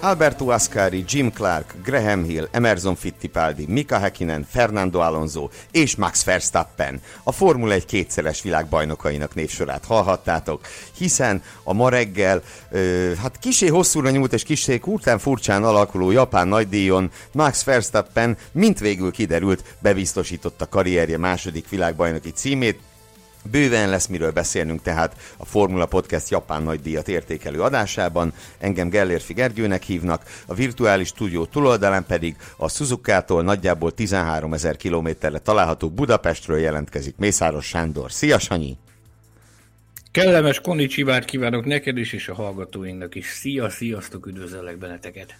Alberto Ascari, Jim Clark, Graham Hill, Emerson Fittipaldi, Mika Häkkinen, Fernando Alonso és Max Verstappen. A Formula 1 kétszeres világbajnokainak névsorát hallhattátok, hiszen a ma reggel, ö, hát kisé hosszúra nyúlt és kisé kurtán furcsán alakuló japán nagydíjon Max Verstappen, mint végül kiderült, bebiztosította karrierje második világbajnoki címét, Bőven lesz miről beszélnünk tehát a Formula Podcast Japán nagydíjat értékelő adásában. Engem Gellérfi Gergőnek hívnak, a virtuális stúdió túloldalán pedig a Suzuki-tól nagyjából 13 ezer kilométerre található Budapestről jelentkezik Mészáros Sándor. Szia Sanyi! Kellemes konnicsivát kívánok neked is, és a hallgatóinknak is. Szia, sziasztok, üdvözöllek benneteket!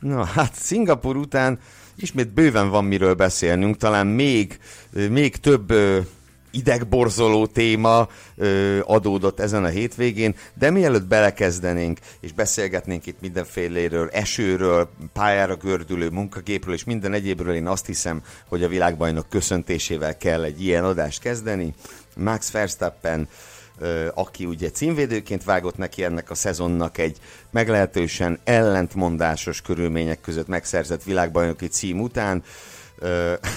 Na hát, Szingapur után ismét bőven van miről beszélnünk, talán még, még több idegborzoló téma ö, adódott ezen a hétvégén, de mielőtt belekezdenénk, és beszélgetnénk itt mindenféléről, esőről, pályára gördülő munkagépről, és minden egyébről, én azt hiszem, hogy a világbajnok köszöntésével kell egy ilyen adást kezdeni. Max Verstappen aki ugye címvédőként vágott neki ennek a szezonnak egy meglehetősen ellentmondásos körülmények között megszerzett világbajnoki cím után,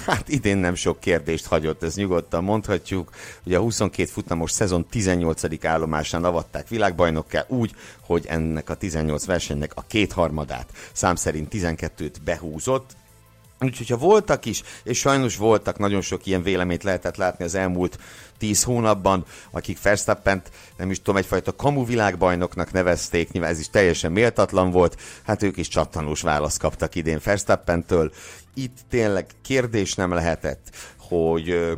hát idén nem sok kérdést hagyott, ez nyugodtan mondhatjuk. Ugye a 22 futamos szezon 18. állomásán avatták világbajnokká úgy, hogy ennek a 18 versenynek a kétharmadát szám szerint 12-t behúzott, Úgyhogy ha voltak is, és sajnos voltak, nagyon sok ilyen véleményt lehetett látni az elmúlt tíz hónapban, akik verstappen nem is tudom, egyfajta kamu világbajnoknak nevezték, nyilván ez is teljesen méltatlan volt, hát ők is csattanós választ kaptak idén Verstappentől. Itt tényleg kérdés nem lehetett, hogy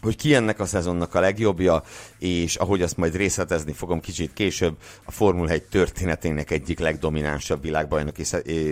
hogy ki ennek a szezonnak a legjobbja, és ahogy azt majd részletezni fogom kicsit később, a Formula 1 történetének egyik legdominánsabb világbajnoki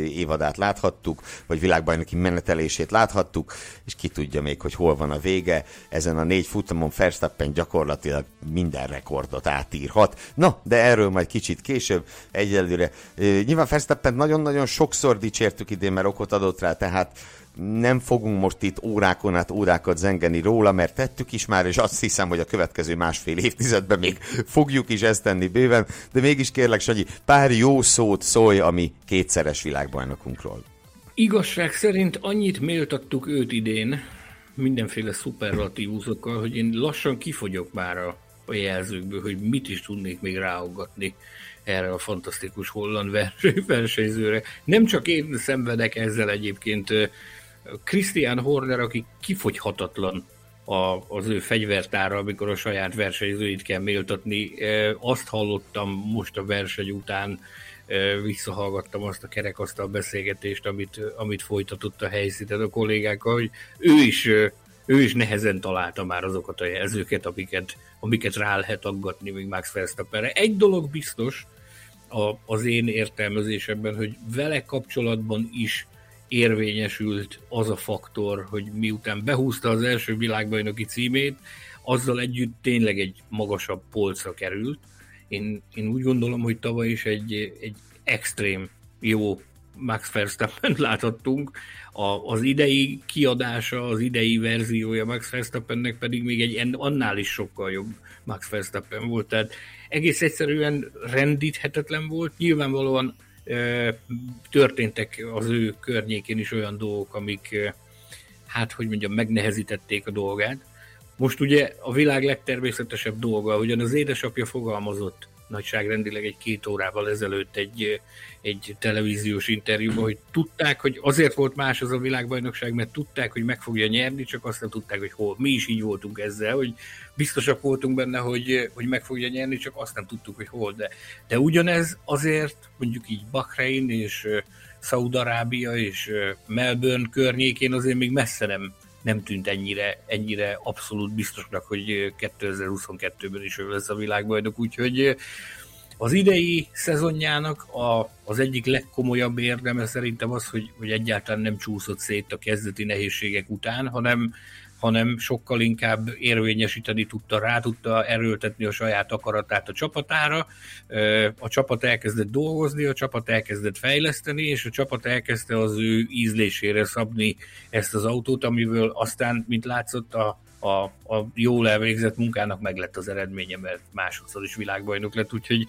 évadát láthattuk, vagy világbajnoki menetelését láthattuk, és ki tudja még, hogy hol van a vége. Ezen a négy futamon Verstappen gyakorlatilag minden rekordot átírhat. Na, de erről majd kicsit később, egyelőre. Nyilván Verstappen nagyon-nagyon sokszor dicsértük idén, mert okot adott rá, tehát nem fogunk most itt órákon át órákat zengeni róla, mert tettük is már, és azt hiszem, hogy a következő másfél évtizedben még fogjuk is ezt tenni bőven, de mégis kérlek, Sanyi, pár jó szót szólj a mi kétszeres világbajnokunkról. Igazság szerint annyit méltattuk őt idén, mindenféle szuperlatívuszokkal, hogy én lassan kifogyok már a, a jelzőkből, hogy mit is tudnék még ráogatni erre a fantasztikus holland versenyzőre. Nem csak én szenvedek ezzel egyébként, Christian Horner, aki kifogyhatatlan a, az ő fegyvertára, amikor a saját versenyzőit kell méltatni. Azt hallottam most a verseny után, visszahallgattam azt a kerekasztal beszélgetést, amit, amit folytatott a helyszínen a kollégákkal, hogy ő is, ő is nehezen találta már azokat a jelzőket, amiket, amiket rá lehet aggatni még Max Verstappenre. Egy dolog biztos, a, az én értelmezésemben, hogy vele kapcsolatban is érvényesült az a faktor, hogy miután behúzta az első világbajnoki címét, azzal együtt tényleg egy magasabb polcra került. Én, én úgy gondolom, hogy tavaly is egy, egy extrém jó Max Verstappen láthattunk, a, az idei kiadása, az idei verziója Max Verstappennek pedig még egy annál is sokkal jobb Max Verstappen volt, tehát egész egyszerűen rendíthetetlen volt, nyilvánvalóan történtek az ő környékén is olyan dolgok, amik, hát hogy mondjam, megnehezítették a dolgát. Most ugye a világ legtermészetesebb dolga, hogyan az édesapja fogalmazott, nagyságrendileg egy két órával ezelőtt egy, egy televíziós interjúban, hogy tudták, hogy azért volt más az a világbajnokság, mert tudták, hogy meg fogja nyerni, csak azt nem tudták, hogy hol. Mi is így voltunk ezzel, hogy biztosak voltunk benne, hogy, hogy meg fogja nyerni, csak azt nem tudtuk, hogy hol. De, de ugyanez azért mondjuk így Bahrein és Szaudarábia és Melbourne környékén azért még messze nem nem tűnt ennyire, ennyire abszolút biztosnak, hogy 2022-ben is ő lesz a világbajnok, úgyhogy Az idei szezonjának a, az egyik legkomolyabb érdeme szerintem az, hogy, hogy egyáltalán nem csúszott szét a kezdeti nehézségek után, hanem, hanem sokkal inkább érvényesíteni tudta, rá tudta erőltetni a saját akaratát a csapatára. A csapat elkezdett dolgozni, a csapat elkezdett fejleszteni, és a csapat elkezdte az ő ízlésére szabni ezt az autót, amiből aztán, mint látszott, a, a, a jól elvégzett munkának meg lett az eredménye, mert másodszor is világbajnok lett, úgyhogy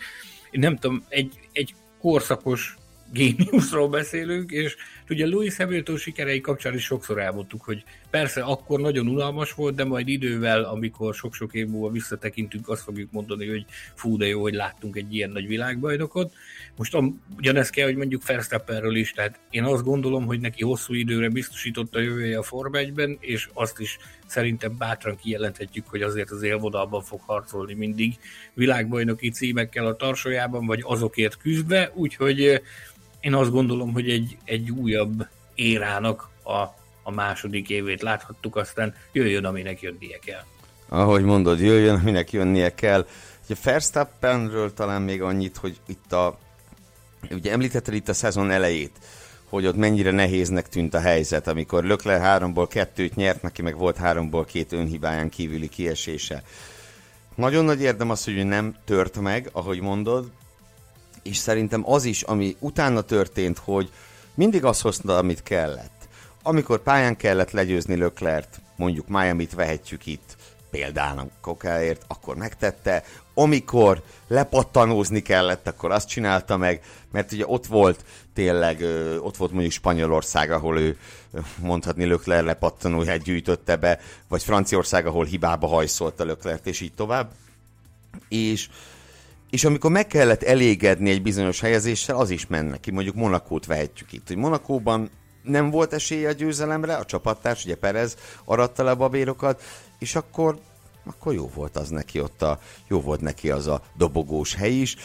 nem tudom, egy, egy korszakos géniuszról beszélünk, és ugye Louis Hamilton sikerei kapcsán is sokszor elmondtuk, hogy persze akkor nagyon unalmas volt, de majd idővel, amikor sok-sok év múlva visszatekintünk, azt fogjuk mondani, hogy fú, de jó, hogy láttunk egy ilyen nagy világbajnokot. Most ugyanezt kell, hogy mondjuk Verstappenről is, tehát én azt gondolom, hogy neki hosszú időre biztosította a jövője a Forma 1 és azt is szerintem bátran kijelenthetjük, hogy azért az élvonalban fog harcolni mindig világbajnoki címekkel a tarsójában, vagy azokért küzdve, úgyhogy én azt gondolom, hogy egy, egy újabb érának a, a második évét láthattuk, aztán jöjjön, aminek jönnie kell. Ahogy mondod, jöjjön, aminek jönnie kell. Ugye Verstappenről talán még annyit, hogy itt a, ugye említetted itt a szezon elejét, hogy ott mennyire nehéznek tűnt a helyzet, amikor Lökler háromból kettőt nyert, neki meg volt háromból két önhibáján kívüli kiesése. Nagyon nagy érdem az, hogy nem tört meg, ahogy mondod, és szerintem az is, ami utána történt, hogy mindig azt hozta, amit kellett. Amikor pályán kellett legyőzni Löklert, mondjuk Miami-t vehetjük itt, például Kokáért, akkor megtette. Amikor lepattanózni kellett, akkor azt csinálta meg, mert ugye ott volt tényleg, ott volt mondjuk Spanyolország, ahol ő mondhatni Lökler lepattanóját gyűjtötte be, vagy Franciaország, ahol hibába hajszolta Löklert, és így tovább. És és amikor meg kellett elégedni egy bizonyos helyezéssel, az is ment neki. Mondjuk Monakót vehetjük itt. Hogy Monakóban nem volt esélye a győzelemre, a csapattárs, ugye Perez aratta le a babérokat, és akkor akkor jó volt az neki ott a, jó volt neki az a dobogós hely is.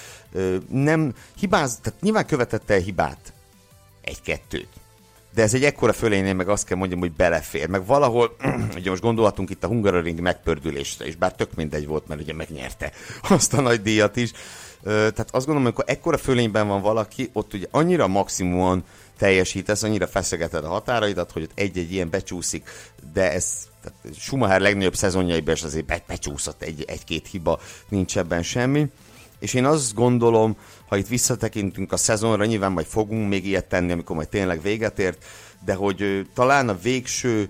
Nem hibáz, tehát nyilván követette hibát, egy-kettőt, de ez egy ekkora fölénynél meg azt kell mondjam, hogy belefér. Meg valahol, ugye most gondolhatunk itt a Hungaroring megpördülésre, és bár tök mindegy volt, mert ugye megnyerte azt a nagy díjat is. Tehát azt gondolom, hogy ekkora fölényben van valaki, ott ugye annyira maximumon teljesítesz, annyira feszegeted a határaidat, hogy ott egy-egy ilyen becsúszik, de ez tehát Schumacher legnagyobb szezonjaiban is azért be, becsúszott egy, egy-két hiba, nincs ebben semmi. És én azt gondolom, ha itt visszatekintünk a szezonra, nyilván majd fogunk még ilyet tenni, amikor majd tényleg véget ért, de hogy talán a végső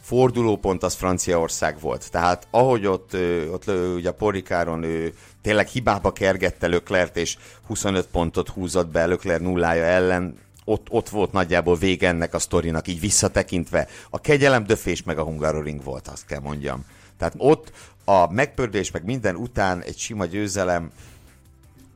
fordulópont az Franciaország volt. Tehát ahogy ott, ott ugye a Porikáron ő tényleg hibába kergette Löklert, és 25 pontot húzott be Lökler nullája ellen, ott, ott volt nagyjából vége ennek a sztorinak, így visszatekintve. A kegyelem döfés meg a Hungaroring volt, azt kell mondjam. Tehát ott a megpördés meg minden után egy sima győzelem,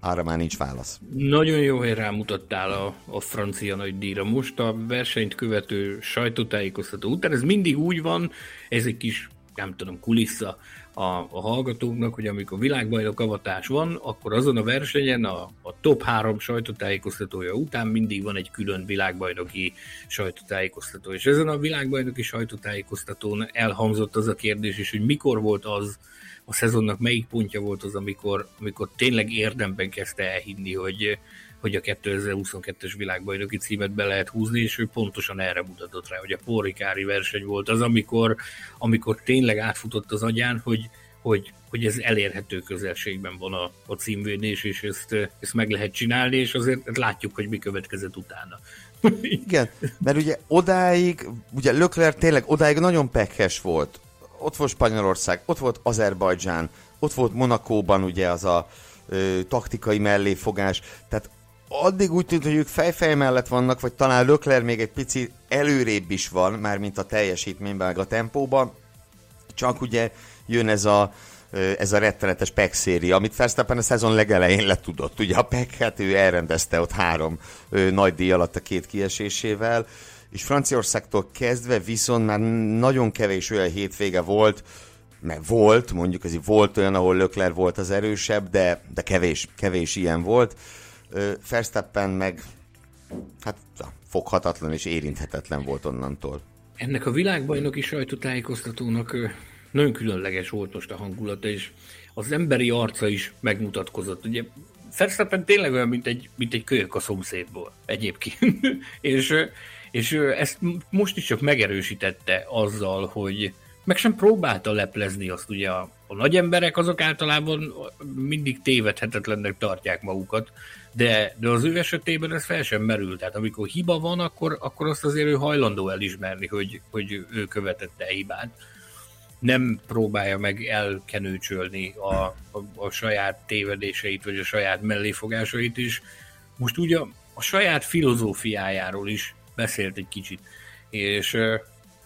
arra már nincs válasz. Nagyon jó, hogy rámutattál a, a francia nagy díjra. Most a versenyt követő sajtótájékoztató után, ez mindig úgy van, ez egy kis, nem tudom, kulissza, a, a hallgatóknak, hogy amikor világbajnok avatás van, akkor azon a versenyen a, a top három sajtótájékoztatója után mindig van egy külön világbajnoki sajtótájékoztató. És ezen a világbajnoki sajtótájékoztatón elhangzott az a kérdés is, hogy mikor volt az, a szezonnak melyik pontja volt az, amikor, amikor tényleg érdemben kezdte elhinni, hogy, hogy a 2022-es világbajnoki címet be lehet húzni, és ő pontosan erre mutatott rá, hogy a porrikári verseny volt az, amikor, amikor tényleg átfutott az agyán, hogy, hogy, hogy ez elérhető közelségben van a, a címvédés, és ezt, ezt meg lehet csinálni, és azért látjuk, hogy mi következett utána. Igen, mert ugye odáig, ugye Lökler tényleg odáig nagyon pekhes volt. Ott volt Spanyolország, ott volt Azerbajdzsán, ott volt Monakóban ugye az a ö, taktikai melléfogás, tehát addig úgy tűnt, hogy ők fejfej mellett vannak, vagy talán Lökler még egy pici előrébb is van, már mint a teljesítményben, meg a tempóban. Csak ugye jön ez a, ez a rettenetes PEC széria, amit Verstappen a szezon legelején letudott. Ugye a PEC, hát ő elrendezte ott három nagy díj alatt a két kiesésével, és Franciaországtól kezdve viszont már nagyon kevés olyan hétvége volt, mert volt, mondjuk ez volt olyan, ahol Lökler volt az erősebb, de, de kevés, kevés ilyen volt. Verstappen meg hát foghatatlan és érinthetetlen volt onnantól. Ennek a világbajnoki sajtótájékoztatónak nagyon különleges volt most a hangulata, és az emberi arca is megmutatkozott. Ugye Verstappen tényleg olyan, mint egy, mint egy kölyök a szomszédból egyébként. és, és ezt most is csak megerősítette azzal, hogy meg sem próbálta leplezni azt ugye a, a nagy emberek azok általában mindig tévedhetetlennek tartják magukat, de, de az ő esetében ez fel sem merül. Tehát amikor hiba van, akkor, akkor azt azért ő hajlandó elismerni, hogy, hogy ő követette hibát. Nem próbálja meg elkenőcsölni a, a, a saját tévedéseit, vagy a saját melléfogásait is. Most ugye a, a saját filozófiájáról is beszélt egy kicsit, és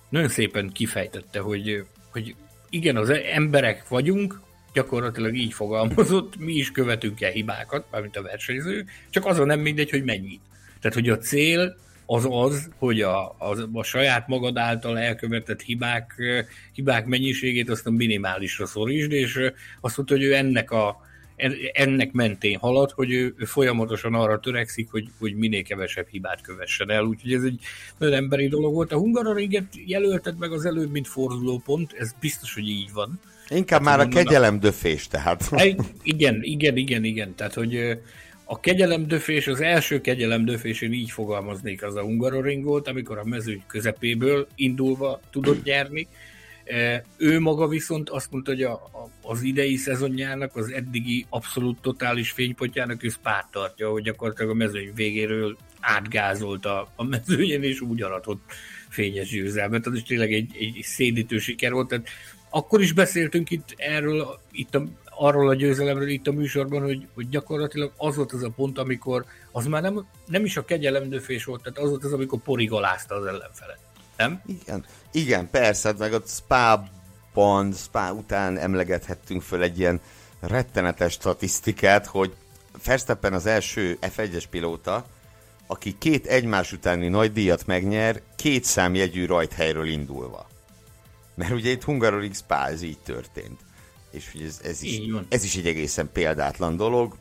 nagyon szépen kifejtette, hogy, hogy igen, az emberek vagyunk, gyakorlatilag így fogalmazott, mi is követünk el hibákat, mármint a versenyző, csak azon nem mindegy, hogy mennyit. Tehát, hogy a cél az az, hogy a, a, a saját magad által elkövetett hibák, hibák mennyiségét azt a minimálisra szorítsd, és azt mondta, hogy ő ennek a, ennek mentén halad, hogy ő, ő folyamatosan arra törekszik, hogy, hogy minél kevesebb hibát kövessen el. Úgyhogy ez egy nagyon emberi dolog volt. A Hungaroringet jelölted meg az előbb, mint fordulópont, ez biztos, hogy így van. Inkább hát, már a kegyelemdöfés, tehát. Igen, igen, igen, igen. Tehát, hogy a kegyelemdöfés, az első kegyelemdöfés, én így fogalmaznék, az a Hungaroring volt, amikor a mezőny közepéből indulva tudott nyerni, ő maga viszont azt mondta, hogy a, a, az idei szezonjának, az eddigi abszolút totális fénypontjának ő párt tartja, hogy gyakorlatilag a mezőny végéről átgázolt a, a mezőnyen, és úgy aratott fényes győzelmet. Az is tényleg egy, egy szédítő siker volt. Tehát akkor is beszéltünk itt erről, itt a, arról a győzelemről itt a műsorban, hogy, hogy gyakorlatilag az volt az a pont, amikor az már nem, nem is a kegyelemdöfés volt, tehát az volt az, amikor porigalázta az ellenfelet. Nem? Igen. Igen, persze, hát meg a Spa-ban, Spa után emlegethettünk föl egy ilyen rettenetes statisztikát, hogy Verstappen az első F1-es pilóta, aki két egymás utáni nagy díjat megnyer, két számjegyű rajthelyről indulva. Mert ugye itt Hungaroring Spa, ez így történt. És hogy ez, ez, is, ez is egy egészen példátlan dolog.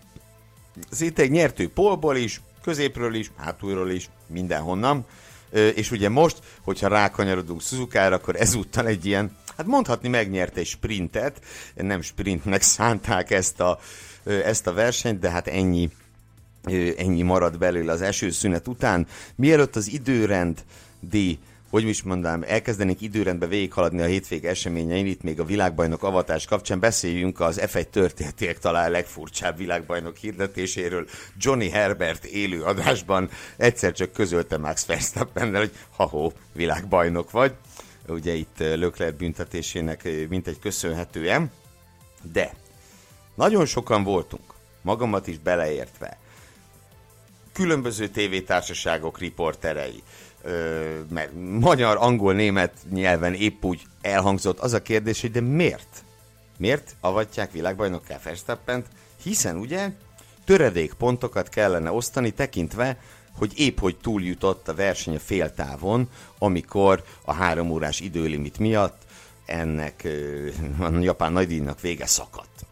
Szinte egy nyertő polból is, középről is, hátulról is, mindenhonnan és ugye most, hogyha rákanyarodunk Suzuki-ra, akkor ezúttal egy ilyen, hát mondhatni megnyerte egy sprintet, nem sprintnek szánták ezt a, ezt a versenyt, de hát ennyi, ennyi marad belőle az esőszünet után. Mielőtt az időrend díj hogy is mondanám, elkezdenénk időrendbe végighaladni a hétvég eseményein, itt még a világbajnok avatás kapcsán beszéljünk az F1 történetének talán legfurcsább világbajnok hirdetéséről. Johnny Herbert élő adásban egyszer csak közölte Max verstappen hogy ha-ho, világbajnok vagy. Ugye itt Lökler büntetésének mintegy köszönhetően. De nagyon sokan voltunk, magamat is beleértve, különböző tévétársaságok riporterei, mert magyar, angol, német nyelven épp úgy elhangzott az a kérdés, hogy de miért? Miért avatják világbajnokká Verstappent? Hiszen ugye töredék pontokat kellene osztani tekintve, hogy épp hogy túljutott a verseny a féltávon, amikor a három órás időlimit miatt ennek a japán nagydíjnak vége szakadt.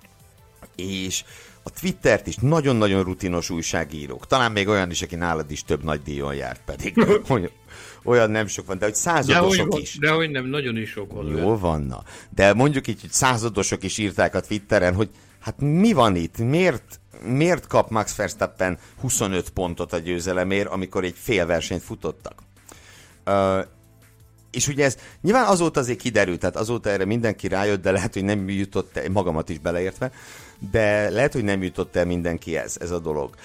És a Twittert is nagyon-nagyon rutinos újságírók, talán még olyan is, aki nálad is több nagy díjon járt pedig. olyan nem sok van, de hogy századosok de is. De hogy nem, nagyon is sok van. Jó vanna. De mondjuk így, hogy századosok is írták a Twitteren, hogy hát mi van itt, miért, miért kap Max Verstappen 25 pontot a győzelemért, amikor egy fél versenyt futottak? Uh, és ugye ez nyilván azóta azért kiderült, tehát azóta erre mindenki rájött, de lehet, hogy nem jutott, magamat is beleértve, de lehet, hogy nem jutott el mindenki ez, ez a dolog,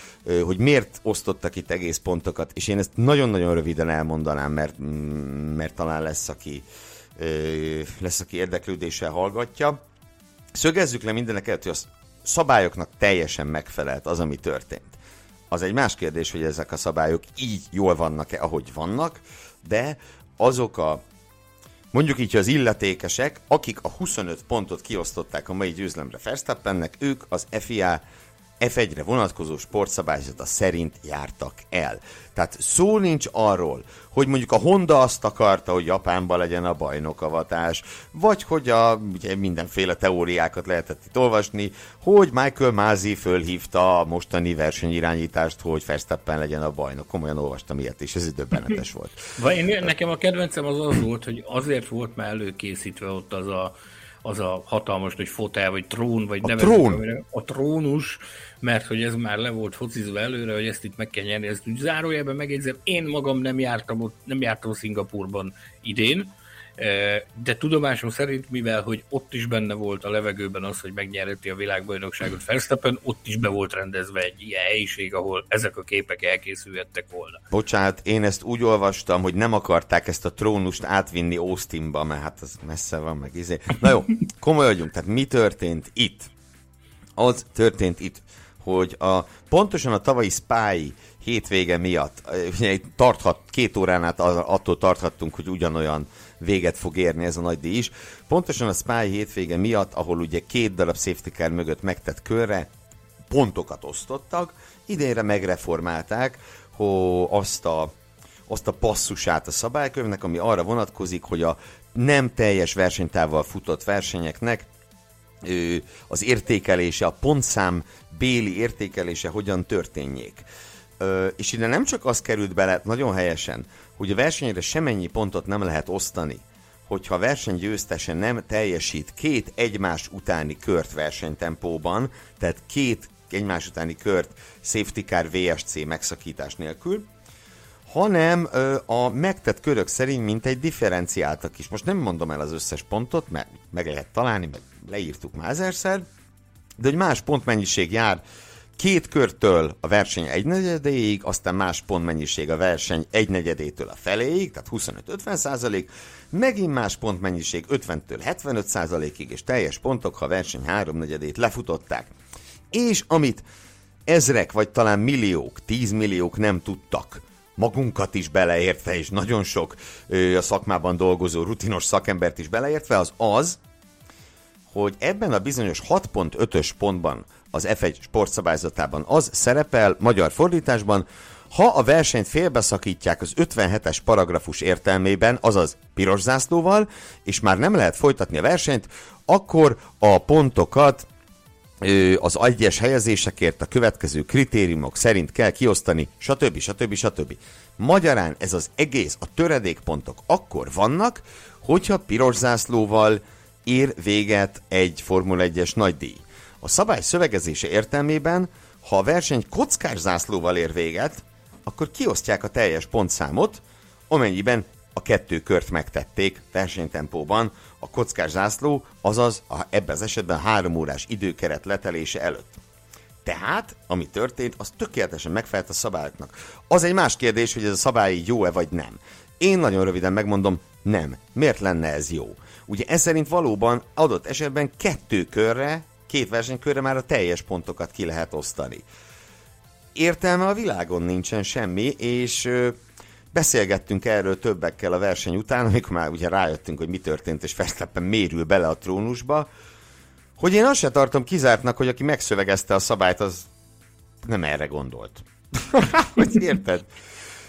hogy miért osztottak itt egész pontokat, és én ezt nagyon-nagyon röviden elmondanám, mert, mm, mert talán lesz, aki, lesz, aki érdeklődéssel hallgatja. Szögezzük le mindenek előtt, hogy a szabályoknak teljesen megfelelt az, ami történt. Az egy más kérdés, hogy ezek a szabályok így jól vannak-e, ahogy vannak, de azok a Mondjuk így, az illetékesek, akik a 25 pontot kiosztották a mai győzlemre Verstappennek, ők az FIA F1-re vonatkozó sportszabályzata szerint jártak el. Tehát szó nincs arról, hogy mondjuk a Honda azt akarta, hogy Japánban legyen a bajnokavatás, vagy hogy a, ugye mindenféle teóriákat lehetett itt olvasni, hogy Michael Mázi fölhívta a mostani versenyirányítást, hogy Verstappen legyen a bajnok. Komolyan olvastam ilyet, és ez döbbenetes volt. Én, nekem a kedvencem az az volt, hogy azért volt már előkészítve ott az a az a hatalmas nagy fotel, vagy trón, vagy a trón. a trónus, mert hogy ez már le volt focizva előre, hogy ezt itt meg kell nyerni, ezt úgy zárójelben megjegyzem, én magam nem jártam, ott, nem jártam Szingapurban idén, de tudomásom szerint, mivel hogy ott is benne volt a levegőben az, hogy megnyerheti a világbajnokságot Verstappen, ott is be volt rendezve egy ilyen helyiség, ahol ezek a képek elkészülhettek volna. Bocsánat, én ezt úgy olvastam, hogy nem akarták ezt a trónust átvinni Austinba, mert hát az messze van, meg izé. Na jó, komolyodjunk, tehát mi történt itt? Az történt itt, hogy a, pontosan a tavalyi Spy hétvége miatt, ugye tarthat, két órán át attól tarthattunk, hogy ugyanolyan véget fog érni ez a nagy díj is. Pontosan a Spy hétvége miatt, ahol ugye két darab safety car mögött megtett körre, pontokat osztottak, idénre megreformálták hogy azt a, azt a passzusát a szabálykönyvnek, ami arra vonatkozik, hogy a nem teljes versenytával futott versenyeknek az értékelése, a pontszám béli értékelése hogyan történjék. És ide nem csak az került bele, nagyon helyesen, hogy a versenyre semennyi pontot nem lehet osztani, hogyha a verseny győztese nem teljesít két egymás utáni kört versenytempóban, tehát két egymás utáni kört safety car VSC megszakítás nélkül, hanem ö, a megtett körök szerint mint egy differenciáltak is. Most nem mondom el az összes pontot, mert meg lehet találni, meg leírtuk már ezerszer, de hogy más pontmennyiség jár két körtől a verseny egynegyedéig, aztán más pontmennyiség a verseny egynegyedétől a feléig, tehát 25-50 százalék, megint más pontmennyiség 50-től 75 százalékig, és teljes pontok, ha a verseny háromnegyedét lefutották. És amit ezrek, vagy talán milliók, tízmilliók nem tudtak, magunkat is beleértve, és nagyon sok ö, a szakmában dolgozó rutinos szakembert is beleértve, az az, hogy ebben a bizonyos 6.5-ös pontban az F1 sportszabályzatában az szerepel magyar fordításban, ha a versenyt félbeszakítják az 57-es paragrafus értelmében, azaz piros zászlóval, és már nem lehet folytatni a versenyt, akkor a pontokat az egyes helyezésekért a következő kritériumok szerint kell kiosztani, stb. stb. stb. Magyarán ez az egész, a töredékpontok akkor vannak, hogyha piros zászlóval ér véget egy Formula 1-es nagydíj. A szabály szövegezése értelmében, ha a verseny kockás zászlóval ér véget, akkor kiosztják a teljes pontszámot, amennyiben a kettő kört megtették versenytempóban a kockás zászló, azaz a, ebben az esetben három órás időkeret letelése előtt. Tehát, ami történt, az tökéletesen megfelelt a szabályoknak. Az egy más kérdés, hogy ez a szabály jó-e vagy nem. Én nagyon röviden megmondom, nem. Miért lenne ez jó? Ugye ez szerint valóban adott esetben kettő körre két versenykörre már a teljes pontokat ki lehet osztani. Értelme a világon nincsen semmi, és beszélgettünk erről többekkel a verseny után, amikor már ugye rájöttünk, hogy mi történt, és Verstappen mérül bele a trónusba, hogy én azt se tartom kizártnak, hogy aki megszövegezte a szabályt, az nem erre gondolt. hogy érted?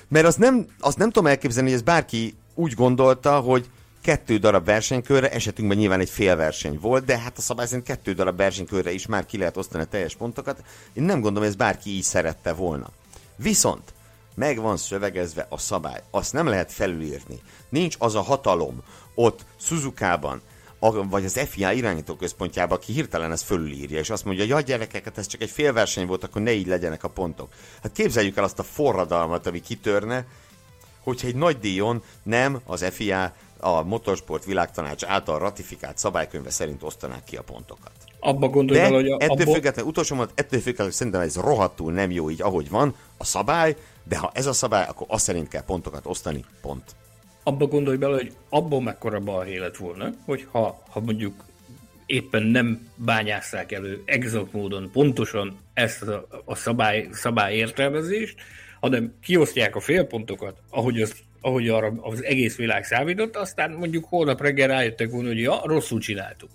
Mert azt nem, azt nem tudom elképzelni, hogy ez bárki úgy gondolta, hogy kettő darab versenykörre, esetünkben nyilván egy fél verseny volt, de hát a szabály szerint kettő darab versenykörre is már ki lehet osztani a teljes pontokat. Én nem gondolom, hogy ez bárki így szerette volna. Viszont meg van szövegezve a szabály, azt nem lehet felülírni. Nincs az a hatalom ott Suzuka-ban, vagy az FIA irányító központjába, aki hirtelen ezt fölülírja, és azt mondja, hogy ja gyerekeket, ez csak egy félverseny volt, akkor ne így legyenek a pontok. Hát képzeljük el azt a forradalmat, ami kitörne, hogyha egy nagy díjon nem az FIA a Motorsport Világtanács által ratifikált szabálykönyve szerint osztanák ki a pontokat. Abba gondolj De hogy a, ettől abba... függetlenül, utolsó mondat, ettől függetlenül szerintem ez rohadtul nem jó így, ahogy van a szabály, de ha ez a szabály, akkor azt szerint kell pontokat osztani, pont. Abba gondolj bele, hogy abban mekkora balhé lett volna, hogy ha, ha mondjuk éppen nem bányásszák elő exakt módon pontosan ezt a, a szabály, szabály értelmezést, hanem kiosztják a félpontokat, ahogy az ahogy arra az egész világ számított, aztán mondjuk holnap reggel rájöttek volna, hogy ja, rosszul csináltuk.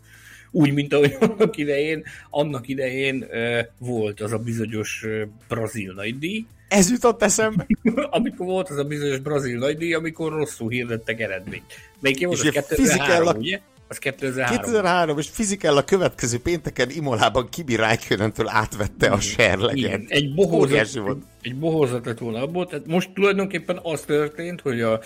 Úgy, mint ahogy annak idején, annak idején uh, volt az a bizonyos uh, brazil nagydíj. Ez jutott eszembe. amikor volt az a bizonyos brazil nagydíj, amikor rosszul hirdettek eredményt. Melyik volt az 2003, ugye? Az 2003. 2003, és Fizikell a következő pénteken Imolában Kibi Räikkönentől átvette a serleget. Egy bohózat, egy, egy bohózat lett volna abból. Tehát most tulajdonképpen az történt, hogy a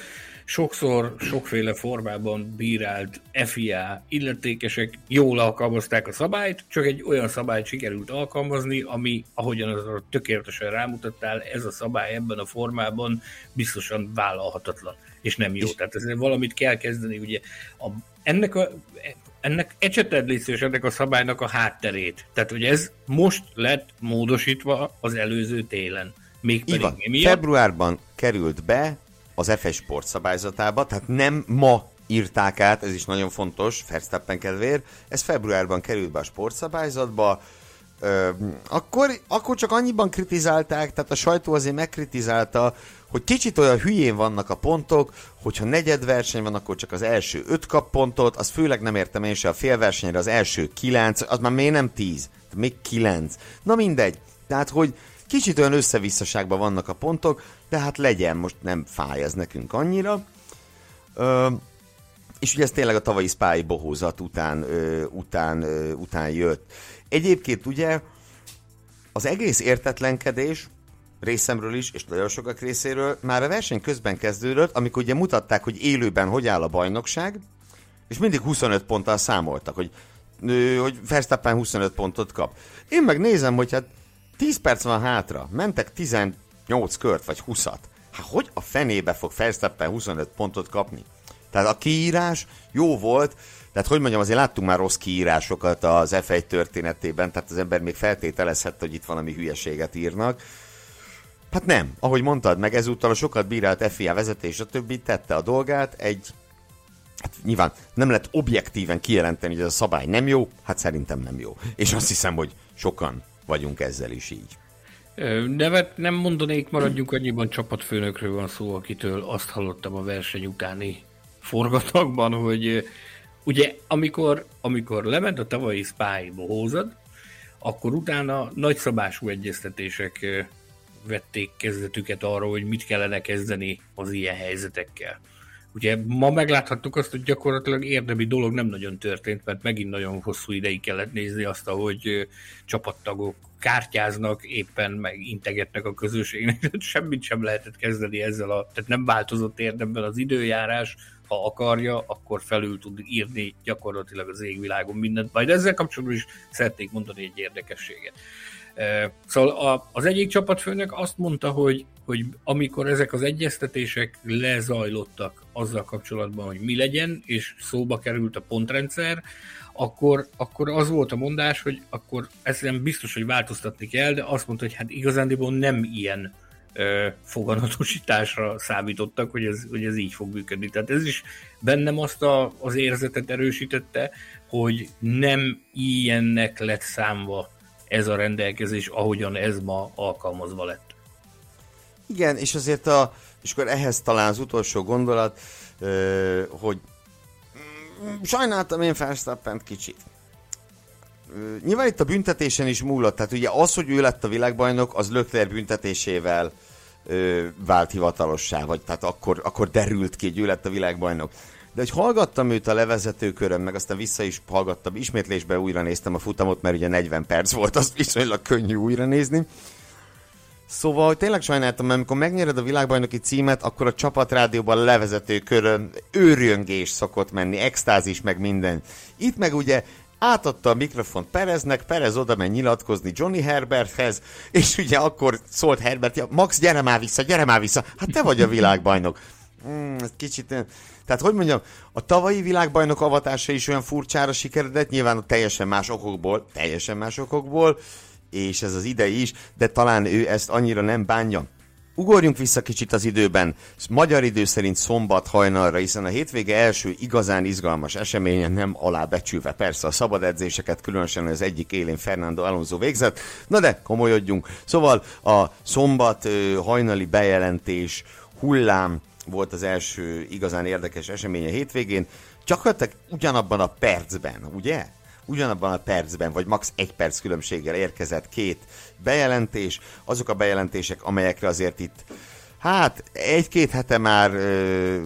sokszor, sokféle formában bírált FIA illetékesek jól alkalmazták a szabályt, csak egy olyan szabályt sikerült alkalmazni, ami, ahogyan az tökéletesen rámutattál, ez a szabály ebben a formában biztosan vállalhatatlan, és nem jó. Tehát ezzel valamit kell kezdeni, ugye a, ennek a, ennek ecseted és ennek a szabálynak a hátterét. Tehát, hogy ez most lett módosítva az előző télen. Még pedig van. Februárban került be az FS Sport szabályzatába, tehát nem ma írták át, ez is nagyon fontos, Verstappen kedvéért, ez februárban került be a sportszabályzatba, Ö, akkor, akkor csak annyiban kritizálták, tehát a sajtó azért megkritizálta, hogy kicsit olyan hülyén vannak a pontok, hogyha negyed verseny van, akkor csak az első öt kap pontot, az főleg nem értem én se a félversenyre, az első kilenc, az már még nem tíz, még kilenc. Na mindegy. Tehát, hogy kicsit olyan összevisszaságban vannak a pontok, de hát legyen, most nem fáj ez nekünk annyira. Ö, és ugye ez tényleg a tavalyi spály bohózat után, ö, után, ö, után jött. Egyébként ugye az egész értetlenkedés részemről is, és nagyon sokak részéről már a verseny közben kezdődött, amikor ugye mutatták, hogy élőben hogy áll a bajnokság, és mindig 25 ponttal számoltak, hogy, hogy Verstappen 25 pontot kap. Én meg nézem, hogy hát 10 perc van hátra, mentek 18 kört, vagy 20-at. Hát hogy a fenébe fog Verstappen 25 pontot kapni? Tehát a kiírás jó volt, tehát hogy mondjam, azért láttunk már rossz kiírásokat az F1 történetében, tehát az ember még feltételezhette, hogy itt valami hülyeséget írnak. Hát nem, ahogy mondtad, meg ezúttal a sokat bírált FIA vezetés, a többi tette a dolgát, egy Hát nyilván nem lehet objektíven kijelenteni, hogy ez a szabály nem jó, hát szerintem nem jó. És azt hiszem, hogy sokan vagyunk ezzel is így. Nevet nem mondanék, maradjunk annyiban csapatfőnökről van szó, akitől azt hallottam a verseny utáni forgatagban, hogy ugye amikor, amikor lement a tavalyi Spy bohózat, akkor utána nagyszabású egyeztetések vették kezdetüket arra, hogy mit kellene kezdeni az ilyen helyzetekkel. Ugye ma megláthattuk azt, hogy gyakorlatilag érdemi dolog nem nagyon történt, mert megint nagyon hosszú ideig kellett nézni azt, ahogy csapattagok kártyáznak, éppen meg integetnek a közösségnek, semmit sem lehetett kezdeni ezzel a, tehát nem változott érdemben az időjárás, ha akarja, akkor felül tud írni gyakorlatilag az égvilágon mindent. Majd ezzel kapcsolatban is szeretnék mondani egy érdekességet. Szóval az egyik csapatfőnök azt mondta, hogy, hogy amikor ezek az egyeztetések lezajlottak azzal kapcsolatban, hogy mi legyen, és szóba került a pontrendszer, akkor, akkor az volt a mondás, hogy akkor ezen biztos, hogy változtatni kell, de azt mondta, hogy hát igazándiból nem ilyen ö, foganatosításra számítottak, hogy ez, hogy ez így fog működni. Tehát ez is bennem azt a, az érzetet erősítette, hogy nem ilyennek lett számva ez a rendelkezés, ahogyan ez ma alkalmazva lett. Igen, és azért a, és akkor ehhez talán az utolsó gondolat, hogy mm, sajnáltam én Verstappent kicsit. Nyilván itt a büntetésen is múlott, tehát ugye az, hogy ő lett a világbajnok, az Lökler büntetésével vált hivatalossá, vagy tehát akkor, akkor derült ki, hogy ő lett a világbajnok. De hogy hallgattam őt a levezető körön, meg aztán vissza is hallgattam, ismétlésbe újra néztem a futamot, mert ugye 40 perc volt, az viszonylag könnyű újra nézni. Szóval, hogy tényleg sajnáltam, mert amikor megnyered a világbajnoki címet, akkor a csapatrádióban a körön őrjöngés szokott menni, extázis meg minden. Itt meg ugye átadta a mikrofont Pereznek, Perez oda megy nyilatkozni Johnny Herberthez, és ugye akkor szólt Herbert, ja, Max, gyere már vissza, gyere már vissza, hát te vagy a világbajnok. Mm, kicsit tehát, hogy mondjam, a tavalyi világbajnok avatása is olyan furcsára sikeredett, nyilván a teljesen más okokból, teljesen más okokból, és ez az idei is, de talán ő ezt annyira nem bánja. Ugorjunk vissza kicsit az időben. Magyar idő szerint szombat hajnalra, hiszen a hétvége első igazán izgalmas eseményen nem alábecsülve persze a szabad edzéseket, különösen az egyik élén Fernando Alonso végzett. Na de komolyodjunk. Szóval a szombat hajnali bejelentés hullám volt az első igazán érdekes esemény a hétvégén, gyakorlatilag ugyanabban a percben, ugye? Ugyanabban a percben, vagy max. egy perc különbséggel érkezett két bejelentés, azok a bejelentések, amelyekre azért itt Hát egy-két hete már,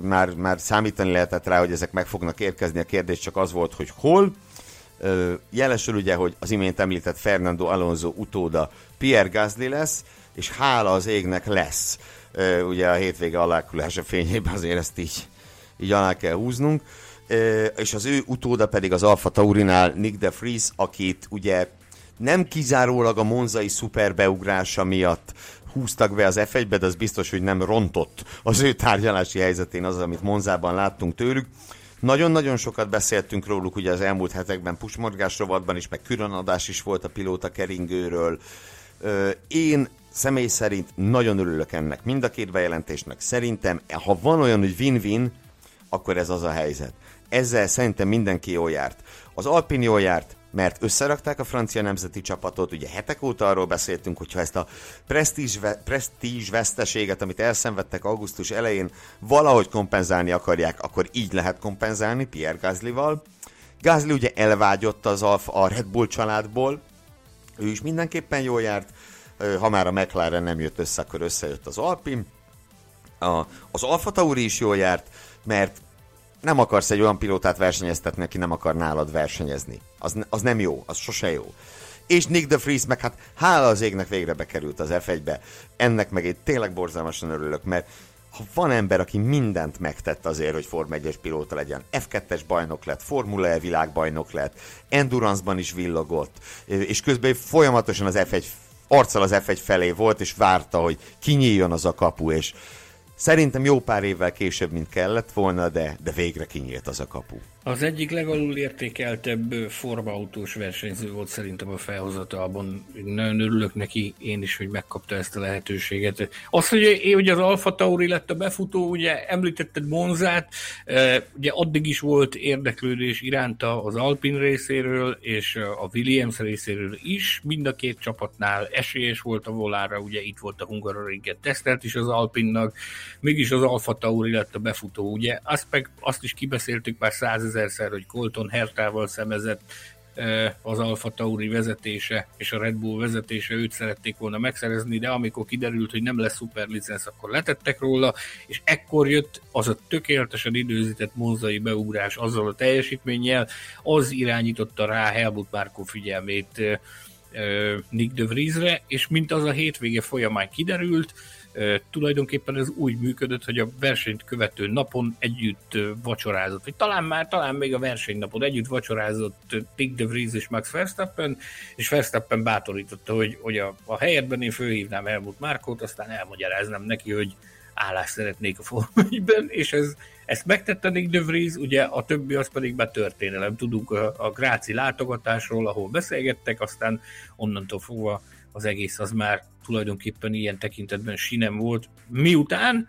már, már számítani lehetett rá, hogy ezek meg fognak érkezni, a kérdés csak az volt, hogy hol. Jelesül ugye, hogy az imént említett Fernando Alonso utóda Pierre Gasly lesz, és hála az égnek lesz ugye a hétvége alákulása fényében azért ezt így, így alá kell húznunk. És az ő utóda pedig az Alfa Taurinál Nick de Vries, akit ugye nem kizárólag a monzai szuperbeugrása miatt húztak be az F1-be, de az biztos, hogy nem rontott az ő tárgyalási helyzetén az, amit Monzában láttunk tőlük. Nagyon-nagyon sokat beszéltünk róluk ugye az elmúlt hetekben pusmorgás rovatban is, meg különadás is volt a pilóta keringőről. Én személy szerint nagyon örülök ennek, mind a két bejelentésnek. Szerintem, ha van olyan, hogy win-win, akkor ez az a helyzet. Ezzel szerintem mindenki jól járt. Az Alpin jól járt, mert összerakták a francia nemzeti csapatot, ugye hetek óta arról beszéltünk, hogyha ezt a presztízs, veszteséget, amit elszenvedtek augusztus elején, valahogy kompenzálni akarják, akkor így lehet kompenzálni Pierre Gaslyval. Gasly ugye elvágyott az Alfa, a Red Bull családból, ő is mindenképpen jól járt, ha már a McLaren nem jött össze, akkor összejött az Alpin. A, az Alfa Tauri is jól járt, mert nem akarsz egy olyan pilótát versenyeztetni, aki nem akar nálad versenyezni. Az, az nem jó, az sose jó. És Nick de Vries meg hát hála az égnek végre bekerült az F1-be. Ennek meg én tényleg borzalmasan örülök, mert ha van ember, aki mindent megtett azért, hogy Form 1-es pilóta legyen, F2-es bajnok lett, Formula E világbajnok lett, Endurance-ban is villogott, és közben folyamatosan az F1 arccal az F1 felé volt, és várta, hogy kinyíljon az a kapu, és Szerintem jó pár évvel később, mint kellett volna, de, de végre kinyílt az a kapu. Az egyik legalul értékeltebb formautós versenyző volt szerintem a felhozatalban. Nagyon örülök neki én is, hogy megkapta ezt a lehetőséget. Az, hogy, hogy az Alfa Tauri lett a befutó, ugye említetted Monzát, ugye addig is volt érdeklődés iránta az Alpin részéről, és a Williams részéről is. Mind a két csapatnál esélyes volt a volára, ugye itt volt a Hungaroringet tesztelt is az Alpinnak, mégis az Alfa Tauri lett a befutó, ugye azt, meg, azt is kibeszéltük már százezerszer, hogy Colton Hertával szemezett az Alfa Tauri vezetése és a Red Bull vezetése őt szerették volna megszerezni, de amikor kiderült, hogy nem lesz szuperlicensz, akkor letettek róla, és ekkor jött az a tökéletesen időzített monzai beugrás azzal a teljesítménnyel, az irányította rá Helmut Márkó figyelmét Nick de Vriesre, és mint az a hétvége folyamán kiderült, tulajdonképpen ez úgy működött, hogy a versenyt követő napon együtt vacsorázott, vagy talán már, talán még a versenynapon együtt vacsorázott Dick de Vries és Max Verstappen, és Verstappen bátorította, hogy, hogy a, a helyetben én fölhívnám Helmut Márkót, aztán elmagyaráznám neki, hogy állást szeretnék a Forma és ez, ezt megtette Nick de Vries, ugye a többi az pedig már történelem. Tudunk a, a Gráci látogatásról, ahol beszélgettek, aztán onnantól fogva az egész az már tulajdonképpen ilyen tekintetben sinem volt. Miután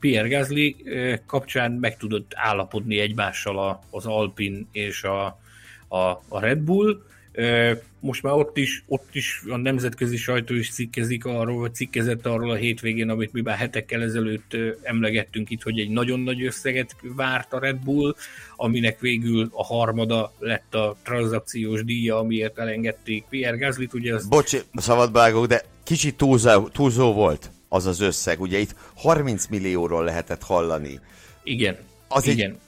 Pierre Gasly kapcsán meg tudott állapodni egymással az Alpin és a, a, a Red Bull, most már ott is, ott is a nemzetközi sajtó is cikkezik arról, vagy cikkezett arról a hétvégén, amit mi már hetekkel ezelőtt emlegettünk itt, hogy egy nagyon nagy összeget várt a Red Bull, aminek végül a harmada lett a tranzakciós díja, amiért elengedték Pierre Gasly-t. Ugye az... Bocs, szabadbágok, de kicsit túlzó, túlzó volt az az összeg. Ugye itt 30 millióról lehetett hallani. Igen. Az igen. Egy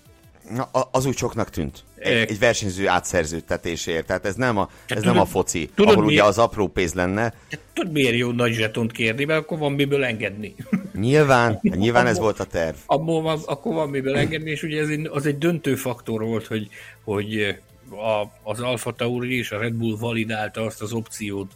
Na, az úgy soknak tűnt. Egy, egy versenyző átszerződtetésért. Tehát ez nem a, ez tudod, nem a foci, tudod, ahol ugye az apró pénz lenne. Tudod, miért jó nagy zsetont kérni, mert akkor van miből engedni. Nyilván, nyilván ez volt a terv. Abból van, akkor van miből engedni, és ugye ez egy, az egy döntő faktor volt, hogy, hogy a, az Alfa Tauri és a Red Bull validálta azt az opciót,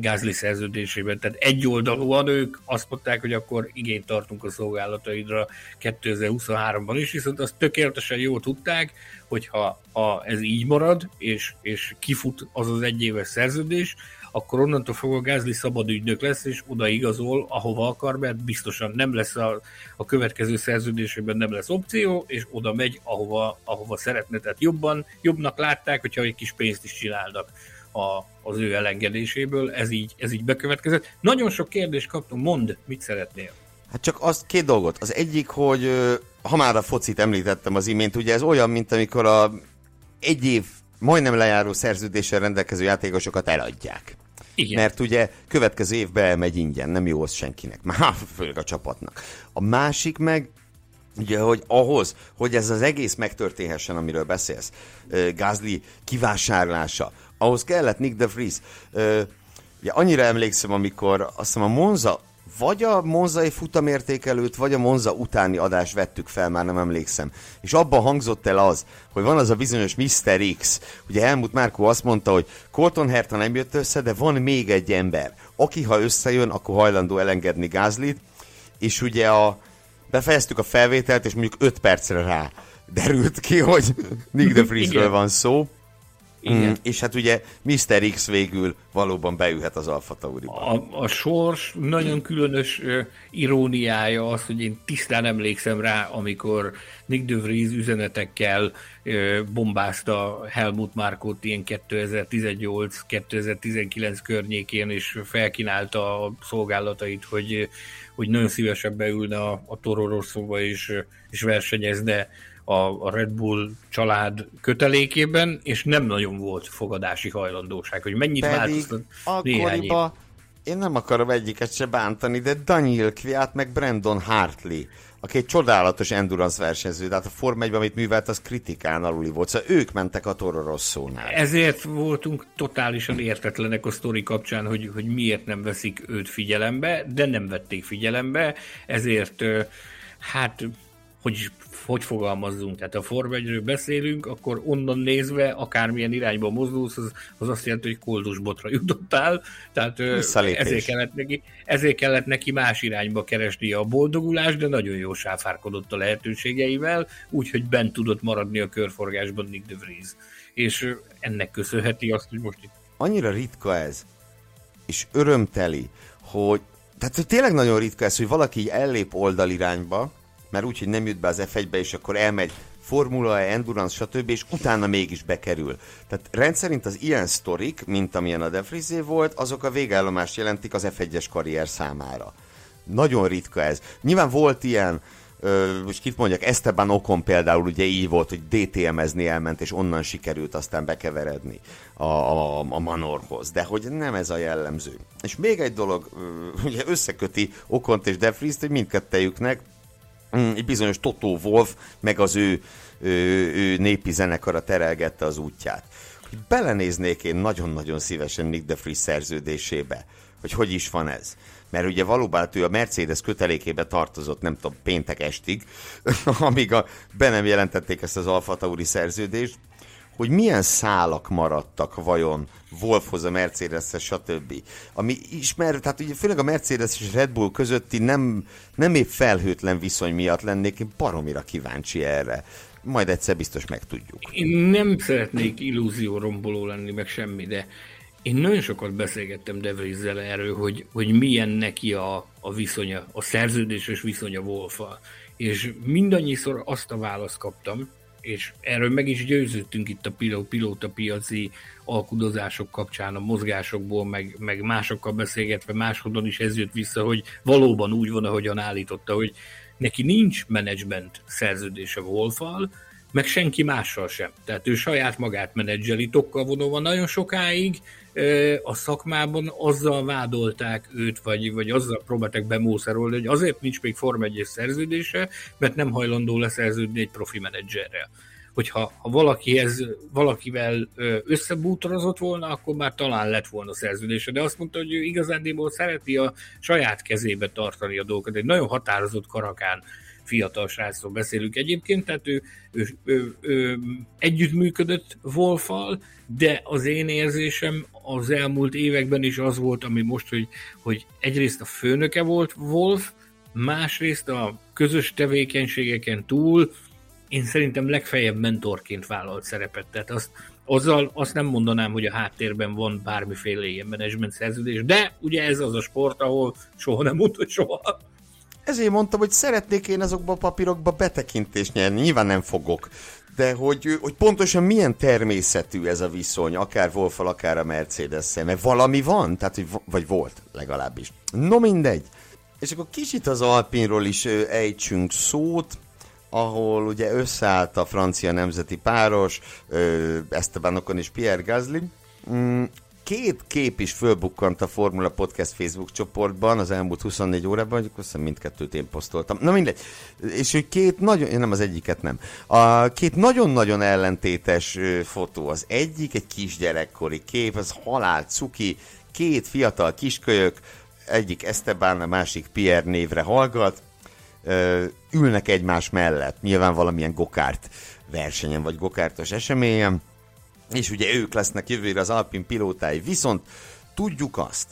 Gázli szerződésében. Tehát egyoldalúan ők azt mondták, hogy akkor igényt tartunk a szolgálataidra 2023-ban is, viszont azt tökéletesen jól tudták, hogyha ha ez így marad, és, és kifut az az egyéves szerződés, akkor onnantól fogva Gázli szabad ügynök lesz, és oda igazol, ahova akar, mert biztosan nem lesz a, a következő szerződésében nem lesz opció, és oda megy, ahova, ahova szeretne. Tehát jobban, jobbnak látták, hogyha egy kis pénzt is csinálnak a, az ő elengedéséből, ez így, ez így bekövetkezett. Nagyon sok kérdést kaptunk, mondd, mit szeretnél? Hát csak az két dolgot. Az egyik, hogy ha már a focit említettem az imént, ugye ez olyan, mint amikor a egy év majdnem lejáró szerződéssel rendelkező játékosokat eladják. Igen. Mert ugye következő évben elmegy ingyen, nem jó az senkinek, már főleg a csapatnak. A másik meg, ugye, hogy ahhoz, hogy ez az egész megtörténhessen, amiről beszélsz, Gázli kivásárlása, ahhoz kellett Nick de Vries. Ö, ugye annyira emlékszem, amikor azt hiszem a Monza vagy a monzai futamértékelőt, vagy a monza utáni adást vettük fel, már nem emlékszem. És abban hangzott el az, hogy van az a bizonyos Mr. X. Ugye Helmut Márkó azt mondta, hogy Colton Herta nem jött össze, de van még egy ember, aki ha összejön, akkor hajlandó elengedni Gázlit, és ugye a, befejeztük a felvételt, és mondjuk 5 percre rá derült ki, hogy Nick de Vriesről van szó. Igen. Mm, és hát ugye Mr. X végül valóban beülhet az Alfa Tauriba. A, a sors nagyon különös uh, iróniája az, hogy én tisztán emlékszem rá, amikor Nick de Vries üzenetekkel uh, bombázta Helmut Markot ilyen 2018-2019 környékén, és felkínálta a szolgálatait, hogy, hogy nagyon szívesen beülne a, a Toro Rosszóba és, és versenyezne a, a Red Bull család kötelékében, és nem nagyon volt fogadási hajlandóság, hogy mennyit Pedig változtat néhány év. Én nem akarom egyiket se bántani, de Daniel Kviat meg Brandon Hartley, aki egy csodálatos endurance versenyző, de hát a Form 1 amit művelt, az kritikán aluli volt, szóval ők mentek a Toro Rosszónál. Ezért voltunk totálisan értetlenek a sztori kapcsán, hogy, hogy miért nem veszik őt figyelembe, de nem vették figyelembe, ezért hát hogy hogy fogalmazzunk, tehát a Form beszélünk, akkor onnan nézve akármilyen irányba mozdulsz, az, az azt jelenti, hogy koldusbotra jutottál, tehát ezért kellett, neki, ezért kellett neki más irányba keresni a boldogulást, de nagyon jó sáfárkodott a lehetőségeivel, úgyhogy bent tudott maradni a körforgásban Nick de Vries. És ennek köszönheti azt, hogy most itt... Annyira ritka ez, és örömteli, hogy tehát hogy tényleg nagyon ritka ez, hogy valaki így ellép oldalirányba, mert úgy, hogy nem jut be az F1-be, és akkor elmegy Formula E, Endurance, stb., és utána mégis bekerül. Tehát rendszerint az ilyen sztorik, mint amilyen a Defrizé volt, azok a végállomást jelentik az F1-es karrier számára. Nagyon ritka ez. Nyilván volt ilyen, ö, most kit mondjak, Esteban Okon például ugye így volt, hogy DTM-ezni elment, és onnan sikerült aztán bekeveredni a, a, a Manorhoz, de hogy nem ez a jellemző. És még egy dolog, ö, ugye összeköti Okont és Defrizt, hogy mindkettejüknek egy bizonyos Toto Wolf, meg az ő, ő, ő népi zenekara terelgette az útját. Belenéznék én nagyon-nagyon szívesen Nick de Vries szerződésébe, hogy hogy is van ez. Mert ugye valóban hát ő a Mercedes kötelékébe tartozott, nem tudom, péntek estig, amíg a, be nem jelentették ezt az Alfa Tauri szerződést, hogy milyen szálak maradtak vajon Wolfhoz, a Mercedeshez, stb. Ami ismer, tehát ugye főleg a Mercedes és Red Bull közötti nem, nem épp felhőtlen viszony miatt lennék én baromira kíváncsi erre. Majd egyszer biztos megtudjuk. Én nem szeretnék illúzió romboló lenni, meg semmi, de én nagyon sokat beszélgettem Devrizzel erről, hogy, hogy milyen neki a, a viszonya, a szerződéses viszonya Wolfa. És mindannyiszor azt a választ kaptam, és erről meg is győződtünk itt a piló, pilóta piaci alkudozások kapcsán, a mozgásokból, meg, meg másokkal beszélgetve, máshodon is ez jött vissza, hogy valóban úgy van, ahogyan állította, hogy neki nincs menedzsment szerződése Wolfal, meg senki mással sem. Tehát ő saját magát menedzseli tokkal vonóban nagyon sokáig, a szakmában azzal vádolták őt, vagy, vagy azzal próbálták bemószerolni, hogy azért nincs még Form 1 szerződése, mert nem hajlandó leszerződni egy profi menedzserrel. Hogyha ha valakihez, valakivel összebútorozott volna, akkor már talán lett volna szerződése, de azt mondta, hogy ő igazándiból szereti a saját kezébe tartani a dolgokat. Egy nagyon határozott karakán fiatal srácról beszélünk egyébként, tehát ő, ő, ő, ő együttműködött Wolfal, de az én érzésem az elmúlt években is az volt, ami most, hogy, hogy egyrészt a főnöke volt Wolf, másrészt a közös tevékenységeken túl én szerintem legfeljebb mentorként vállalt szerepet. Tehát azt, azzal azt nem mondanám, hogy a háttérben van bármiféle ilyen menedzsment szerződés, de ugye ez az a sport, ahol soha nem mondta soha. Ezért mondtam, hogy szeretnék én azokba a papírokba betekintést nyerni. Nyilván nem fogok. De hogy, hogy pontosan milyen természetű ez a viszony, akár Wolfal, akár a mercedes mert valami van, tehát hogy, vagy volt legalábbis. No mindegy. És akkor kicsit az Alpinról is ejtsünk szót, ahol ugye összeállt a francia nemzeti páros, Esteban Ocon és Pierre Gasly. Két kép is fölbukkant a Formula Podcast Facebook csoportban az elmúlt 24 órában, hogy azt mindkettőt én posztoltam. Na mindegy. És hogy két nagyon, nem az egyiket nem. A két nagyon-nagyon ellentétes fotó. Az egyik egy kisgyerekkori kép, az halál cuki, két fiatal kiskölyök, egyik Esteban, a másik Pierre névre hallgat, ülnek egymás mellett, nyilván valamilyen gokárt versenyen, vagy gokártos eseményen, és ugye ők lesznek jövőre az Alpin pilótái, viszont tudjuk azt,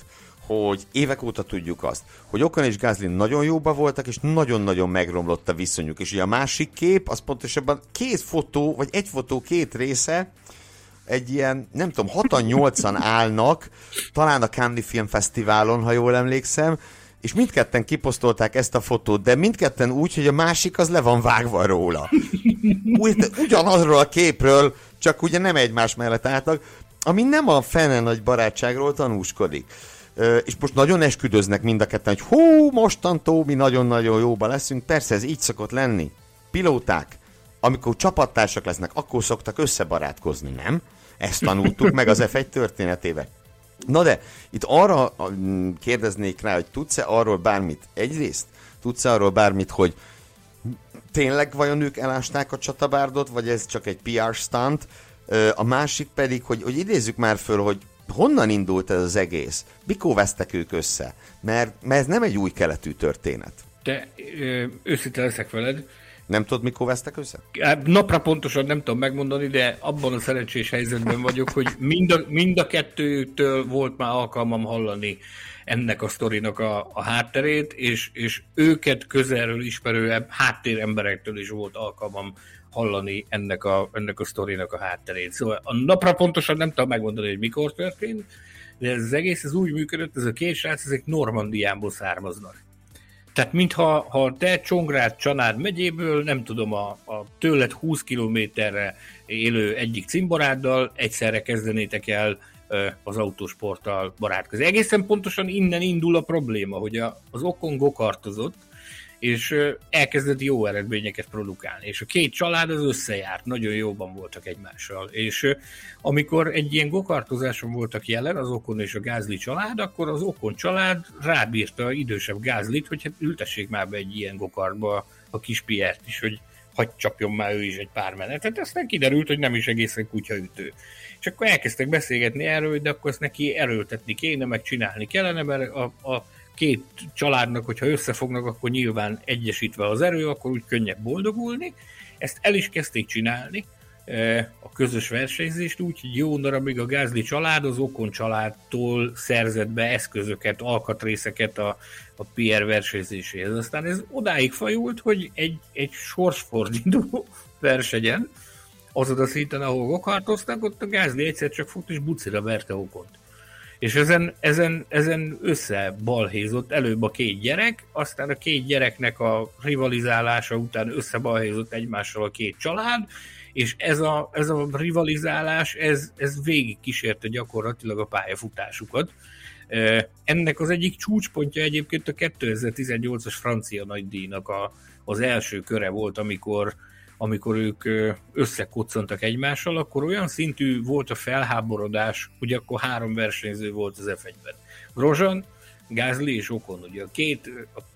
hogy évek óta tudjuk azt, hogy Okan és Gázlin nagyon jóba voltak, és nagyon-nagyon megromlott a viszonyuk. És ugye a másik kép, az pontosabban két fotó, vagy egy fotó két része, egy ilyen, nem tudom, 6-8-an állnak, talán a Cannes Film Fesztiválon, ha jól emlékszem, és mindketten kiposztolták ezt a fotót, de mindketten úgy, hogy a másik az le van vágva róla. Ugyanazról a képről, csak ugye nem egymás mellett álltak, ami nem a fene nagy barátságról tanúskodik. És most nagyon esküdöznek mind a ketten, hogy hú, mostantól mi nagyon-nagyon jóba leszünk. Persze ez így szokott lenni. Pilóták, amikor csapattársak lesznek, akkor szoktak összebarátkozni, nem? Ezt tanultuk meg az F1 történetébe. Na de, itt arra kérdeznék rá, hogy tudsz-e arról bármit? Egyrészt, tudsz-e arról bármit, hogy tényleg vajon ők elásták a csatabárdot, vagy ez csak egy PR stunt? A másik pedig, hogy, hogy idézzük már föl, hogy honnan indult ez az egész? Mikor vesztek ők össze? Mert, mert ez nem egy új keletű történet. De őszinte leszek veled, nem tudod, mikor vesztek össze? Napra pontosan nem tudom megmondani, de abban a szerencsés helyzetben vagyok, hogy mind a, mind a kettőtől volt már alkalmam hallani ennek a sztorinak a, a hátterét, és, és őket közelről ismerő háttér emberektől is volt alkalmam hallani ennek a, ennek a sztorinak a hátterét. Szóval a napra pontosan nem tudom megmondani, hogy mikor történt, de ez az egész ez úgy működött, ez a két srác, ezek Normandiából származnak. Tehát mintha ha te Csongrád Csanád megyéből, nem tudom, a, a tőled 20 kilométerre élő egyik cimboráddal egyszerre kezdenétek el az autósporttal barátkozni. Egészen pontosan innen indul a probléma, hogy a, az okon gokartozott, és elkezdett jó eredményeket produkálni. És a két család az összejárt, nagyon jóban voltak egymással. És amikor egy ilyen gokartozáson voltak jelen az Okon és a Gázli család, akkor az Okon család rábírta idősebb Gázlit, hogy hát ültessék már be egy ilyen gokartba a kis Piert is, hogy hagy csapjon már ő is egy pár menetet. Aztán kiderült, hogy nem is egészen kutyaütő. És akkor elkezdtek beszélgetni erről, de akkor ezt neki erőltetni kéne, meg csinálni kellene, mert a, a két családnak, hogyha összefognak, akkor nyilván egyesítve az erő, akkor úgy könnyebb boldogulni. Ezt el is kezdték csinálni, e, a közös versenyzést úgy, hogy jó darabig a Gázli család az Okon családtól szerzett be eszközöket, alkatrészeket a, a PR versenyzéséhez. Aztán ez odáig fajult, hogy egy, egy sorsfordító versenyen, azon a szinten, ahol gokartoztak, ott a Gázli egyszer csak fut és bucira verte Okont. És ezen, ezen, ezen összebalhézott előbb a két gyerek, aztán a két gyereknek a rivalizálása után összebalhézott egymással a két család, és ez a, ez a rivalizálás, ez, ez végig kísérte gyakorlatilag a pályafutásukat. Ennek az egyik csúcspontja egyébként a 2018-as francia nagydíjnak a, az első köre volt, amikor amikor ők összekoccantak egymással, akkor olyan szintű volt a felháborodás, hogy akkor három versenyző volt az F1-ben. Grosjean, Gázli és Okon, ugye a, két,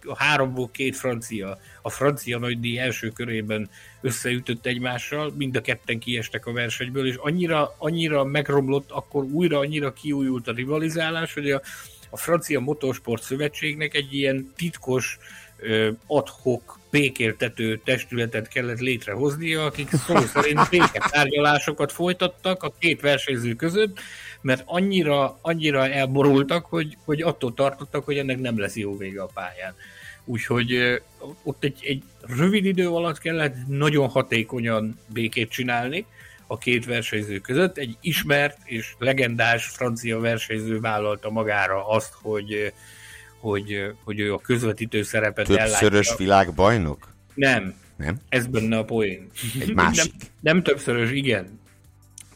a háromból két francia, a francia nagydíj első körében összeütött egymással, mind a ketten kiestek a versenyből, és annyira, annyira megromlott, akkor újra annyira kiújult a rivalizálás, hogy a, a francia motorsport szövetségnek egy ilyen titkos adhok békéltető testületet kellett létrehoznia, akik szó szerint béketárgyalásokat folytattak a két versenyző között, mert annyira, annyira elborultak, hogy, hogy attól tartottak, hogy ennek nem lesz jó vége a pályán. Úgyhogy ott egy, egy rövid idő alatt kellett nagyon hatékonyan békét csinálni a két versenyző között. Egy ismert és legendás francia versenyző vállalta magára azt, hogy hogy, hogy ő a közvetítő szerepet Többszörös ellátja. világbajnok? Nem. Nem? Ez benne a poén. Egy másik. Nem, nem többszörös, igen.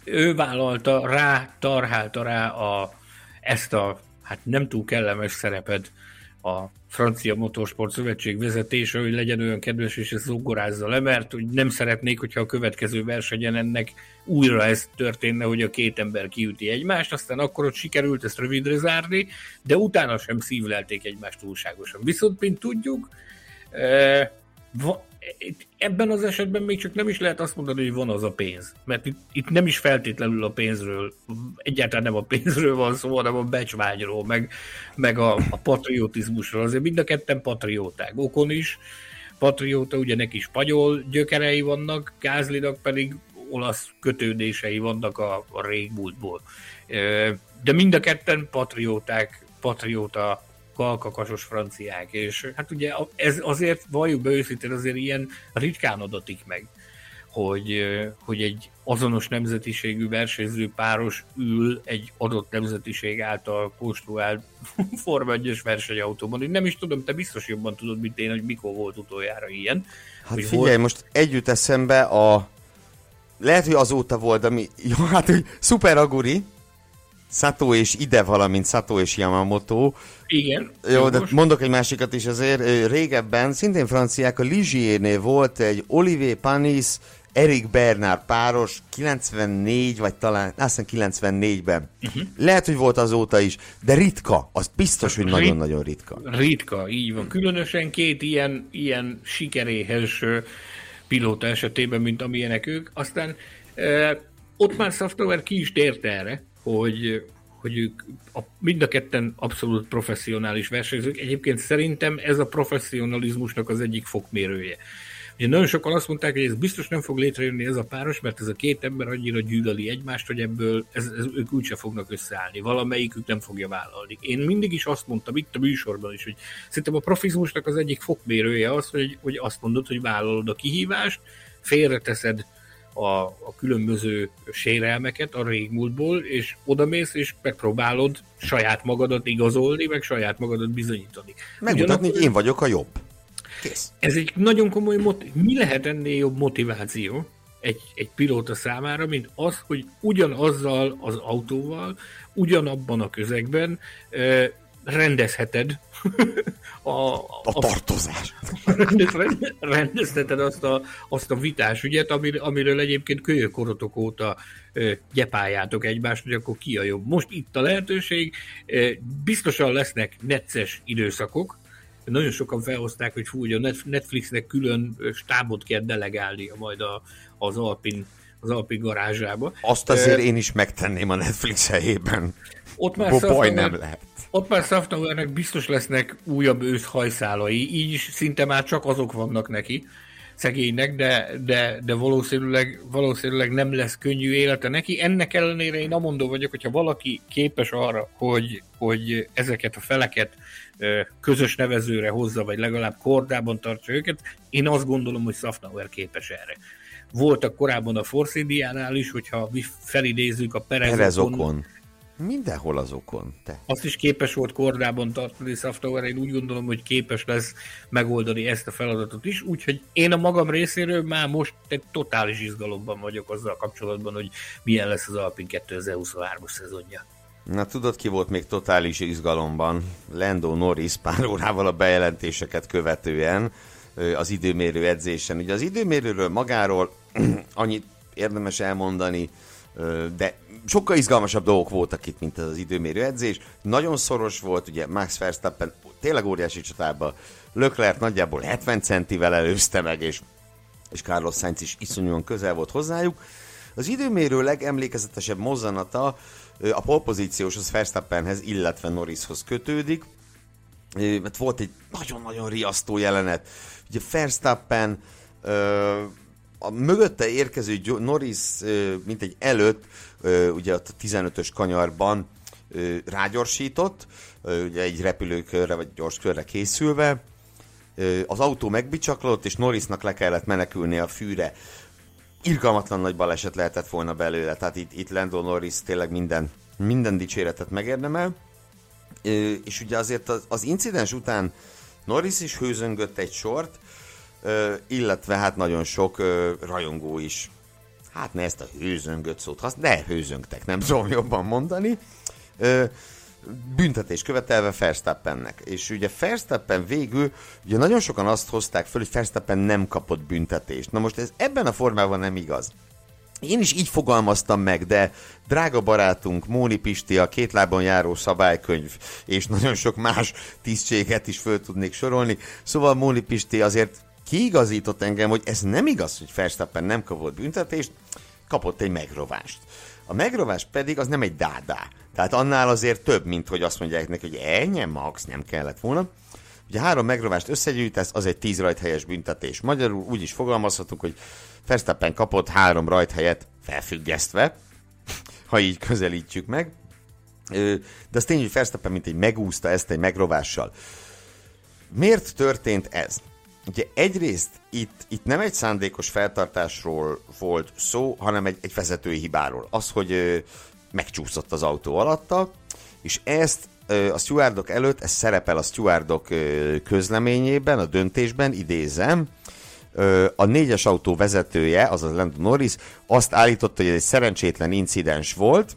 Ő vállalta, rá, tarhálta rá a, ezt a hát nem túl kellemes szerepet a Francia Motorsport Szövetség vezetése, hogy legyen olyan kedves, és ezt zongorázza le, mert hogy nem szeretnék, hogyha a következő versenyen ennek újra ez történne, hogy a két ember kiüti egymást, aztán akkor ott sikerült ezt rövidre zárni, de utána sem szívlelték egymást túlságosan. Viszont, mint tudjuk, ebben az esetben még csak nem is lehet azt mondani, hogy van az a pénz. Mert itt, itt nem is feltétlenül a pénzről, egyáltalán nem a pénzről van szó, hanem a becsvágyról, meg, meg a, a patriotizmusról. Azért mind a ketten patrióták. Okon is patrióta, ugye neki spanyol gyökerei vannak, Gázlinak pedig olasz kötődései vannak a, a régmúltból. De mind a ketten patrióták, patrióta kalkakasos franciák, és hát ugye ez azért, valljuk be őszintén, azért ilyen ritkán adatik meg, hogy, hogy egy azonos nemzetiségű versenyző páros ül egy adott nemzetiség által konstruált Forma 1 versenyautóban. Én nem is tudom, te biztos jobban tudod, mint én, hogy mikor volt utoljára ilyen. Hát figyelj, volt... most együtt eszembe a... Lehet, hogy azóta volt, ami... Jó, hát, hogy Super Aguri, Sato és ide, valamint Sato és Yamamoto. Igen. Jó, de most. mondok egy másikat is azért. Régebben, szintén franciák, a Ligier-nél volt egy Olivier Panis, Erik Bernard páros 94, vagy talán azt hiszem 94-ben. Uh-huh. Lehet, hogy volt azóta is, de ritka. Az biztos, hogy nagyon-nagyon ritka. Ritka, így van. Különösen két ilyen, ilyen sikeréhes pilóta esetében, mint amilyenek ők. Aztán eh, ott már Software ki is tért erre, hogy, hogy ők a, mind a ketten abszolút professzionális versenyzők. Egyébként szerintem ez a professzionalizmusnak az egyik fokmérője. Ugye nagyon sokan azt mondták, hogy ez biztos nem fog létrejönni ez a páros, mert ez a két ember annyira gyűlöli egymást, hogy ebből ez, ez, ők úgyse fognak összeállni. Valamelyikük nem fogja vállalni. Én mindig is azt mondtam itt a műsorban is, hogy szerintem a profizmusnak az egyik fokmérője az, hogy, hogy azt mondod, hogy vállalod a kihívást, félreteszed a, a különböző sérelmeket a régmúltból, és odamész, és megpróbálod saját magadat igazolni, meg saját magadat bizonyítani. Megmutatni, hogy én vagyok a jobb. Kész. Ez egy nagyon komoly motiv- Mi lehet ennél jobb motiváció egy, egy pilóta számára, mint az, hogy ugyanazzal az autóval, ugyanabban a közegben eh, rendezheted a, a, a tartozás. rendezheted azt a, azt a vitás ügyet, amir, amiről egyébként kölyökorotok óta e, gyepáljátok egymást, hogy akkor ki a jobb. Most itt a lehetőség, e, biztosan lesznek necces időszakok, nagyon sokan felhozták, hogy fú, a Netflixnek külön stábot kell delegálnia majd a, az Alpin az Alpin garázsába. Azt azért uh, én is megtenném a Netflix helyében. Ott már baj nem lehet. Ott már Safnauernek biztos lesznek újabb őszhajszálai, így is szinte már csak azok vannak neki, szegénynek, de, de, de valószínűleg, valószínűleg nem lesz könnyű élete neki. Ennek ellenére én amondó vagyok, hogyha valaki képes arra, hogy, hogy ezeket a feleket közös nevezőre hozza, vagy legalább kordában tartsa őket, én azt gondolom, hogy Safnauer képes erre. Voltak korábban a Force Indiánál is, hogyha mi felidézzük a Perez, Perez okon Mindenhol az okon, te. Azt is képes volt kordában tartani Software, én úgy gondolom, hogy képes lesz megoldani ezt a feladatot is, úgyhogy én a magam részéről már most egy totális izgalomban vagyok azzal kapcsolatban, hogy milyen lesz az Alpin 2023-as szezonja. Na tudod, ki volt még totális izgalomban? Lando Norris pár órával a bejelentéseket követően az időmérő edzésen. Ugye az időmérőről magáról annyit érdemes elmondani, de sokkal izgalmasabb dolgok voltak itt, mint az időmérő edzés. Nagyon szoros volt, ugye Max Verstappen tényleg óriási csatában. Leclerc nagyjából 70 centivel előzte meg, és, és Carlos Sainz is iszonyúan közel volt hozzájuk. Az időmérő legemlékezetesebb mozzanata a polpozíciós az Verstappenhez, illetve Norrishoz kötődik. Mert volt egy nagyon-nagyon riasztó jelenet. Ugye Verstappen a mögötte érkező Norris, mint egy előtt, ugye a 15-ös kanyarban rágyorsított, ugye egy repülőkörre vagy gyors körre készülve, az autó megbicsaklott, és Norrisnak le kellett menekülni a fűre. Irgalmatlan nagy baleset lehetett volna belőle, tehát itt, itt Lando Norris tényleg minden, minden dicséretet megérdemel. És ugye azért az, az incidens után Norris is hőzöngött egy sort, illetve hát nagyon sok rajongó is hát ne ezt a hőzöngöt szót használni, de hőzöngtek, nem tudom jobban mondani, ö, büntetés követelve Verstappennek. És ugye Verstappen végül, ugye nagyon sokan azt hozták föl, hogy Verstappen nem kapott büntetést. Na most ez ebben a formában nem igaz. Én is így fogalmaztam meg, de drága barátunk Móni Pisti, a két lábon járó szabálykönyv, és nagyon sok más tisztséget is föl tudnék sorolni. Szóval Móni Pisti azért kiigazított engem, hogy ez nem igaz, hogy Verstappen nem kapott büntetést, kapott egy megrovást. A megrovás pedig az nem egy dádá. Tehát annál azért több, mint hogy azt mondják neki, hogy ennyi, max, nem kellett volna. Ugye három megrovást összegyűjtesz, az egy tíz rajthelyes büntetés. Magyarul úgy is fogalmazhatunk, hogy Verstappen kapott három rajthelyet felfüggesztve, ha így közelítjük meg. De az tény, hogy Verstappen mint egy megúszta ezt egy megrovással. Miért történt ez? Ugye egyrészt itt, itt nem egy szándékos feltartásról volt szó, hanem egy, egy vezetői hibáról. Az, hogy ö, megcsúszott az autó alatta, és ezt ö, a stewardok előtt, ez szerepel a stewardok ö, közleményében, a döntésben, idézem, a négyes autó vezetője, azaz Lando Norris, azt állította, hogy ez egy szerencsétlen incidens volt,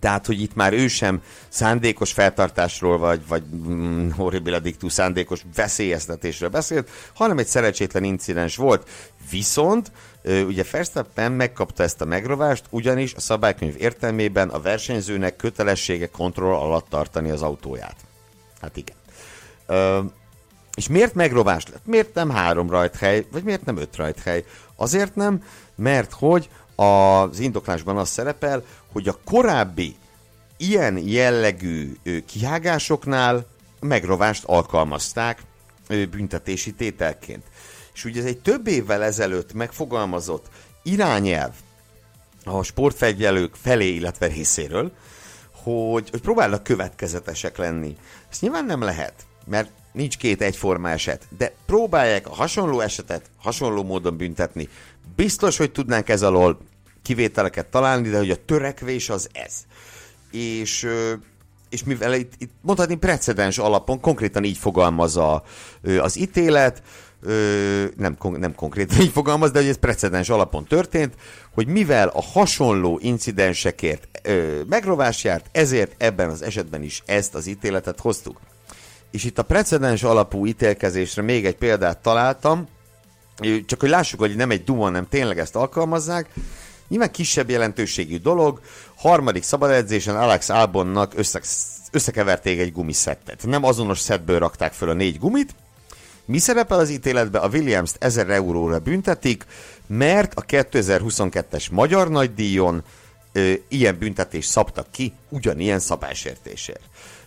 tehát, hogy itt már ő sem szándékos feltartásról, vagy, vagy mm, horribil dictu szándékos veszélyeztetésről beszélt, hanem egy szerencsétlen incidens volt. Viszont ugye Verstappen megkapta ezt a megrovást, ugyanis a szabálykönyv értelmében a versenyzőnek kötelessége kontroll alatt tartani az autóját. Hát igen. Ö, és miért megrovás lett? Miért nem három rajthely, vagy miért nem öt rajthely? Azért nem, mert hogy az indoklásban az szerepel, hogy a korábbi ilyen jellegű kihágásoknál megrovást alkalmazták büntetési tételként. És ugye ez egy több évvel ezelőtt megfogalmazott irányelv a sportfegyelők felé, illetve részéről, hogy, hogy próbálnak következetesek lenni. Ezt nyilván nem lehet, mert nincs két egyforma eset, de próbálják a hasonló esetet hasonló módon büntetni. Biztos, hogy tudnánk ez alól kivételeket találni, de hogy a törekvés az ez. És, és mivel itt, itt mondhatni precedens alapon, konkrétan így fogalmaz a, az ítélet, nem, nem konkrétan így fogalmaz, de hogy ez precedens alapon történt, hogy mivel a hasonló incidensekért megrovás járt, ezért ebben az esetben is ezt az ítéletet hoztuk. És itt a precedens alapú ítélkezésre még egy példát találtam, csak hogy lássuk, hogy nem egy duma, hanem tényleg ezt alkalmazzák. Nyilván kisebb jelentőségű dolog. Harmadik szabad edzésen Alex Albonnak össze, összekeverték egy gumiszettet. Nem azonos szettből rakták föl a négy gumit. Mi szerepel az ítéletben? A Williams-t 1000 euróra büntetik, mert a 2022-es magyar nagydíjon ö, ilyen büntetést szabtak ki, ugyanilyen szabálysértésért.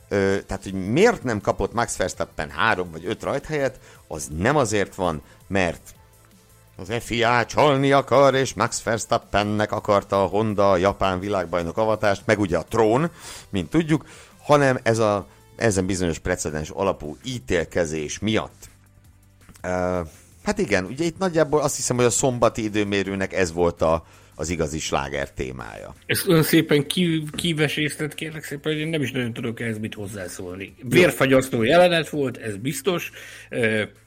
Ö, tehát, hogy miért nem kapott Max Verstappen három vagy öt rajthelyet, az nem azért van, mert az FIA csalni akar, és Max Verstappennek akarta a Honda a japán világbajnok avatást, meg ugye a trón, mint tudjuk, hanem ez a, ezen bizonyos precedens alapú ítélkezés miatt. Uh, hát igen, ugye itt nagyjából azt hiszem, hogy a szombati időmérőnek ez volt a, az igazi sláger témája. Ezt ön szépen kivesésztett, kérlek szépen, hogy én nem is nagyon tudok ehhez mit hozzászólni. Vérfagyasztó jelenet volt, ez biztos.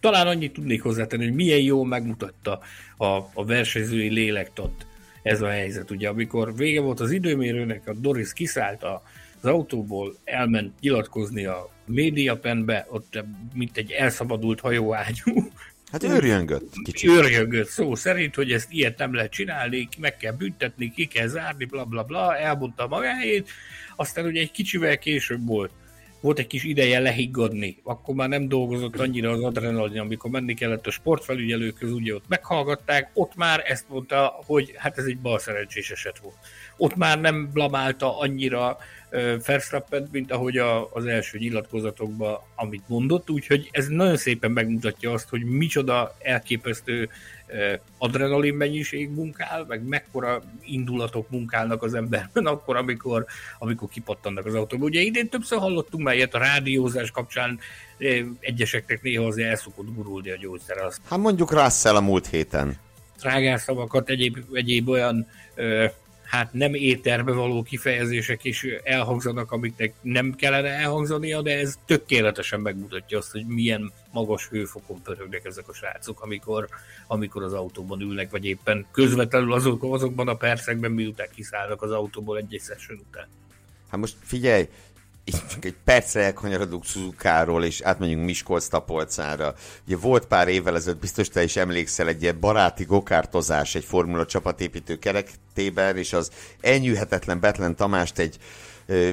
Talán annyit tudnék hozzátenni, hogy milyen jó megmutatta a, a versenyzői lélektot ez a helyzet. Ugye amikor vége volt az időmérőnek, a Doris kiszállt a, az autóból, elment nyilatkozni a médiapenbe, ott mint egy elszabadult hajóágyú, Hát őrjöngött kicsit. Őrjöngött szó szerint, hogy ezt ilyet nem lehet csinálni, meg kell büntetni, ki kell zárni, bla bla bla, elmondta magáét, aztán ugye egy kicsivel később volt volt egy kis ideje lehiggadni, akkor már nem dolgozott annyira az adrenalin, amikor menni kellett a sportfelügyelőköz, ugye ott meghallgatták, ott már ezt mondta, hogy hát ez egy balszerencsés eset volt. Ott már nem blamálta annyira Verstappen, mint ahogy a, az első nyilatkozatokban, amit mondott, úgyhogy ez nagyon szépen megmutatja azt, hogy micsoda elképesztő adrenalin mennyiség munkál, meg mekkora indulatok munkálnak az emberben akkor, amikor, amikor kipattannak az autóba. Ugye idén többször hallottunk már ilyet a rádiózás kapcsán, egyeseknek néha azért el szokott gurulni a gyógyszer. Azt. Hát mondjuk Russell a múlt héten. Trágás szavakat, egyéb, egyéb olyan ö, hát nem éterbe való kifejezések is elhangzanak, amiknek nem kellene elhangzania, de ez tökéletesen megmutatja azt, hogy milyen magas hőfokon pörögnek ezek a srácok, amikor, amikor az autóban ülnek, vagy éppen közvetlenül azok, azokban a percekben, miután kiszállnak az autóból egy-egy session után. Hát most figyelj, egy percre elkanyarodunk Suzukáról, és átmegyünk Miskolc tapolcára. Ugye volt pár évvel ezelőtt, biztos te is emlékszel, egy ilyen baráti gokártozás egy formula csapatépítő kerektében, és az elnyűhetetlen Betlen Tamást egy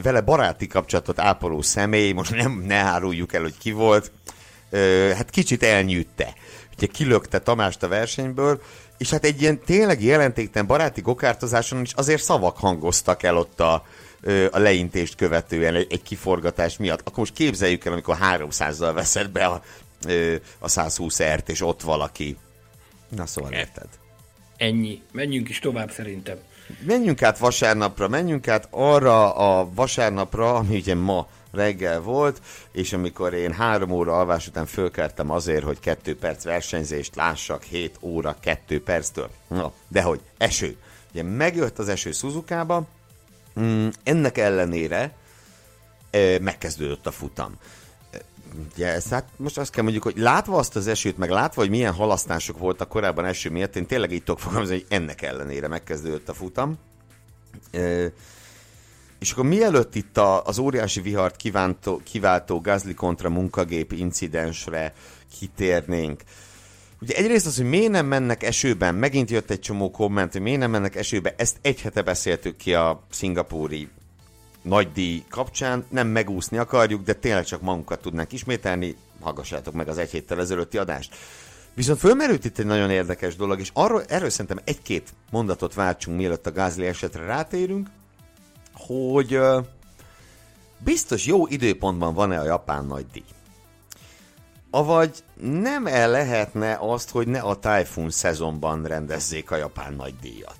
vele baráti kapcsolatot ápoló személy, most nem ne áruljuk el, hogy ki volt, hát kicsit elnyűtte. ugye kilökte Tamást a versenyből, és hát egy ilyen tényleg jelentéktelen baráti gokártozáson is azért szavak hangoztak el ott a, a leintést követően egy, egy kiforgatás miatt. Akkor most képzeljük el, amikor 300-zal veszed be a, a 120 ert, és ott valaki. Na szóval érted. Ennyi. Menjünk is tovább szerintem. Menjünk át vasárnapra, menjünk át arra a vasárnapra, ami ugye ma reggel volt, és amikor én három óra alvás után fölkeltem azért, hogy kettő perc versenyzést lássak 7 óra 2 perctől. Na, de hogy eső. Ugye megjött az eső Suzukába, ennek ellenére megkezdődött a futam. Ugye, hát most azt kell mondjuk, hogy látva azt az esőt, meg látva, hogy milyen halasztások voltak korábban eső miatt, én tényleg így tudok fogalmazni, hogy ennek ellenére megkezdődött a futam. És akkor mielőtt itt a, az óriási vihart kívántó, kiváltó Gazli kontra munkagép incidensre kitérnénk, Ugye egyrészt az, hogy miért nem mennek esőben, megint jött egy csomó komment, hogy miért nem mennek esőbe, ezt egy hete beszéltük ki a szingapúri nagydíj kapcsán, nem megúszni akarjuk, de tényleg csak magunkat tudnánk ismételni, hallgassátok meg az egy héttel ezelőtti adást. Viszont fölmerült itt egy nagyon érdekes dolog, és arról, erről szerintem egy-két mondatot váltsunk, mielőtt a Gázli esetre rátérünk, hogy biztos jó időpontban van-e a japán nagy díj. Avagy nem el lehetne azt, hogy ne a Typhoon szezonban rendezzék a japán nagy díjat.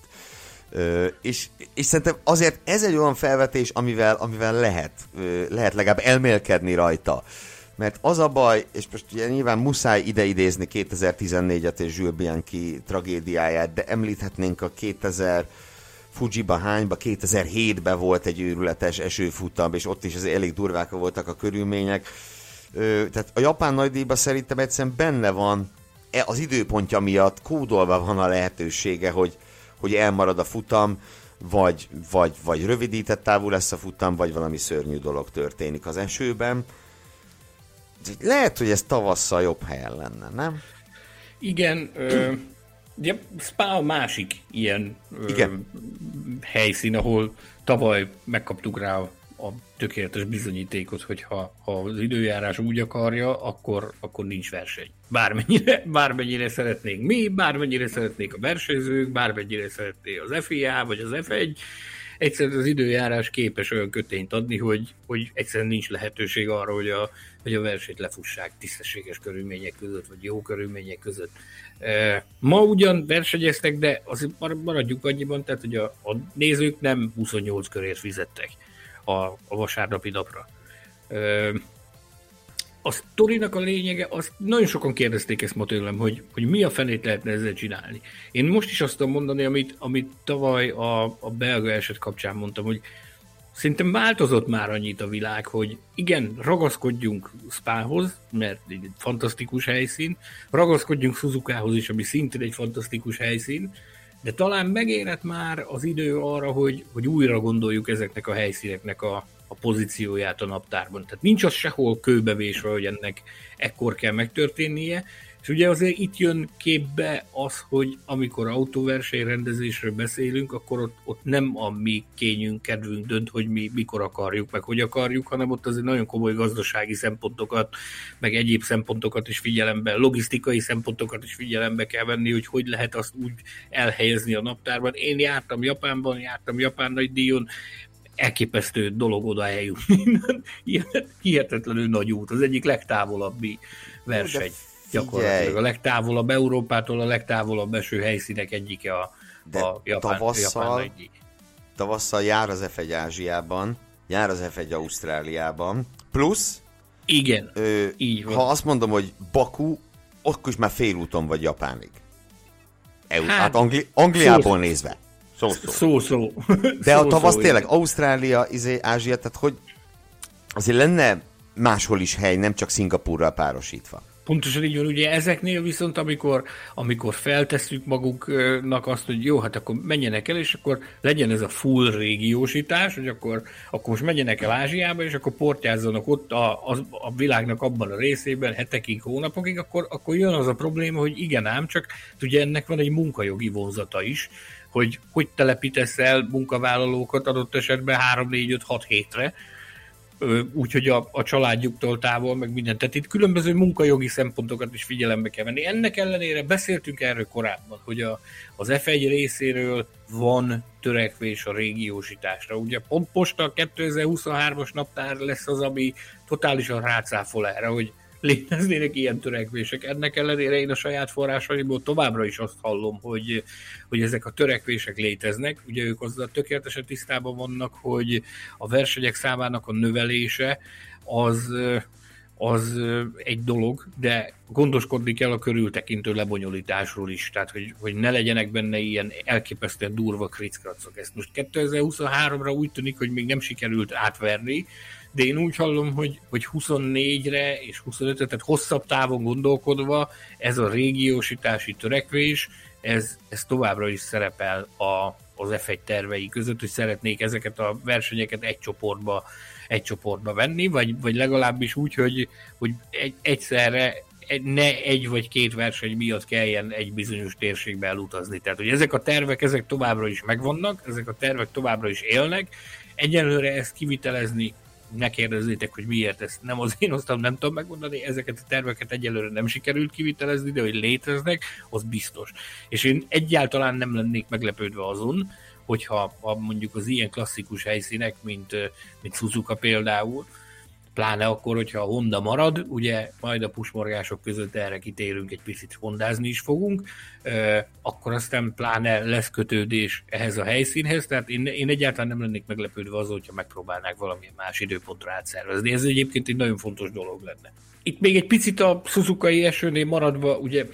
Ö, és, és szerintem azért ez egy olyan felvetés, amivel, amivel lehet, ö, lehet legalább elmélkedni rajta. Mert az a baj, és most ugye nyilván muszáj ide idézni 2014-et és Jules Bianchi tragédiáját, de említhetnénk a 2000 Fujiba hányba 2007-ben volt egy őrületes esőfutam, és ott is az elég durvák voltak a körülmények. Ö, tehát a japán nagydíjban szerintem egyszerűen benne van e, az időpontja miatt kódolva van a lehetősége, hogy, hogy elmarad a futam, vagy, vagy, vagy rövidített távú lesz a futam, vagy valami szörnyű dolog történik az esőben. Lehet, hogy ez tavasszal jobb helyen lenne, nem? Igen, ö, Ugye Spa a másik ilyen Igen. Ö, helyszín, ahol tavaly megkaptuk rá a, a tökéletes bizonyítékot, hogy ha, ha az időjárás úgy akarja, akkor, akkor nincs verseny. Bármennyire, bármennyire szeretnénk mi, bármennyire szeretnék a versenyzők, bármennyire szeretné az FIA vagy az F1, egyszerűen az időjárás képes olyan kötényt adni, hogy, hogy egyszerűen nincs lehetőség arra, hogy a, hogy a versenyt lefussák tisztességes körülmények között, vagy jó körülmények között. Ma ugyan versenyeztek, de azért maradjuk annyiban, tehát hogy a, a nézők nem 28 körért fizettek a, a vasárnapi napra. A sztorinak a lényege, azt nagyon sokan kérdezték ezt ma tőlem, hogy, hogy mi a fenét lehetne ezzel csinálni. Én most is azt tudom mondani, amit, amit tavaly a, a belga eset kapcsán mondtam, hogy Szerintem változott már annyit a világ, hogy igen, ragaszkodjunk Spához, mert egy fantasztikus helyszín, ragaszkodjunk Suzukához is, ami szintén egy fantasztikus helyszín, de talán megérett már az idő arra, hogy, hogy újra gondoljuk ezeknek a helyszíneknek a, a pozícióját a naptárban. Tehát nincs az sehol kőbevésve, hogy ennek ekkor kell megtörténnie, és ugye azért itt jön képbe az, hogy amikor autóverseny rendezésről beszélünk, akkor ott, ott nem a mi kényünk, kedvünk dönt, hogy mi mikor akarjuk, meg hogy akarjuk, hanem ott azért nagyon komoly gazdasági szempontokat, meg egyéb szempontokat is figyelembe, logisztikai szempontokat is figyelembe kell venni, hogy hogy lehet azt úgy elhelyezni a naptárban. Én jártam Japánban, jártam Japán nagy díjon, elképesztő dolog oda eljutni. Hihetetlenül nagy út, az egyik legtávolabbi verseny. De Gyakorlatilag a legtávolabb Európától a legtávolabb eső helyszínek egyike a, De a Japán, tavasszal, Japán egyik. Tavasszal jár az F1 Ázsiában, jár az F1 Ausztráliában, plusz igen, ö, így van. Ha azt mondom, hogy Baku, akkor is már félúton vagy Japánig. EU, hát, hát Angli- Angliából szó, nézve. Szó-szó. Szó-szó. De szó, a tavasz szó, tényleg Ausztrália, izé, Ázsia, tehát hogy azért lenne máshol is hely, nem csak Szingapúrral párosítva. Pontosan így van, ugye ezeknél viszont, amikor, amikor feltesszük magunknak azt, hogy jó, hát akkor menjenek el, és akkor legyen ez a full régiósítás, hogy akkor, akkor most menjenek el Ázsiába, és akkor portyázzanak ott a, a, a világnak abban a részében hetekig, hónapokig, akkor, akkor jön az a probléma, hogy igen ám, csak ugye ennek van egy munkajogi vonzata is, hogy hogy telepítesz el munkavállalókat adott esetben 3, 4, 5, 6 hétre, úgyhogy a, a családjuktól távol, meg mindent. Tehát itt különböző munkajogi szempontokat is figyelembe kell venni. Ennek ellenére beszéltünk erről korábban, hogy a, az F1 részéről van törekvés a régiósításra. Ugye pont most a 2023-as naptár lesz az, ami totálisan rácáfol erre, hogy léteznének ilyen törekvések. Ennek ellenére én a saját forrásaimból továbbra is azt hallom, hogy, hogy ezek a törekvések léteznek. Ugye ők azzal tökéletesen tisztában vannak, hogy a versenyek számának a növelése az az egy dolog, de gondoskodni kell a körültekintő lebonyolításról is, tehát hogy, hogy ne legyenek benne ilyen elképesztően durva krickratszok. Ezt most 2023-ra úgy tűnik, hogy még nem sikerült átverni, de én úgy hallom, hogy, hogy 24-re és 25-re, tehát hosszabb távon gondolkodva ez a régiósítási törekvés, ez, ez továbbra is szerepel a, az F1 tervei között, hogy szeretnék ezeket a versenyeket egy csoportba, egy csoportba venni, vagy, vagy legalábbis úgy, hogy, hogy egy, egyszerre ne egy vagy két verseny miatt kelljen egy bizonyos térségbe elutazni. Tehát, hogy ezek a tervek, ezek továbbra is megvannak, ezek a tervek továbbra is élnek, egyelőre ezt kivitelezni ne kérdezzétek, hogy miért ezt nem az én osztam, nem tudom megmondani, ezeket a terveket egyelőre nem sikerült kivitelezni, de hogy léteznek, az biztos. És én egyáltalán nem lennék meglepődve azon, hogyha ha mondjuk az ilyen klasszikus helyszínek, mint, mint Suzuka például, pláne akkor, hogyha a Honda marad, ugye majd a pusmorgások között erre kitérünk, egy picit hondázni is fogunk, akkor aztán pláne lesz kötődés ehhez a helyszínhez, tehát én, én egyáltalán nem lennék meglepődve az, hogyha megpróbálnák valamilyen más időpontra átszervezni. Ez egyébként egy nagyon fontos dolog lenne. Itt még egy picit a Suzuki esőnél maradva, ugye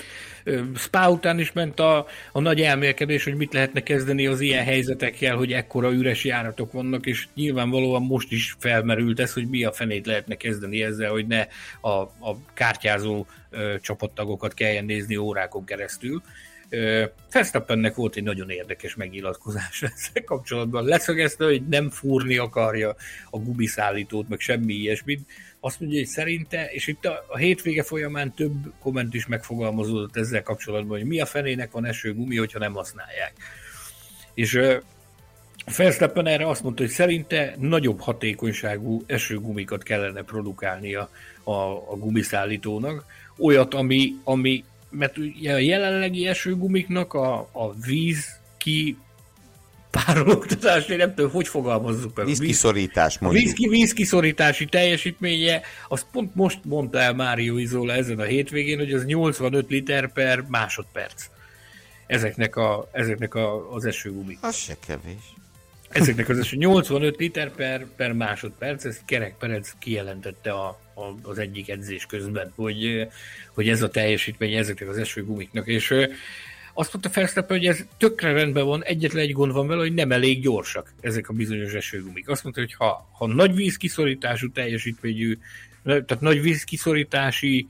Spa után is ment a, a nagy elmélkedés, hogy mit lehetne kezdeni az ilyen helyzetekkel, hogy ekkora üres járatok vannak, és nyilvánvalóan most is felmerült ez, hogy mi a fenét lehetne kezdeni ezzel, hogy ne a, a kártyázó ö, csapattagokat kelljen nézni órákon keresztül. Verstappennek volt egy nagyon érdekes megnyilatkozás ezzel kapcsolatban. Leszögezte, hogy nem fúrni akarja a gubiszállítót, meg semmi ilyesmit, azt mondja, hogy szerinte, és itt a, a hétvége folyamán több komment is megfogalmazódott ezzel kapcsolatban, hogy mi a fenének van esőgumi, hogyha nem használják. És Felsztappen erre azt mondta, hogy szerinte nagyobb hatékonyságú esőgumikat kellene produkálni a, a, a gumiszállítónak, olyat, ami, ami mert ugye a jelenlegi esőgumiknak a, a víz ki párologtatás, én nem tudom, hogy fogalmazzuk meg. Vízkiszorítás mondjuk. Víz, vízkiszorítási teljesítménye, azt pont most mondta el Mário Izola ezen a hétvégén, hogy az 85 liter per másodperc. Ezeknek, a, ezeknek a, az esőgumik. Az se kevés. Ezeknek az eső 85 liter per, per másodperc, ezt Kerek Perec kijelentette a, a, az egyik edzés közben, hogy, hogy ez a teljesítmény ezeknek az esőgumiknak, és azt mondta Felsztappen, hogy ez tökre rendben van, egyetlen egy gond van vele, hogy nem elég gyorsak ezek a bizonyos esőgumik. Azt mondta, hogy ha, ha nagy vízkiszorítású teljesítményű, tehát nagy vízkiszorítási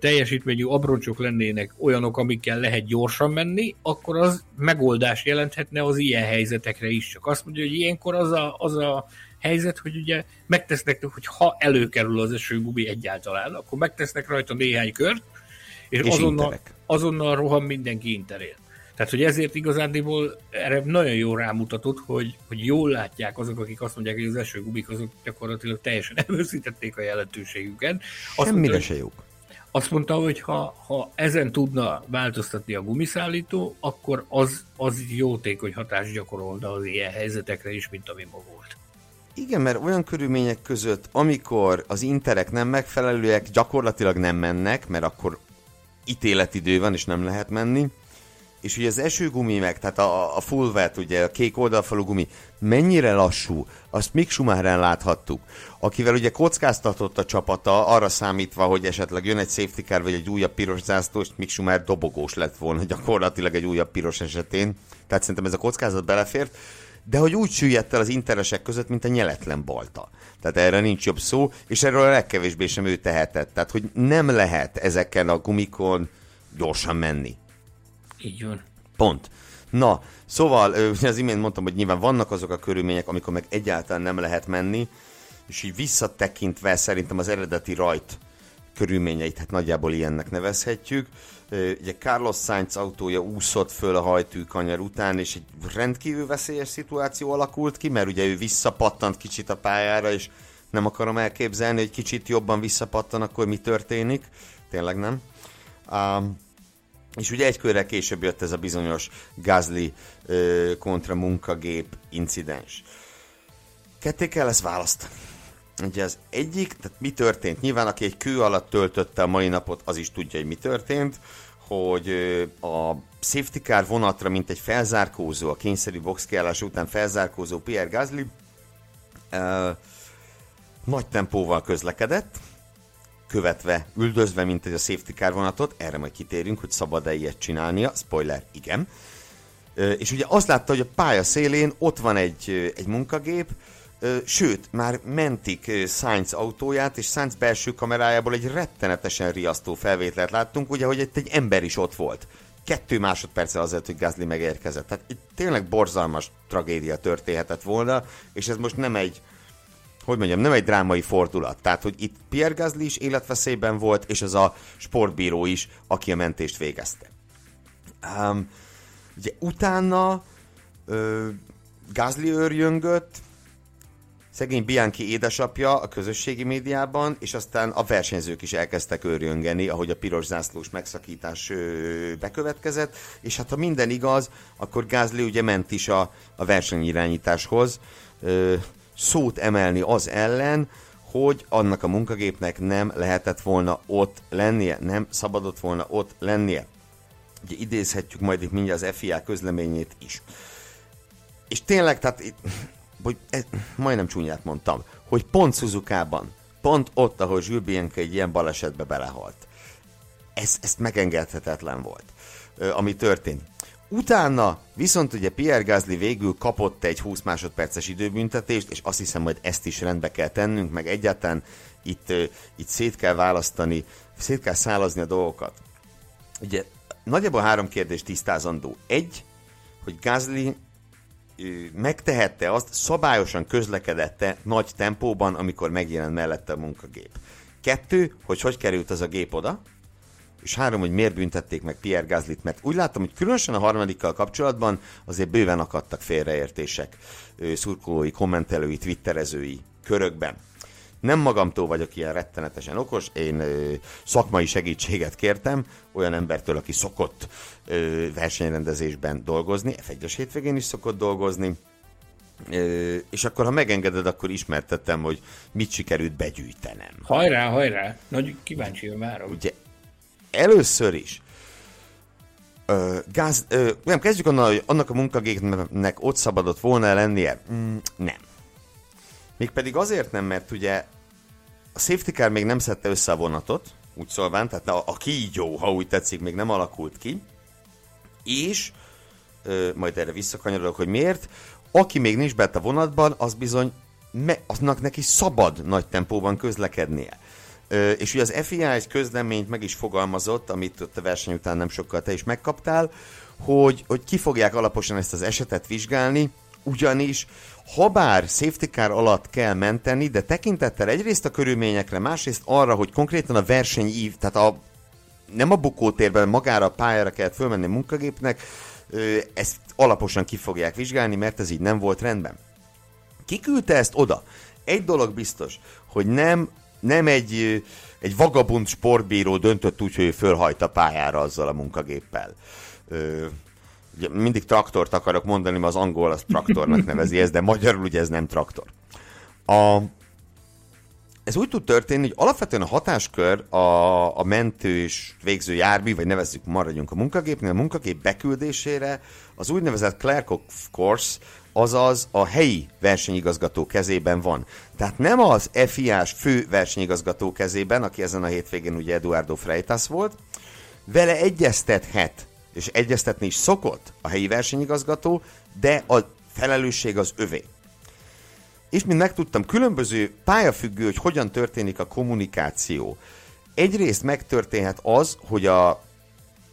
teljesítményű abroncsok lennének olyanok, amikkel lehet gyorsan menni, akkor az megoldás jelenthetne az ilyen helyzetekre is. Csak azt mondja, hogy ilyenkor az a, az a helyzet, hogy ugye megtesznek, hogy ha előkerül az esőgumi egyáltalán, akkor megtesznek rajta néhány kört, és, és azonnal, azonnal rohan mindenki interél. Tehát, hogy ezért igazándiból erre nagyon jól rámutatott, hogy, hogy jól látják azok, akik azt mondják, hogy az esőgumik azok gyakorlatilag teljesen elveszítették a jelentőségüket. Azt Semmire mondta, se jók. Azt mondta, hogy ha, ha ezen tudna változtatni a gumiszállító, akkor az, az jótékony hatást gyakorolna az ilyen helyzetekre is, mint ami ma volt. Igen, mert olyan körülmények között, amikor az interek nem megfelelőek, gyakorlatilag nem mennek, mert akkor ítéletidő van, és nem lehet menni. És ugye az esőgumi meg, tehát a, a full wet, ugye a kék oldalfalú gumi, mennyire lassú, azt Mick Schumacheren láthattuk, akivel ugye kockáztatott a csapata, arra számítva, hogy esetleg jön egy safety car, vagy egy újabb piros zászló, és Mick Schumacher dobogós lett volna gyakorlatilag egy újabb piros esetén. Tehát szerintem ez a kockázat belefért de hogy úgy süllyedt el az interesek között, mint a nyeletlen balta. Tehát erre nincs jobb szó, és erről a legkevésbé sem ő tehetett. Tehát, hogy nem lehet ezeken a gumikon gyorsan menni. Így van. Pont. Na, szóval, az imént mondtam, hogy nyilván vannak azok a körülmények, amikor meg egyáltalán nem lehet menni, és így visszatekintve szerintem az eredeti rajt körülményeit, hát nagyjából ilyennek nevezhetjük. Ugye Carlos Sainz autója úszott föl a hajtűkanyar után, és egy rendkívül veszélyes szituáció alakult ki, mert ugye ő visszapattant kicsit a pályára, és nem akarom elképzelni, hogy kicsit jobban visszapattan, akkor mi történik. Tényleg nem. Um, és ugye egy körre később jött ez a bizonyos Gazli kontra munkagép incidens. Ketté kell ezt választani. Ugye az egyik, tehát mi történt? Nyilván aki egy kő alatt töltötte a mai napot, az is tudja, hogy mi történt, hogy a safety car vonatra, mint egy felzárkózó, a kényszerű boxkiállás után felzárkózó Pierre Gasly ö, nagy tempóval közlekedett, követve, üldözve, mint egy a safety car vonatot, erre majd kitérünk, hogy szabad-e ilyet csinálnia, spoiler, igen. És ugye azt látta, hogy a pálya szélén ott van egy, egy munkagép, sőt, már mentik Sainz autóját, és Sainz belső kamerájából egy rettenetesen riasztó felvételt láttunk, ugye, hogy itt egy ember is ott volt. Kettő másodperccel azért, hogy Gasly megérkezett. Tehát itt tényleg borzalmas tragédia történhetett volna, és ez most nem egy, hogy mondjam, nem egy drámai fordulat. Tehát, hogy itt Pierre Gasly is életveszélyben volt, és az a sportbíró is, aki a mentést végezte. Um, ugye utána uh, Gasly őrjöngött, szegény Bianchi édesapja a közösségi médiában, és aztán a versenyzők is elkezdtek őrjöngeni, ahogy a piros zászlós megszakítás ö, bekövetkezett, és hát ha minden igaz, akkor Gázli ugye ment is a, a versenyirányításhoz, ö, szót emelni az ellen, hogy annak a munkagépnek nem lehetett volna ott lennie, nem szabadott volna ott lennie. Ugye idézhetjük majd itt mindjárt az FIA közleményét is. És tényleg, tehát hogy ez, majdnem csúnyát mondtam, hogy pont Suzuka-ban, pont ott, ahol Jules egy ilyen balesetbe belehalt. Ez, ez megengedhetetlen volt, ami történt. Utána viszont ugye Pierre Gasly végül kapott egy 20 másodperces időbüntetést, és azt hiszem, hogy ezt is rendbe kell tennünk, meg egyáltalán itt, itt szét kell választani, szét kell szálazni a dolgokat. Ugye nagyjából három kérdés tisztázandó. Egy, hogy Gasly megtehette azt, szabályosan közlekedette nagy tempóban, amikor megjelent mellette a munkagép. Kettő, hogy hogy került az a gép oda, és három, hogy miért büntették meg Pierre Gaslyt, mert úgy láttam, hogy különösen a harmadikkal kapcsolatban azért bőven akadtak félreértések szurkolói, kommentelői, twitterezői körökben. Nem magamtól vagyok ilyen rettenetesen okos, én ö, szakmai segítséget kértem olyan embertől, aki szokott ö, versenyrendezésben dolgozni, F1-es hétvégén is szokott dolgozni, ö, és akkor, ha megengeded, akkor ismertettem, hogy mit sikerült begyűjtenem. Hajrá, hajrá! Nagy kíváncsi várom. Ugye először is ö, gáz, ö, nem, kezdjük onnan, hogy annak a munkagépnek ott szabadott volna lennie? Mm, nem. Mégpedig azért nem, mert ugye a safety car még nem szedte össze a vonatot, úgy szólván, tehát a, a kígyó, ha úgy tetszik, még nem alakult ki, és ö, majd erre visszakanyarodok, hogy miért, aki még nincs bent a vonatban, az bizony me, aznak neki szabad nagy tempóban közlekednie. És ugye az FIA egy közleményt meg is fogalmazott, amit ott a verseny után nem sokkal te is megkaptál, hogy, hogy ki fogják alaposan ezt az esetet vizsgálni, ugyanis habár safety car alatt kell menteni, de tekintettel egyrészt a körülményekre, másrészt arra, hogy konkrétan a verseny ív, tehát a, nem a bukótérben, magára a pályára kellett fölmenni a munkagépnek, ezt alaposan ki fogják vizsgálni, mert ez így nem volt rendben. Ki küldte ezt oda? Egy dolog biztos, hogy nem, nem egy, egy vagabund sportbíró döntött úgy, hogy ő fölhajt a pályára azzal a munkagéppel ugye mindig traktort akarok mondani, mert az angol az traktornak nevezi ezt, de magyarul ugye ez nem traktor. A, ez úgy tud történni, hogy alapvetően a hatáskör a, a mentő és végző jármű, vagy nevezzük, maradjunk a munkagépnél, a munkagép beküldésére az úgynevezett clerk of course, azaz a helyi versenyigazgató kezében van. Tehát nem az FIA-s fő versenyigazgató kezében, aki ezen a hétvégén ugye Eduardo Freitas volt, vele egyeztethet és egyeztetni is szokott a helyi versenyigazgató, de a felelősség az övé. És mint megtudtam, különböző pályafüggő, hogy hogyan történik a kommunikáció. Egyrészt megtörténhet az, hogy a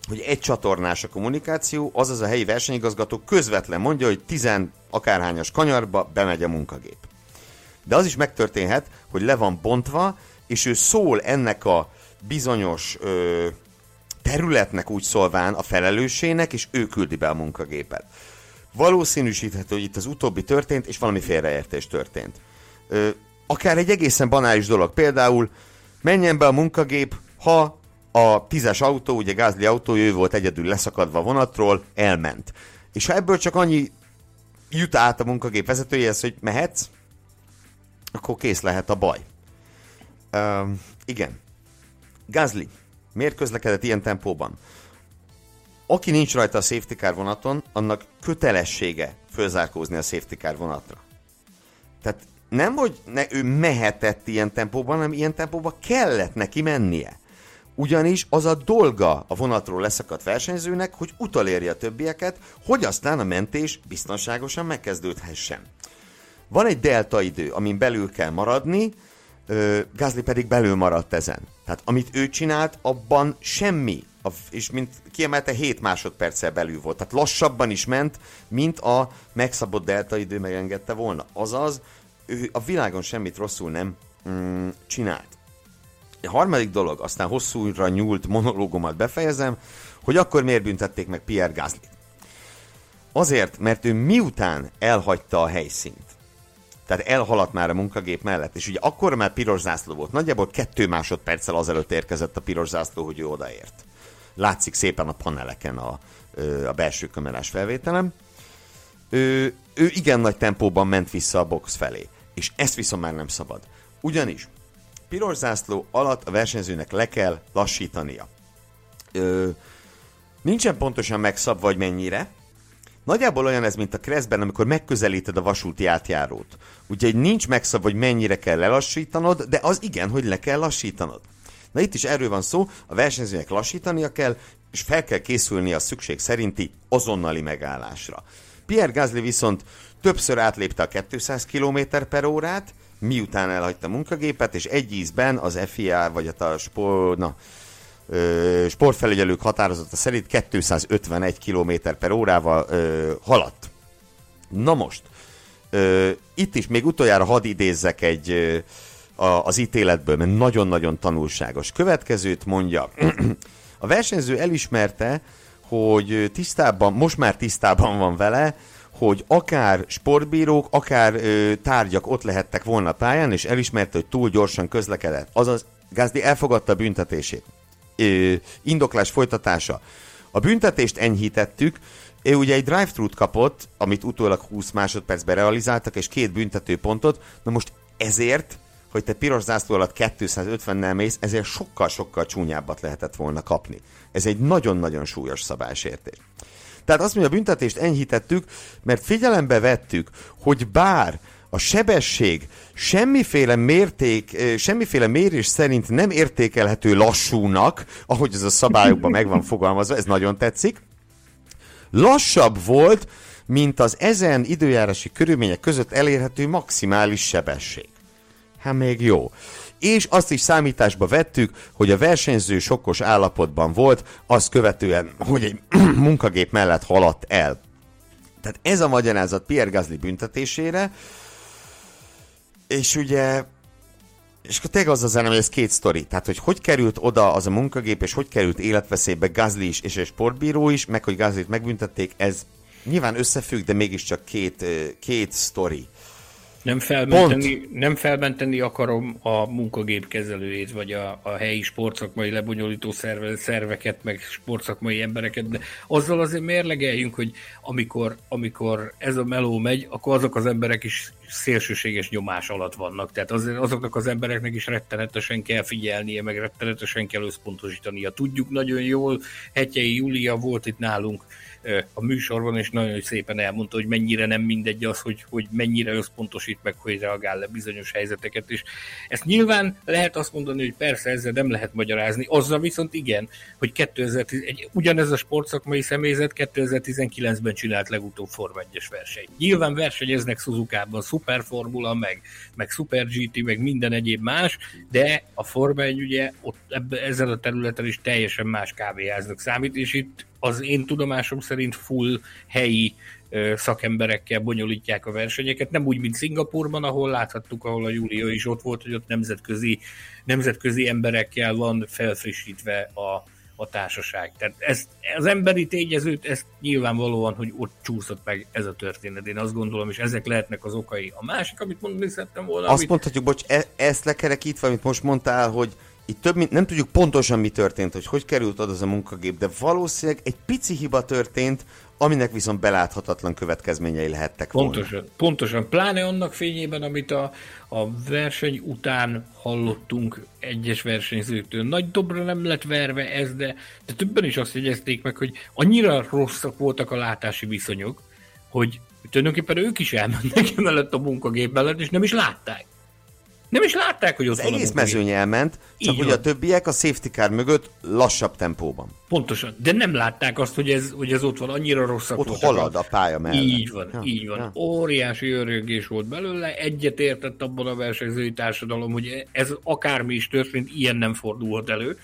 hogy egy csatornás a kommunikáció, azaz a helyi versenyigazgató közvetlen mondja, hogy tizen akárhányas kanyarba bemegy a munkagép. De az is megtörténhet, hogy le van bontva, és ő szól ennek a bizonyos ö, területnek úgy szólván a felelőssének, és ő küldi be a munkagépet. Valószínűsíthető, hogy itt az utóbbi történt, és valami félreértés történt. Ö, akár egy egészen banális dolog. Például menjen be a munkagép, ha a tízes autó, ugye Gázli autó, ő volt egyedül leszakadva a vonatról, elment. És ha ebből csak annyi jut át a munkagép vezetőjéhez, hogy mehetsz, akkor kész lehet a baj. Uh, igen. Gázli, miért közlekedett ilyen tempóban? Aki nincs rajta a safety car vonaton, annak kötelessége fölzárkózni a safety car vonatra. Tehát nem, hogy ne, ő mehetett ilyen tempóban, hanem ilyen tempóban kellett neki mennie. Ugyanis az a dolga a vonatról leszakadt versenyzőnek, hogy utolérje a többieket, hogy aztán a mentés biztonságosan megkezdődhessen. Van egy delta idő, amin belül kell maradni, Gázli pedig belül maradt ezen. Tehát amit ő csinált, abban semmi, és mint kiemelte 7 másodperccel belül volt. Tehát lassabban is ment, mint a megszabott delta idő megengedte volna. Azaz, ő a világon semmit rosszul nem mm, csinált. A harmadik dolog, aztán hosszúra nyúlt monológomat befejezem, hogy akkor miért büntették meg Pierre Gasly. Azért, mert ő miután elhagyta a helyszínt, tehát elhaladt már a munkagép mellett, és ugye akkor már piros zászló volt. Nagyjából kettő másodperccel azelőtt érkezett a piros zászló, hogy ő odaért. Látszik szépen a paneleken a, a belső kamerás felvételem. Ő, ő igen nagy tempóban ment vissza a box felé, és ezt viszont már nem szabad. Ugyanis piros zászló alatt a versenyzőnek le kell lassítania. Ö, nincsen pontosan megszabva, hogy mennyire, Nagyjából olyan ez, mint a Kreszben, amikor megközelíted a vasúti átjárót. Úgyhogy nincs megszab, hogy mennyire kell lelassítanod, de az igen, hogy le kell lassítanod. Na itt is erről van szó, a versenyzőnek lassítania kell, és fel kell készülni a szükség szerinti azonnali megállásra. Pierre Gasly viszont többször átlépte a 200 km per órát, miután elhagyta a munkagépet, és egy ízben az FIA, vagy a, sport, na, sportfelügyelők határozata szerint 251 km per órával haladt. Na most, itt is még utoljára hadd idézzek egy az ítéletből, mert nagyon-nagyon tanulságos. Következőt mondja, a versenyző elismerte, hogy tisztában, most már tisztában van vele, hogy akár sportbírók, akár ö, tárgyak ott lehettek volna pályán, és elismerte, hogy túl gyorsan közlekedett. Azaz Gázdi elfogadta a büntetését indoklás folytatása. A büntetést enyhítettük, ő ugye egy drive-thru-t kapott, amit utólag 20 másodpercben realizáltak, és két büntető pontot. Na most ezért, hogy te piros zászló alatt 250-nel mész, ezért sokkal-sokkal csúnyábbat lehetett volna kapni. Ez egy nagyon-nagyon súlyos szabálysértés. Tehát azt mondja, a büntetést enyhítettük, mert figyelembe vettük, hogy bár a sebesség semmiféle mérték, semmiféle mérés szerint nem értékelhető lassúnak, ahogy ez a szabályokban meg van fogalmazva, ez nagyon tetszik. Lassabb volt, mint az ezen időjárási körülmények között elérhető maximális sebesség. Hát még jó. És azt is számításba vettük, hogy a versenyző sokkos állapotban volt, azt követően, hogy egy munkagép mellett haladt el. Tehát ez a magyarázat Pierre Gasly büntetésére, és ugye és akkor tényleg az az hogy ez két sztori. Tehát, hogy hogy került oda az a munkagép, és hogy került életveszélybe Gazli is, és egy sportbíró is, meg hogy Gazlit megbüntették, ez nyilván összefügg, de mégiscsak két, két sztori. Nem felmenteni, nem felmenteni akarom a munkagép kezelőjét, vagy a, a helyi sportszakmai lebonyolító szerve, szerveket, meg sportszakmai embereket, de azzal azért mérlegeljünk, hogy amikor, amikor ez a meló megy, akkor azok az emberek is szélsőséges nyomás alatt vannak. Tehát az, azoknak az embereknek is rettenetesen kell figyelnie, meg rettenetesen kell összpontosítania. Tudjuk nagyon jól, Hetyei Júlia volt itt nálunk a műsorban, és nagyon szépen elmondta, hogy mennyire nem mindegy az, hogy, hogy mennyire összpontosít meg, hogy reagál le bizonyos helyzeteket, és ezt nyilván lehet azt mondani, hogy persze ezzel nem lehet magyarázni, azzal viszont igen, hogy 2010, egy, ugyanez a sportszakmai személyzet 2019-ben csinált legutóbb Form 1 versenyt. Nyilván versenyeznek Suzuka-ban, Superformula, meg, meg Super GT, meg minden egyéb más, de a Forma 1 ugye ott ebbe, ezen a területen is teljesen más kávéháznak számít, és itt az én tudomásom szerint full helyi szakemberekkel bonyolítják a versenyeket, nem úgy, mint Szingapurban, ahol láthattuk, ahol a Júlia is ott volt, hogy ott nemzetközi, nemzetközi emberekkel van felfrissítve a, a társaság. Tehát ezt, az emberi tényezőt, ezt nyilvánvalóan, hogy ott csúszott meg ez a történet. Én azt gondolom, és ezek lehetnek az okai. A másik, amit mondani szerettem volna... Azt amit... mondhatjuk, bocs, e- ezt lekerekítve, amit most mondtál, hogy itt több, mint, nem tudjuk pontosan mi történt, hogy hogy került oda az a munkagép, de valószínűleg egy pici hiba történt, aminek viszont beláthatatlan következményei lehettek volna. Pontosan, pontosan. Pláne annak fényében, amit a, a verseny után hallottunk egyes versenyzőktől. Nagy dobra nem lett verve ez, de, de többen is azt jegyezték meg, hogy annyira rosszak voltak a látási viszonyok, hogy tulajdonképpen ők is elmennek mellett a munkagép mellett, és nem is látták. Nem is látták, hogy ott az van egész mezőny elment, csak hogy a többiek a safety car mögött lassabb tempóban. Pontosan, de nem látták azt, hogy ez, hogy ez ott van, annyira rosszak Ott voltak halad a pálya mellett. Így van, ja, így van. Ja. Óriási örögés volt belőle, egyet értett abban a versenyzői társadalom, hogy ez akármi is történt, ilyen nem fordulhat elő.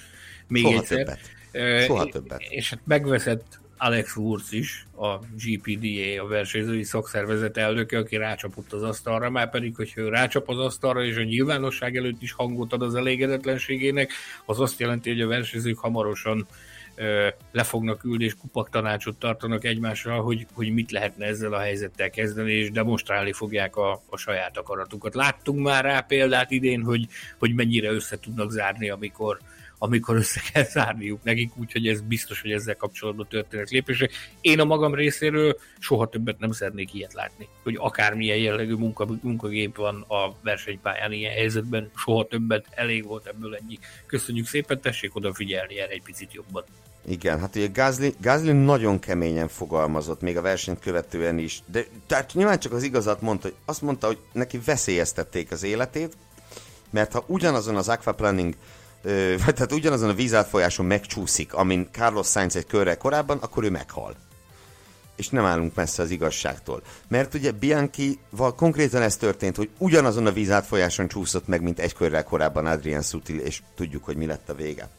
Még Soha egyszer. többet. Soha többet. És hát megveszett Alex Wurz is, a GPDA, a versenyzői szakszervezet elnöke, aki rácsapott az asztalra, már pedig, hogy ő rácsap az asztalra, és a nyilvánosság előtt is hangot ad az elégedetlenségének, az azt jelenti, hogy a versenyzők hamarosan ö, le fognak ülni, és kupak tanácsot tartanak egymással, hogy, hogy mit lehetne ezzel a helyzettel kezdeni, és demonstrálni fogják a, a saját akaratukat. Láttunk már rá példát idén, hogy, hogy mennyire össze tudnak zárni, amikor, amikor össze kell zárniuk nekik, úgyhogy ez biztos, hogy ezzel kapcsolatban történnek lépések. Én a magam részéről soha többet nem szeretnék ilyet látni, hogy akármilyen jellegű munka, munkagép van a versenypályán ilyen helyzetben, soha többet, elég volt ebből ennyi. Köszönjük szépen, tessék odafigyelni erre egy picit jobban. Igen, hát ugye Gázli, Gázli nagyon keményen fogalmazott, még a versenyt követően is, de tehát nyilván csak az igazat mondta, hogy azt mondta, hogy neki veszélyeztették az életét, mert ha ugyanazon az aquaplanning vagy tehát ugyanazon a vízátfolyáson megcsúszik, amin Carlos Sainz egy körre korábban, akkor ő meghal. És nem állunk messze az igazságtól. Mert ugye Bianchi-val konkrétan ez történt, hogy ugyanazon a vízátfolyáson csúszott meg, mint egy körrel korábban Adrian Sutil, és tudjuk, hogy mi lett a vége.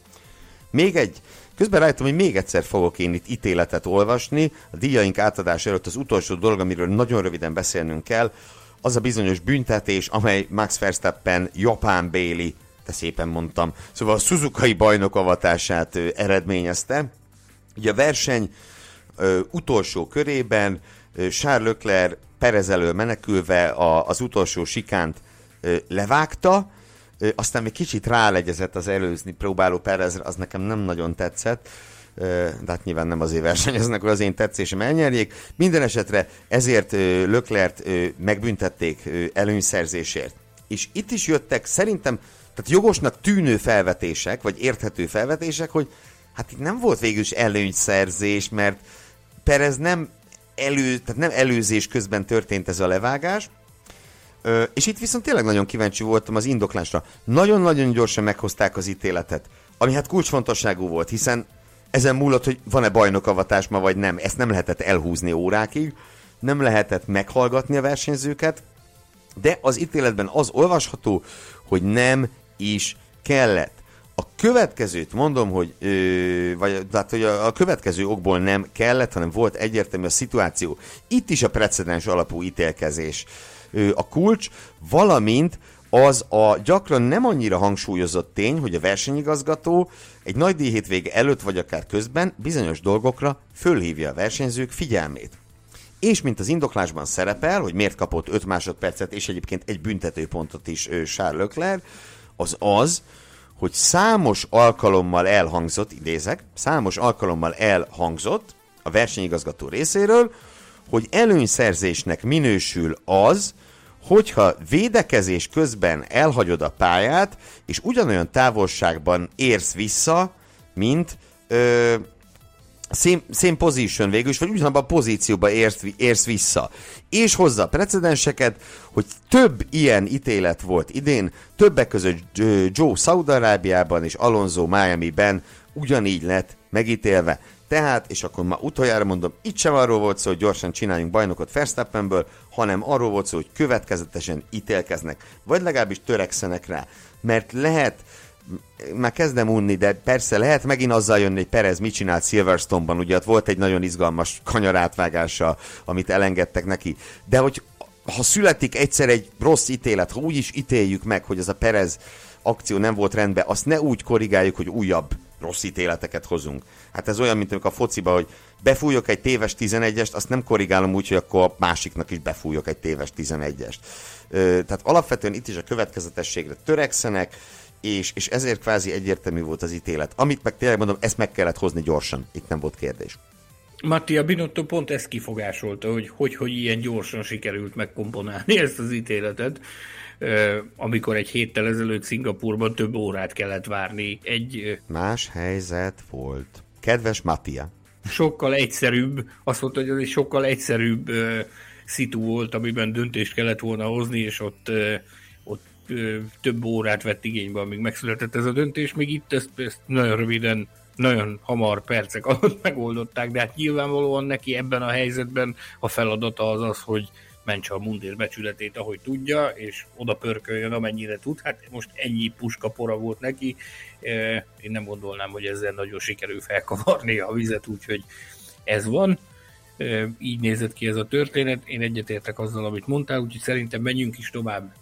Még egy, közben rájöttem, hogy még egyszer fogok én itt ítéletet olvasni, a díjaink átadás előtt az utolsó dolog, amiről nagyon röviden beszélnünk kell, az a bizonyos büntetés, amely Max Verstappen japán béli te szépen mondtam. Szóval a Suzuki bajnok avatását ö, eredményezte. Ugye a verseny ö, utolsó körében ö, Charles Leclerc Perez elől menekülve a, az utolsó sikánt ö, levágta, ö, aztán még kicsit rálegyezett az előzni próbáló Perezre, az nekem nem nagyon tetszett, de hát nyilván nem azért versenyeznek, hogy az én tetszésem elnyerjék. Minden esetre ezért Löklert megbüntették előnyszerzésért. És itt is jöttek szerintem tehát jogosnak tűnő felvetések, vagy érthető felvetések, hogy hát itt nem volt végül is előnyszerzés, mert Perez nem, elő, tehát nem előzés közben történt ez a levágás, Ö, és itt viszont tényleg nagyon kíváncsi voltam az indoklásra. Nagyon-nagyon gyorsan meghozták az ítéletet, ami hát kulcsfontosságú volt, hiszen ezen múlott, hogy van-e bajnokavatás ma vagy nem. Ezt nem lehetett elhúzni órákig, nem lehetett meghallgatni a versenyzőket, de az ítéletben az olvasható, hogy nem is kellett. A következőt mondom, hogy, ö, vagy, tehát, hogy a, a következő okból nem kellett, hanem volt egyértelmű a szituáció. Itt is a precedens alapú ítélkezés ö, a kulcs, valamint az a gyakran nem annyira hangsúlyozott tény, hogy a versenyigazgató egy nagy díjhétvége előtt vagy akár közben bizonyos dolgokra fölhívja a versenyzők figyelmét. És mint az indoklásban szerepel, hogy miért kapott 5 másodpercet és egyébként egy büntetőpontot is Charles Leclerc, az az, hogy számos alkalommal elhangzott, idézek, számos alkalommal elhangzott a versenyigazgató részéről, hogy előnyszerzésnek minősül az, hogyha védekezés közben elhagyod a pályát, és ugyanolyan távolságban érsz vissza, mint ö, same, same position végül is, vagy ugyanabban a pozícióban érsz, érsz vissza. És hozza precedenseket, hogy több ilyen ítélet volt idén, többek között Joe Szaudarábiában és Alonso Miami-ben ugyanígy lett megítélve. Tehát, és akkor már utoljára mondom, itt sem arról volt szó, hogy gyorsan csináljunk bajnokot Verstappenből, hanem arról volt szó, hogy következetesen ítélkeznek, vagy legalábbis törekszenek rá. Mert lehet, már kezdem unni, de persze lehet megint azzal jönni, hogy Perez mit csinált Silverstone-ban, ugye ott volt egy nagyon izgalmas kanyarátvágása, amit elengedtek neki, de hogy ha születik egyszer egy rossz ítélet, ha úgy is ítéljük meg, hogy az a Perez akció nem volt rendben, azt ne úgy korrigáljuk, hogy újabb rossz ítéleteket hozunk. Hát ez olyan, mint amikor a fociba, hogy befújok egy téves 11-est, azt nem korrigálom úgy, hogy akkor a másiknak is befújok egy téves 11-est. Tehát alapvetően itt is a következetességre törekszenek, és, és ezért kvázi egyértelmű volt az ítélet. Amit meg tényleg mondom, ezt meg kellett hozni gyorsan, itt nem volt kérdés. Mattia Binotto pont ezt kifogásolta, hogy, hogy hogy ilyen gyorsan sikerült megkomponálni ezt az ítéletet, amikor egy héttel ezelőtt Szingapurban több órát kellett várni. Egy más helyzet volt. Kedves Mattia. Sokkal egyszerűbb, azt mondta, hogy ez egy sokkal egyszerűbb szitu volt, amiben döntést kellett volna hozni, és ott, több órát vett igénybe, amíg megszületett ez a döntés. Még itt ezt, ezt nagyon röviden nagyon hamar percek alatt megoldották, de hát nyilvánvalóan neki ebben a helyzetben a feladata az az, hogy mentse a mundér becsületét, ahogy tudja, és oda pörköljön, amennyire tud. Hát most ennyi puskapora volt neki, én nem gondolnám, hogy ezzel nagyon sikerül felkavarni a vizet, úgyhogy ez van. Így nézett ki ez a történet, én egyetértek azzal, amit mondtál, úgyhogy szerintem menjünk is tovább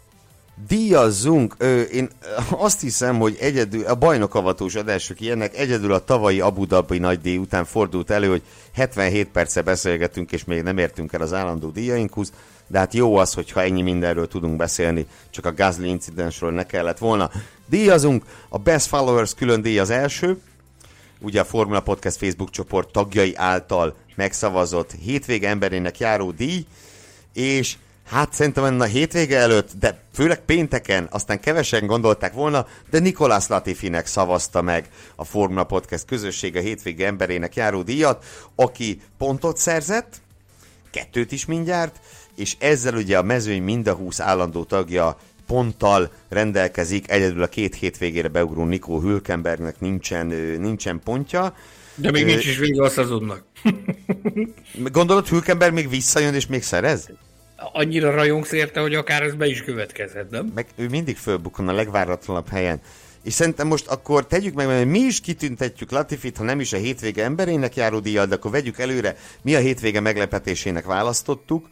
díjazzunk. Ö, én azt hiszem, hogy egyedül, a bajnokavatós adások ilyenek, egyedül a tavalyi Abu Dhabi nagy díj után fordult elő, hogy 77 perce beszélgetünk, és még nem értünk el az állandó díjainkhoz, de hát jó az, hogyha ennyi mindenről tudunk beszélni, csak a Gasly incidensről ne kellett volna. Díjazunk, a Best Followers külön díj az első, ugye a Formula Podcast Facebook csoport tagjai által megszavazott hétvége emberének járó díj, és Hát szerintem a hétvége előtt, de főleg pénteken, aztán kevesen gondolták volna, de Nikolás Latifinek szavazta meg a Formula Podcast közössége hétvége emberének járó díjat, aki pontot szerzett, kettőt is mindjárt, és ezzel ugye a mezőny mind a 20 állandó tagja ponttal rendelkezik, egyedül a két hétvégére beugró Nikó Hülkenbergnek nincsen, nincsen pontja. De még nincs is vége a szezonnak. Gondolod, Hülkenberg még visszajön és még szerez? Annyira rajongsz érte, hogy akár ez be is következhet, nem? Meg ő mindig fölbukon a legváratlanabb helyen. És szerintem most akkor tegyük meg, hogy mi is kitüntetjük Latifit, ha nem is a hétvége emberének járó díjat, de akkor vegyük előre, mi a hétvége meglepetésének választottuk.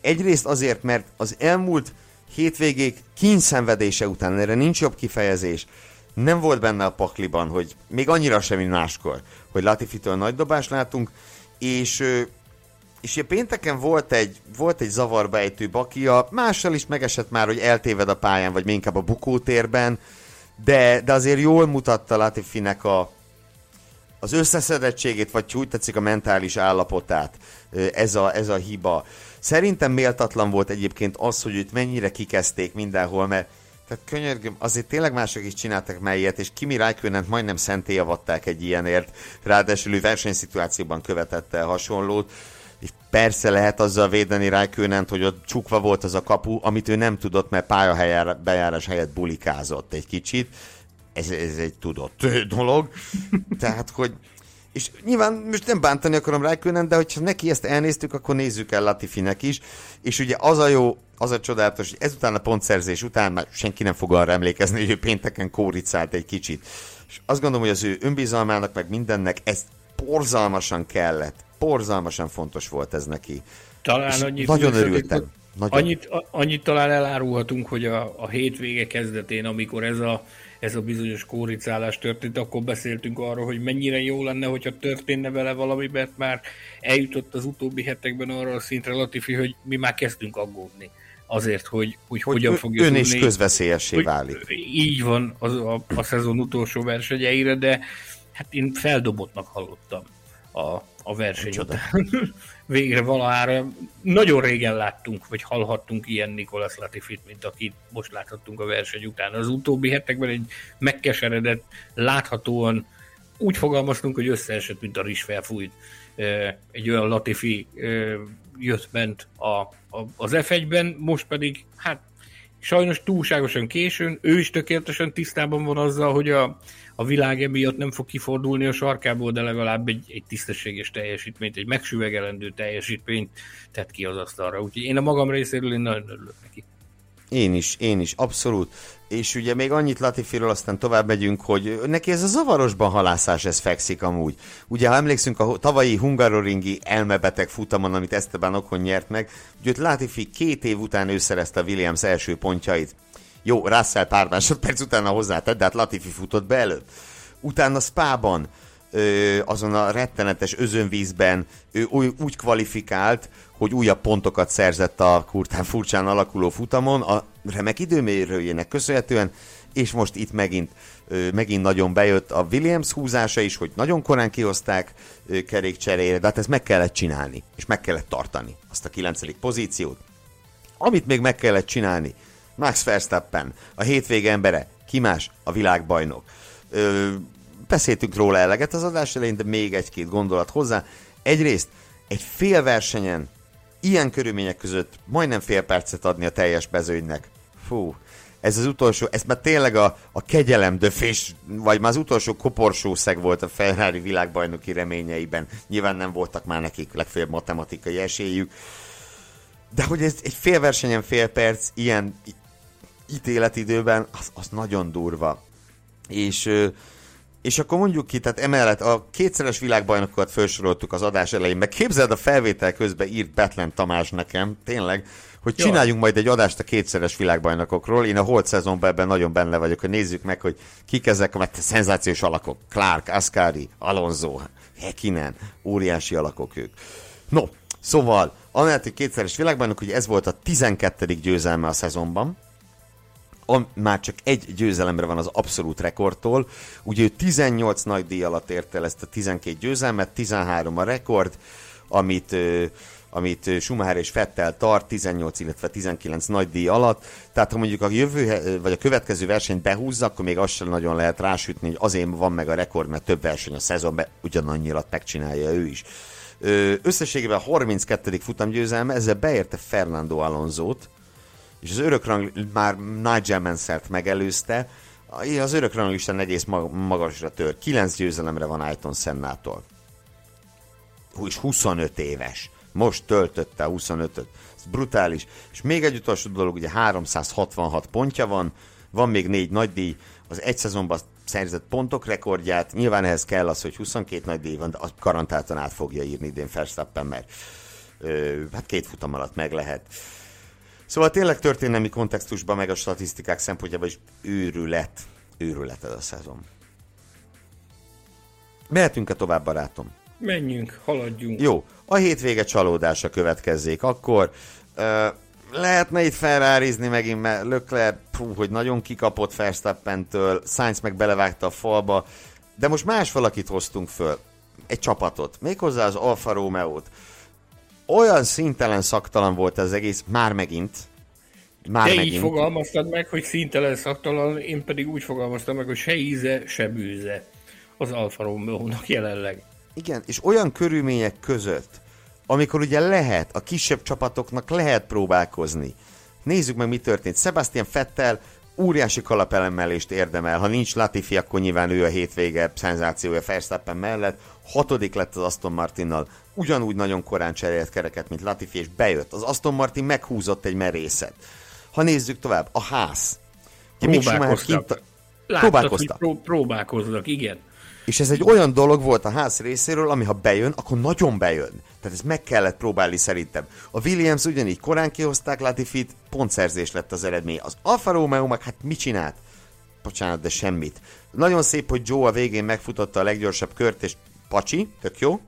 Egyrészt azért, mert az elmúlt hétvégék kínszenvedése után, erre nincs jobb kifejezés, nem volt benne a pakliban, hogy még annyira sem, mint máskor, hogy Latifitől nagy dobást látunk, és és ugye pénteken volt egy, volt egy zavarbejtő bakia, mással is megesett már, hogy eltéved a pályán, vagy inkább a bukótérben, de, de azért jól mutatta Latifinek a, az összeszedettségét, vagy úgy tetszik a mentális állapotát. Ez a, ez a hiba. Szerintem méltatlan volt egyébként az, hogy őt mennyire kikezdték mindenhol, mert tehát könyörgöm, azért tényleg mások is csináltak melyet, és Kimi raikkonen majdnem szentélyavatták egy ilyenért, ráadásul ő versenyszituációban követette hasonlót és persze lehet azzal védeni Rijkőnent, hogy ott csukva volt az a kapu, amit ő nem tudott, mert pályabejárás helyett bulikázott egy kicsit. Ez, ez egy tudott dolog. Tehát, hogy és nyilván most nem bántani akarom Rijkőnen, de hogyha neki ezt elnéztük, akkor nézzük el Latifinek is. És ugye az a jó, az a csodálatos, hogy ezután a pontszerzés után már senki nem fog arra emlékezni, hogy ő pénteken kóricált egy kicsit. És azt gondolom, hogy az ő önbizalmának, meg mindennek ez porzalmasan kellett porzalmasan fontos volt ez neki. Talán annyit nagyon örültem. Nagyon. Annyit, annyit talán elárulhatunk, hogy a, a hétvége kezdetén, amikor ez a, ez a bizonyos kóricálás történt, akkor beszéltünk arról, hogy mennyire jó lenne, hogyha történne vele valami, mert már eljutott az utóbbi hetekben arra a szintre Latifi, hogy mi már kezdünk aggódni azért, hogy, hogy, hogy hogyan fogja ön is közveszélyessé válik. Így van az, a, a szezon utolsó versenyeire, de hát én feldobottnak hallottam a, a verseny Csoda. után. Végre valahára nagyon régen láttunk, vagy hallhattunk ilyen Nikolas Latifit, mint akit most láthattunk a verseny után. Az utóbbi hetekben egy megkeseredett, láthatóan úgy fogalmaztunk, hogy összeesett, mint a rizs felfújt. Egy olyan Latifi jött-ment a, a, az F1-ben, most pedig hát sajnos túlságosan későn, ő is tökéletesen tisztában van azzal, hogy a, a világ emiatt nem fog kifordulni a sarkából, de legalább egy, egy tisztességes teljesítményt, egy megsüvegelendő teljesítményt tett ki az asztalra. Úgyhogy én a magam részéről én nagyon örülök neki. Én is, én is, abszolút. És ugye még annyit Latifiről, aztán tovább megyünk, hogy neki ez a zavarosban halászás, ez fekszik amúgy. Ugye, ha emlékszünk a tavalyi hungaroringi elmebeteg futamon, amit Esteban Okon nyert meg, ugye Latifi két év után ő szerezte a Williams első pontjait. Jó, Russell pár másodperc utána hozzátett, de hát Latifi futott be előbb. Utána Spában, ö, azon a rettenetes özönvízben ő úgy, kvalifikált, hogy újabb pontokat szerzett a kurtán furcsán alakuló futamon, a remek időmérőjének köszönhetően, és most itt megint, ö, megint nagyon bejött a Williams húzása is, hogy nagyon korán kihozták ö, kerékcserére, de hát ezt meg kellett csinálni, és meg kellett tartani azt a kilencedik pozíciót. Amit még meg kellett csinálni, Max Verstappen, a hétvége embere, ki más? A világbajnok. Ö, beszéltünk róla eleget az adás elején, de még egy-két gondolat hozzá. Egyrészt egy fél versenyen, ilyen körülmények között majdnem fél percet adni a teljes bezőnynek. Fú, ez az utolsó, ez már tényleg a, a kegyelem döfés, vagy már az utolsó koporsószeg volt a Ferrari világbajnoki reményeiben. Nyilván nem voltak már nekik legfeljebb matematikai esélyük. De hogy ez egy fél versenyen fél perc, ilyen ítéletidőben, az, az nagyon durva. És és akkor mondjuk ki, tehát emellett a kétszeres világbajnokokat felsoroltuk az adás elején, meg képzeld a felvétel közben írt Betlen Tamás nekem, tényleg, hogy csináljunk majd egy adást a kétszeres világbajnokokról. Én a holt szezonban ebben nagyon benne vagyok, hogy nézzük meg, hogy kik ezek a szenzációs alakok. Clark, Ascari, Alonso, Hekinen, óriási alakok ők. No, szóval, amellett, hogy kétszeres világbajnok, hogy ez volt a 12. győzelme a szezonban, már csak egy győzelemre van az abszolút rekordtól. Ugye ő 18 nagy díj alatt érte el ezt a 12 győzelmet, 13 a rekord, amit amit Schumacher és Fettel tart 18, illetve 19 nagy díj alatt. Tehát ha mondjuk a jövő, vagy a következő versenyt behúzza, akkor még azt sem nagyon lehet rásütni, hogy azért van meg a rekord, mert több verseny a szezonban, ugyanannyi alatt megcsinálja ő is. Összességében a 32. futamgyőzelme, ezzel beérte Fernando Alonso-t, és az örökrang már Nigel Mansell-t megelőzte, az örökranglistán egész magasra tör. 9 győzelemre van Ayton Sennától. És 25 éves. Most töltötte 25-öt. Ez brutális. És még egy utolsó dolog, ugye 366 pontja van, van még négy nagy díj, az egy szezonban szerzett pontok rekordját, nyilván ehhez kell az, hogy 22 nagy díj van, de azt garantáltan át fogja írni idén Verstappen, mert ö, hát két futam alatt meg lehet. Szóval tényleg történelmi kontextusban, meg a statisztikák szempontjából is őrület. Őrület ez a szezon. Mehetünk-e tovább, barátom? Menjünk, haladjunk. Jó, a hétvége csalódása következzék. Akkor uh, lehetne itt felrárizni megint, mert Lökler, pú, hogy nagyon kikapott Verstappentől, Sainz meg belevágta a falba, de most más valakit hoztunk föl. Egy csapatot, méghozzá az Alfa Romeo-t olyan szintelen szaktalan volt az egész, már megint. Már Te megint. így fogalmaztad meg, hogy szintelen szaktalan, én pedig úgy fogalmaztam meg, hogy se íze, se bűze az Alfa Romeo-nak jelenleg. Igen, és olyan körülmények között, amikor ugye lehet, a kisebb csapatoknak lehet próbálkozni. Nézzük meg, mi történt. Sebastian Fettel óriási kalapelemelést érdemel. Ha nincs Latifi, akkor nyilván ő a hétvége szenzációja Verstappen mellett. Hatodik lett az Aston Martinnal. Ugyanúgy nagyon korán cserélt kereket, mint Latifi, és bejött. Az Aston Martin meghúzott egy merészet. Ha nézzük tovább, a ház. Próbálkoztak. Kint... Láttad, hogy pró- próbálkoznak, igen. És ez egy olyan dolog volt a ház részéről, ami ha bejön, akkor nagyon bejön. Tehát ez meg kellett próbálni szerintem. A Williams ugyanígy korán kihozták Latifit, pontszerzés lett az eredmény. Az Alfa Romeo meg hát mit csinált? Bocsánat, de semmit. Nagyon szép, hogy Joe a végén megfutotta a leggyorsabb kört, és pacsi, tök jó.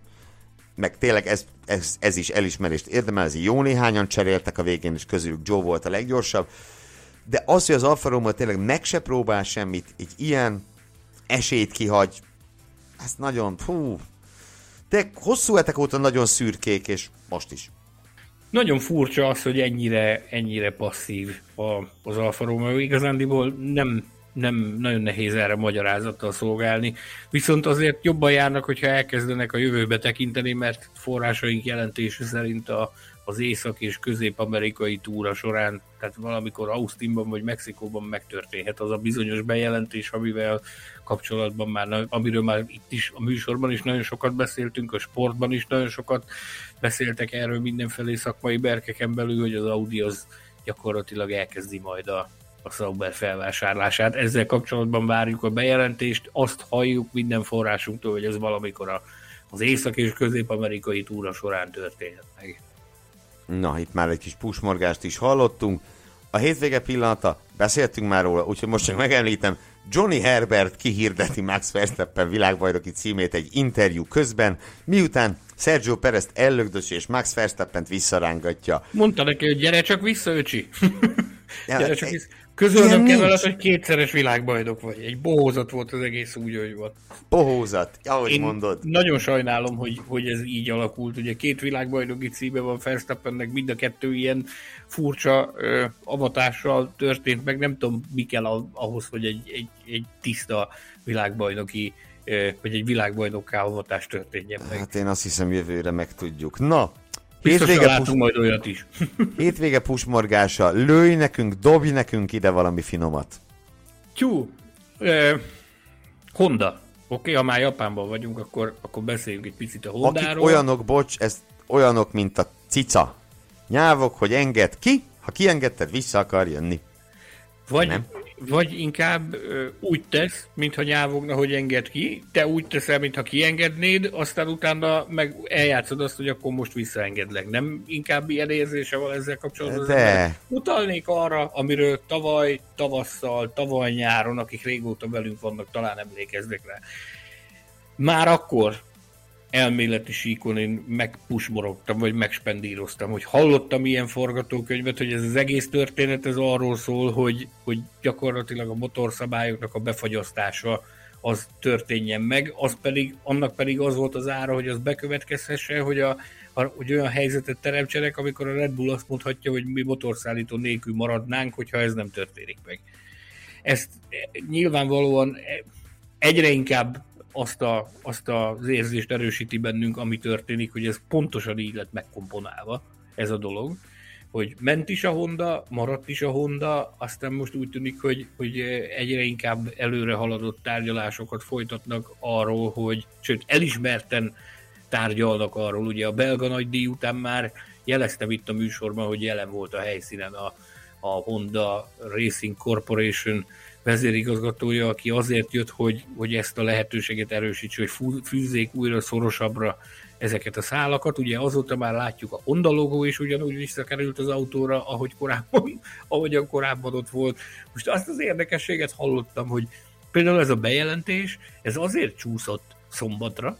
Meg tényleg ez, ez, ez is elismerést érdemel, ez jó néhányan cseréltek a végén, és közülük Joe volt a leggyorsabb. De az, hogy az Alfa Romeo tényleg meg se próbál semmit, így ilyen esélyt kihagy, ez nagyon, fú, de hosszú hetek óta nagyon szürkék, és most is. Nagyon furcsa az, hogy ennyire, ennyire passzív a, az Alfa Romeo. Igazándiból nem, nem nagyon nehéz erre magyarázattal szolgálni. Viszont azért jobban járnak, hogyha elkezdenek a jövőbe tekinteni, mert forrásaink jelentése szerint a, az észak- és közép-amerikai túra során, tehát valamikor Austinban vagy Mexikóban megtörténhet az a bizonyos bejelentés, amivel kapcsolatban már, amiről már itt is a műsorban is nagyon sokat beszéltünk, a sportban is nagyon sokat beszéltek erről mindenfelé szakmai berkeken belül, hogy az Audi az gyakorlatilag elkezdi majd a, a Sauber felvásárlását. Ezzel kapcsolatban várjuk a bejelentést, azt halljuk minden forrásunktól, hogy ez valamikor a, az észak- és közép-amerikai túra során történhet meg. Na, itt már egy kis pusmorgást is hallottunk. A hétvége pillanata, beszéltünk már róla, úgyhogy most csak megemlítem, Johnny Herbert kihirdeti Max Verstappen világbajnoki címét egy interjú közben, miután Sergio Perez ellögdösi és Max Verstappent visszarángatja. Mondta neki, hogy gyere csak vissza, öcsi. gyere csak vissza. Közölnöm kell veled, hogy kétszeres világbajnok vagy. Egy bohózat volt az egész úgy, hogy volt. Bohózat, ahogy Én mondod. nagyon sajnálom, hogy, hogy ez így alakult. Ugye két világbajnoki címe van Verstappennek, mind a kettő ilyen furcsa ö, avatással történt, meg nem tudom, mi kell ahhoz, hogy egy, egy, egy tiszta világbajnoki ö, vagy egy világbajnokká avatás történjen meg. Hát én azt hiszem jövőre megtudjuk. Na, hétvége látunk pus... majd olyat is. hétvége pusmorgása, lőj nekünk, dobj nekünk ide valami finomat. Tyú, eh, Honda. Oké, okay, ha már Japánban vagyunk, akkor, akkor beszéljünk egy picit a Hondáról. Akik olyanok, bocs, ez olyanok, mint a cica. Nyávok, hogy enged ki, ha kiengedted, vissza akar jönni. Vagy, nem? Vagy inkább ö, úgy tesz, mintha nyávogna, hogy enged ki, te úgy teszel, mintha kiengednéd, aztán utána meg eljátszod azt, hogy akkor most visszaengedlek. Nem inkább ilyen érzése van ezzel kapcsolatban? De. Utalnék arra, amiről tavaly, tavasszal, tavaly nyáron, akik régóta velünk vannak, talán emlékeznek rá. Már akkor elméleti síkon én megpusmorogtam, vagy megspendíroztam, hogy hallottam ilyen forgatókönyvet, hogy ez az egész történet ez arról szól, hogy, hogy gyakorlatilag a motorszabályoknak a befagyasztása az történjen meg, az pedig, annak pedig az volt az ára, hogy az bekövetkezhesse, hogy, a, a, hogy olyan helyzetet teremtsenek, amikor a Red Bull azt mondhatja, hogy mi motorszállító nélkül maradnánk, hogyha ez nem történik meg. Ezt nyilvánvalóan egyre inkább azt, a, azt az érzést erősíti bennünk, ami történik, hogy ez pontosan így lett megkomponálva, ez a dolog, hogy ment is a Honda, maradt is a Honda, aztán most úgy tűnik, hogy, hogy egyre inkább előre haladott tárgyalásokat folytatnak arról, hogy, sőt, elismerten tárgyalnak arról, ugye a belga nagydíj után már jeleztem itt a műsorban, hogy jelen volt a helyszínen a, a Honda Racing Corporation vezérigazgatója, aki azért jött, hogy, hogy ezt a lehetőséget erősítse, hogy fűzzék újra szorosabbra ezeket a szálakat. Ugye azóta már látjuk a Honda logó is ugyanúgy visszakerült az autóra, ahogy korábban, ahogyan korábban ott volt. Most azt az érdekességet hallottam, hogy például ez a bejelentés, ez azért csúszott szombatra,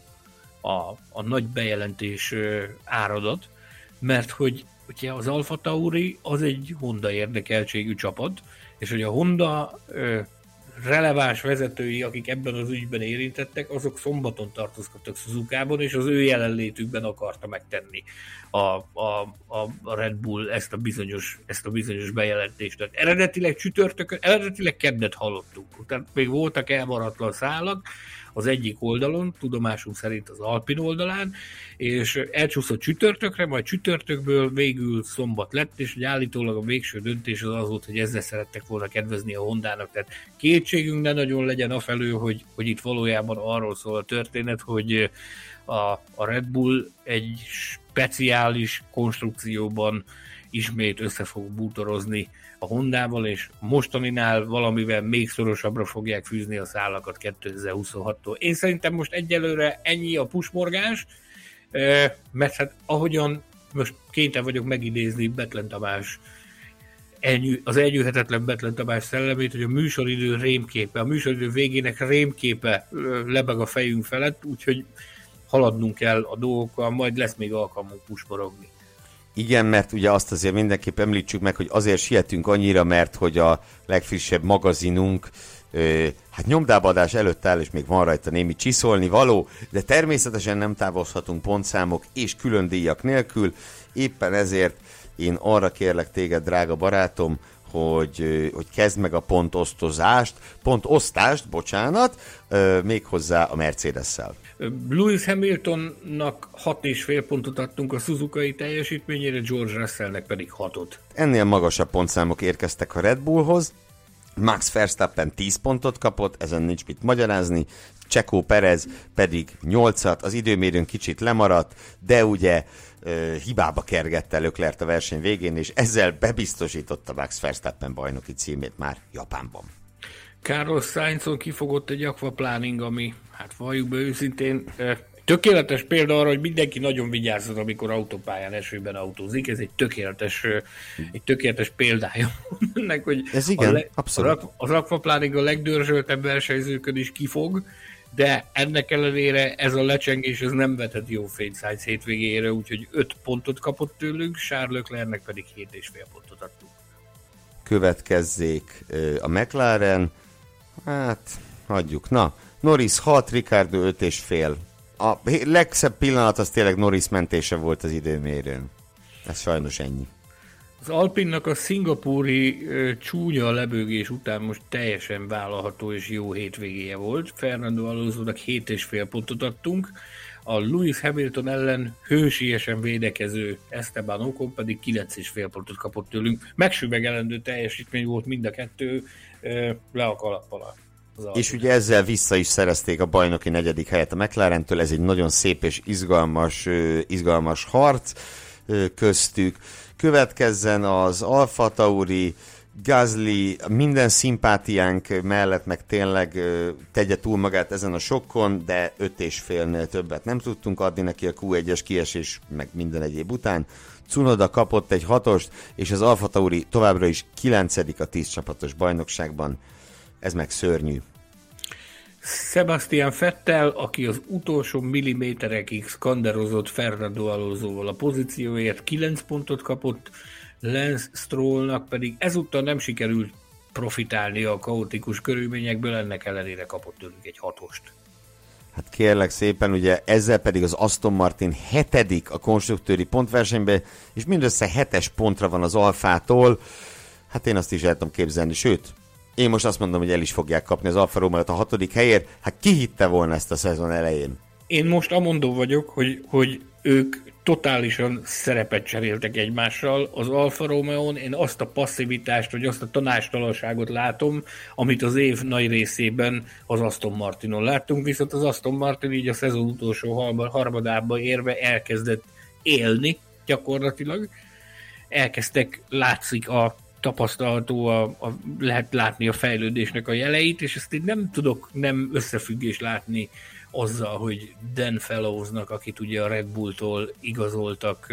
a, a nagy bejelentés áradat, mert hogy ugye az Alfa Tauri az egy Honda érdekeltségű csapat, és hogy a Honda ö, releváns vezetői, akik ebben az ügyben érintettek, azok szombaton tartózkodtak Suzuka-ban, és az ő jelenlétükben akarta megtenni a, a, a, a Red Bull ezt a bizonyos, ezt a bizonyos bejelentést. Tehát eredetileg csütörtökön, eredetileg keddet hallottuk. Tehát még voltak elmaradtlan szálak, az egyik oldalon, tudomásunk szerint az Alpin oldalán, és elcsúszott csütörtökre, majd csütörtökből végül szombat lett, és hogy állítólag a végső döntés az az volt, hogy ezzel szerettek volna kedvezni a Hondának. Tehát kétségünk ne nagyon legyen afelő, hogy, hogy itt valójában arról szól a történet, hogy a, a Red Bull egy speciális konstrukcióban ismét össze fog bútorozni a Hondával, és mostaninál valamivel még szorosabbra fogják fűzni a szálakat 2026-tól. Én szerintem most egyelőre ennyi a pusmorgás, mert hát ahogyan most kénytelen vagyok megidézni Betlen Tamás az elnyűhetetlen Betlen Tamás szellemét, hogy a műsoridő rémképe, a műsoridő végének rémképe lebeg a fejünk felett, úgyhogy haladnunk kell a dolgokkal, majd lesz még alkalmunk pusmorogni. Igen, mert ugye azt azért mindenképp említsük meg, hogy azért sietünk annyira, mert hogy a legfrissebb magazinunk hát nyomdábadás előtt áll, és még van rajta némi csiszolni való, de természetesen nem távozhatunk pontszámok és külön díjak nélkül, éppen ezért én arra kérlek téged, drága barátom, hogy, hogy kezd meg a pontosztozást, pontosztást, bocsánat, méghozzá a Mercedes-szel. Lewis Hamiltonnak 6,5 pontot adtunk a Suzuki teljesítményére, George Russellnek pedig 6-ot. Ennél magasabb pontszámok érkeztek a Red Bullhoz, Max Verstappen 10 pontot kapott, ezen nincs mit magyarázni, Csekó Perez pedig 8-at, az időmérőn kicsit lemaradt, de ugye hibába kergette Löklert a verseny végén, és ezzel bebiztosította Max Verstappen bajnoki címét már Japánban. Carlos Sainzon kifogott egy aquaplaning, ami, hát valljuk be őszintén, Tökéletes példa arra, hogy mindenki nagyon vigyázzon, amikor autópályán esőben autózik. Ez egy tökéletes, egy tökéletes példája ennek, hogy ez igen, a le, abszolút. Az akvaplánig a legdörzsöltebb versenyzőkön is kifog, de ennek ellenére ez a lecsengés ez nem vetett jó fényt Sainz hétvégére, úgyhogy 5 pontot kapott tőlünk, Charles Leclercnek pedig 7,5 pontot adtunk. Következzék a McLaren, hát hagyjuk, na, Norris 6, Ricardo 5,5. A legszebb pillanat az tényleg Norris mentése volt az időmérőn. Ez sajnos ennyi. Az Alpinnak a szingapúri csúnya lebőgés után most teljesen vállalható és jó hétvégéje volt. Fernando Alonso-nak 7,5 pontot adtunk, a Lewis Hamilton ellen hősiesen védekező Esteban Ocon pedig 9,5 pontot kapott tőlünk. Megsüvegelendő teljesítmény volt mind a kettő, ö, le a kalappal. És ugye ezzel vissza is szerezték a bajnoki negyedik helyet a McLaren-től, ez egy nagyon szép és izgalmas, izgalmas harc köztük. Következzen az Alfa Tauri, Gazli, minden szimpátiánk mellett meg tényleg tegye túl magát ezen a sokkon, de öt és félnél többet nem tudtunk adni neki a Q1-es kiesés, meg minden egyéb után. Cunoda kapott egy hatost, és az Alfa Tauri továbbra is kilencedik a tíz csapatos bajnokságban. Ez meg szörnyű. Sebastian Fettel, aki az utolsó milliméterekig skanderozott Fernando Alonsoval a pozícióért 9 pontot kapott, Lance Strollnak pedig ezúttal nem sikerült profitálni a kaotikus körülményekből, ennek ellenére kapott tőlük egy hatost. Hát kérlek szépen, ugye ezzel pedig az Aston Martin hetedik a konstruktőri pontversenyben, és mindössze hetes pontra van az Alfától. Hát én azt is el tudom képzelni, sőt, én most azt mondom, hogy el is fogják kapni az Alfa romeo a hatodik helyért. Hát ki hitte volna ezt a szezon elején? Én most amondó vagyok, hogy, hogy ők totálisan szerepet cseréltek egymással. Az Alfa romeo én azt a passzivitást, vagy azt a tanástalanságot látom, amit az év nagy részében az Aston Martinon láttunk, viszont az Aston Martin így a szezon utolsó harmadába érve elkezdett élni gyakorlatilag. Elkezdtek, látszik a tapasztalható, a, a, lehet látni a fejlődésnek a jeleit, és ezt így nem tudok nem összefüggés látni azzal, hogy Dan Fellowsnak, akit ugye a Red Bulltól igazoltak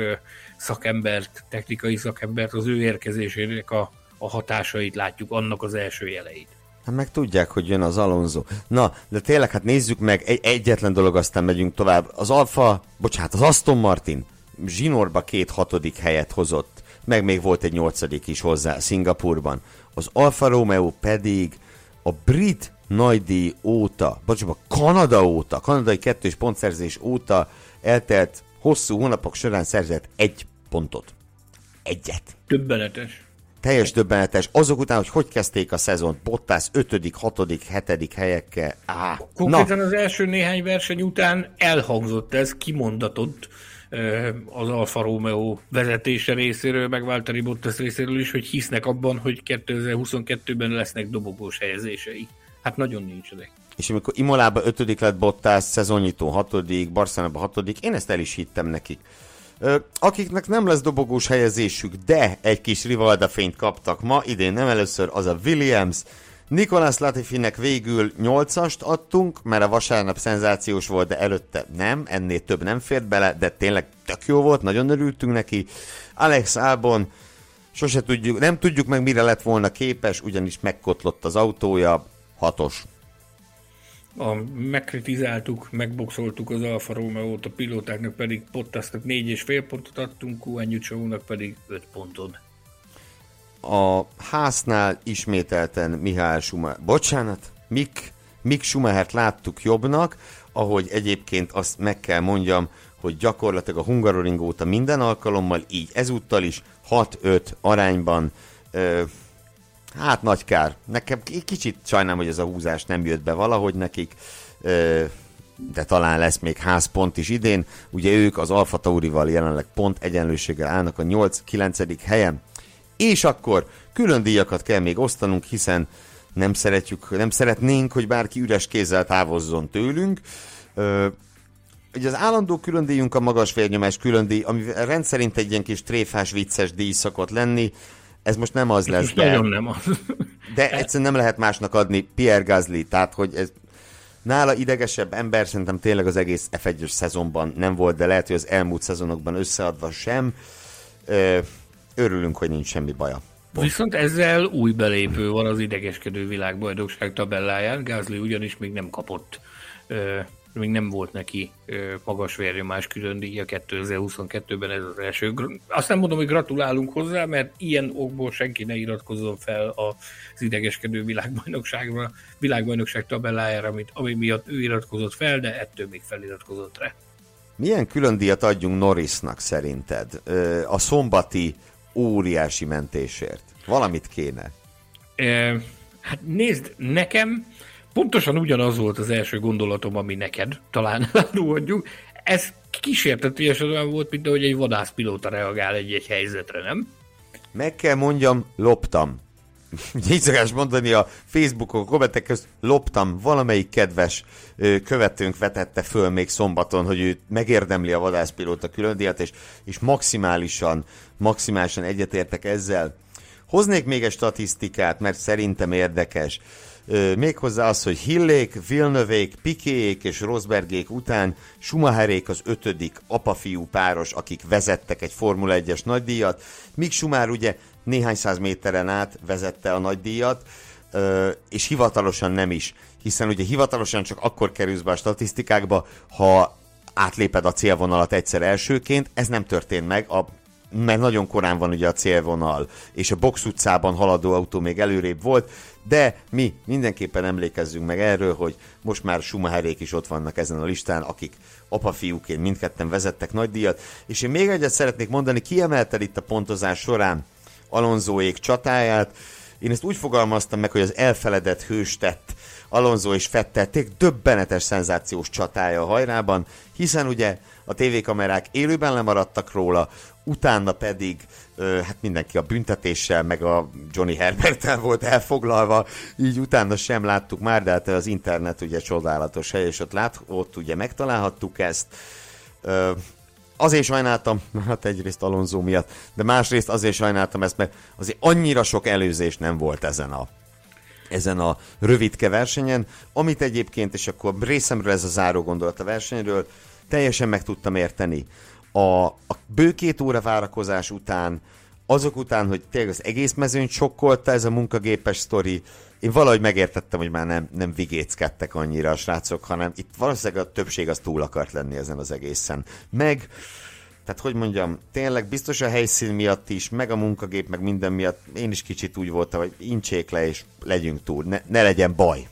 szakembert, technikai szakembert, az ő érkezésének a, a hatásait látjuk, annak az első jeleit. Hát meg tudják, hogy jön az Alonso. Na, de tényleg, hát nézzük meg, egy, egyetlen dolog, aztán megyünk tovább. Az Alfa, bocsánat, az Aston Martin zsinórba két hatodik helyet hozott meg még volt egy nyolcadik is hozzá Szingapurban. Az Alfa Romeo pedig a brit nagydíj óta, bocsánat, Kanada óta, kanadai kettős pontszerzés óta eltelt hosszú hónapok során szerzett egy pontot. Egyet. Többenetes. Teljes többenetes. Azok után, hogy hogy kezdték a szezont, Bottas 5., 6., 7. helyekkel. Á, Konkrétan na. az első néhány verseny után elhangzott ez, kimondatott az Alfa Romeo vezetése részéről, meg Valtteri Bottas részéről is, hogy hisznek abban, hogy 2022-ben lesznek dobogós helyezései. Hát nagyon nincsenek. És amikor Imolába ötödik lett Bottas, szezonnyitó hatodik, Barcelonában hatodik, én ezt el is hittem nekik. Akiknek nem lesz dobogós helyezésük, de egy kis Rivalda fényt kaptak ma, idén nem először, az a Williams, Nikolás Latifinek végül 8-ast adtunk, mert a vasárnap szenzációs volt, de előtte nem, ennél több nem fért bele, de tényleg tök jó volt, nagyon örültünk neki. Alex Albon, sose tudjuk, nem tudjuk meg mire lett volna képes, ugyanis megkotlott az autója, hatos. A, megkritizáltuk, megboxoltuk az Alfa Romeo-t, a pilótáknak pedig Pottasnak négy és fél pontot adtunk, Kuanyucsónak pedig 5 pontot a háznál ismételten Mihály Schumacher, bocsánat, Mik, Mik Schumachert láttuk jobbnak, ahogy egyébként azt meg kell mondjam, hogy gyakorlatilag a Hungaroring óta minden alkalommal, így ezúttal is 6-5 arányban, ö, hát nagy kár. Nekem kicsit sajnálom, hogy ez a húzás nem jött be valahogy nekik, de talán lesz még házpont is idén. Ugye ők az Alfa Taurival jelenleg pont egyenlőséggel állnak a 8-9. helyen. És akkor külön díjakat kell még osztanunk, hiszen nem szeretjük, nem szeretnénk, hogy bárki üres kézzel távozzon tőlünk. Ö, ugye az állandó díjunk a magas vérnyomás díj, ami rendszerint egy ilyen kis tréfás, vicces díj szokott lenni. Ez most nem az lesz, de... Nagyon nem az. de egyszerűen nem lehet másnak adni Pierre Gasly, tehát hogy ez nála idegesebb ember szerintem tényleg az egész F1-es szezonban nem volt, de lehet, hogy az elmúlt szezonokban összeadva sem. Örülünk, hogy nincs semmi baja. Pont. Viszont ezzel új belépő van az idegeskedő világbajnokság tabelláján. Gázli ugyanis még nem kapott még nem volt neki magas vérnyomás külön díja 2022-ben ez az első. Azt nem mondom, hogy gratulálunk hozzá, mert ilyen okból senki ne iratkozzon fel az idegeskedő világbajnokságra, világbajnokság tabellájára, amit, ami miatt ő iratkozott fel, de ettől még feliratkozott rá. Milyen külön díjat adjunk Norrisnak szerinted a szombati óriási mentésért? Valamit kéne. E, hát nézd, nekem Pontosan ugyanaz volt az első gondolatom, ami neked, talán elárulhatjuk. Ez kísértetésen olyan volt, mint ahogy egy vadászpilóta reagál egy-egy helyzetre, nem? Meg kell mondjam, loptam. Így szokás mondani a Facebookon, kommentek közt, loptam, valamelyik kedves követőnk vetette föl még szombaton, hogy ő megérdemli a vadászpilóta különdíjat, és, és maximálisan, maximálisan egyetértek ezzel. Hoznék még egy statisztikát, mert szerintem érdekes. Méghozzá az, hogy Hillék, Vilnövék, Pikéék és Rosbergék után Schumacherék az ötödik apa-fiú páros, akik vezettek egy Formula 1-es nagydíjat, míg Schumacher ugye néhány száz méteren át vezette a nagydíjat, és hivatalosan nem is, hiszen ugye hivatalosan csak akkor kerülsz be a statisztikákba, ha átléped a célvonalat egyszer elsőként, ez nem történt meg, a mert nagyon korán van ugye a célvonal, és a box utcában haladó autó még előrébb volt, de mi mindenképpen emlékezzünk meg erről, hogy most már Schumacherék is ott vannak ezen a listán, akik apa-fiúként mindketten vezettek nagy díjat, és én még egyet szeretnék mondani, kiemelte itt a pontozás során Alonsoék csatáját, én ezt úgy fogalmaztam meg, hogy az elfeledett hős tett Alonso és Fettel döbbenetes szenzációs csatája a hajrában, hiszen ugye a tévékamerák élőben lemaradtak róla, utána pedig hát mindenki a büntetéssel, meg a Johnny Herbertel volt elfoglalva, így utána sem láttuk már, de hát az internet ugye csodálatos hely, és ott, lát, ott ugye megtalálhattuk ezt. Azért sajnáltam, hát egyrészt Alonso miatt, de másrészt azért sajnáltam ezt, mert azért annyira sok előzés nem volt ezen a ezen a rövidke versenyen, amit egyébként, és akkor részemről ez a záró gondolat a versenyről, teljesen meg tudtam érteni. A, a bő két óra várakozás után, azok után, hogy tényleg az egész mezőnyt sokkolta ez a munkagépes sztori, én valahogy megértettem, hogy már nem, nem vigéckedtek annyira a srácok, hanem itt valószínűleg a többség az túl akart lenni ezen az egészen. Meg, tehát hogy mondjam, tényleg biztos a helyszín miatt is, meg a munkagép, meg minden miatt én is kicsit úgy voltam, hogy incsék le és legyünk túl, ne, ne legyen baj.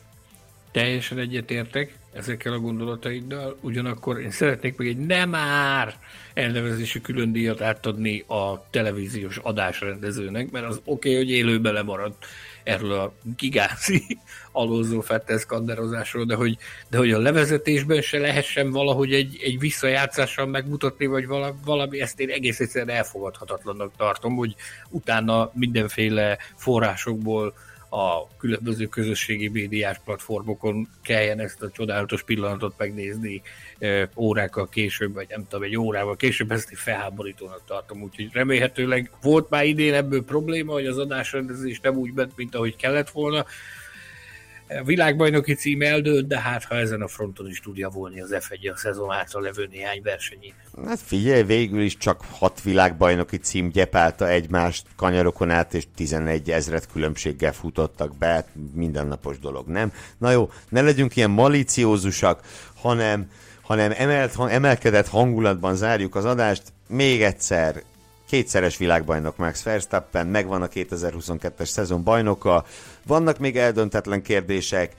Teljesen egyetértek ezekkel a gondolataiddal, ugyanakkor én szeretnék még egy nem már elnevezési külön díjat átadni a televíziós adásrendezőnek, mert az oké, okay, hogy élőben lemaradt erről a gigázi alózó Fettel skanderozásról, de hogy, de hogy a levezetésben se lehessen valahogy egy, egy visszajátszással megmutatni, vagy valami, ezt én egész egyszerűen elfogadhatatlannak tartom, hogy utána mindenféle forrásokból a különböző közösségi médiás platformokon kelljen ezt a csodálatos pillanatot megnézni órákkal később, vagy nem tudom, egy órával később, ezt egy felháborítónak tartom, úgyhogy remélhetőleg volt már idén ebből probléma, hogy az adásrendezés nem úgy ment, mint ahogy kellett volna, világbajnoki cím eldőlt, de hát ha ezen a fronton is tudja volni az F1 a szezon által levő néhány versenyén. Hát figyelj, végül is csak hat világbajnoki cím gyepálta egymást kanyarokon át, és 11 ezret különbséggel futottak be, hát mindennapos dolog, nem? Na jó, ne legyünk ilyen maliciózusak, hanem, hanem emelt, emelkedett hangulatban zárjuk az adást. Még egyszer, kétszeres világbajnok Max Verstappen, megvan a 2022-es szezon bajnoka, vannak még eldöntetlen kérdések,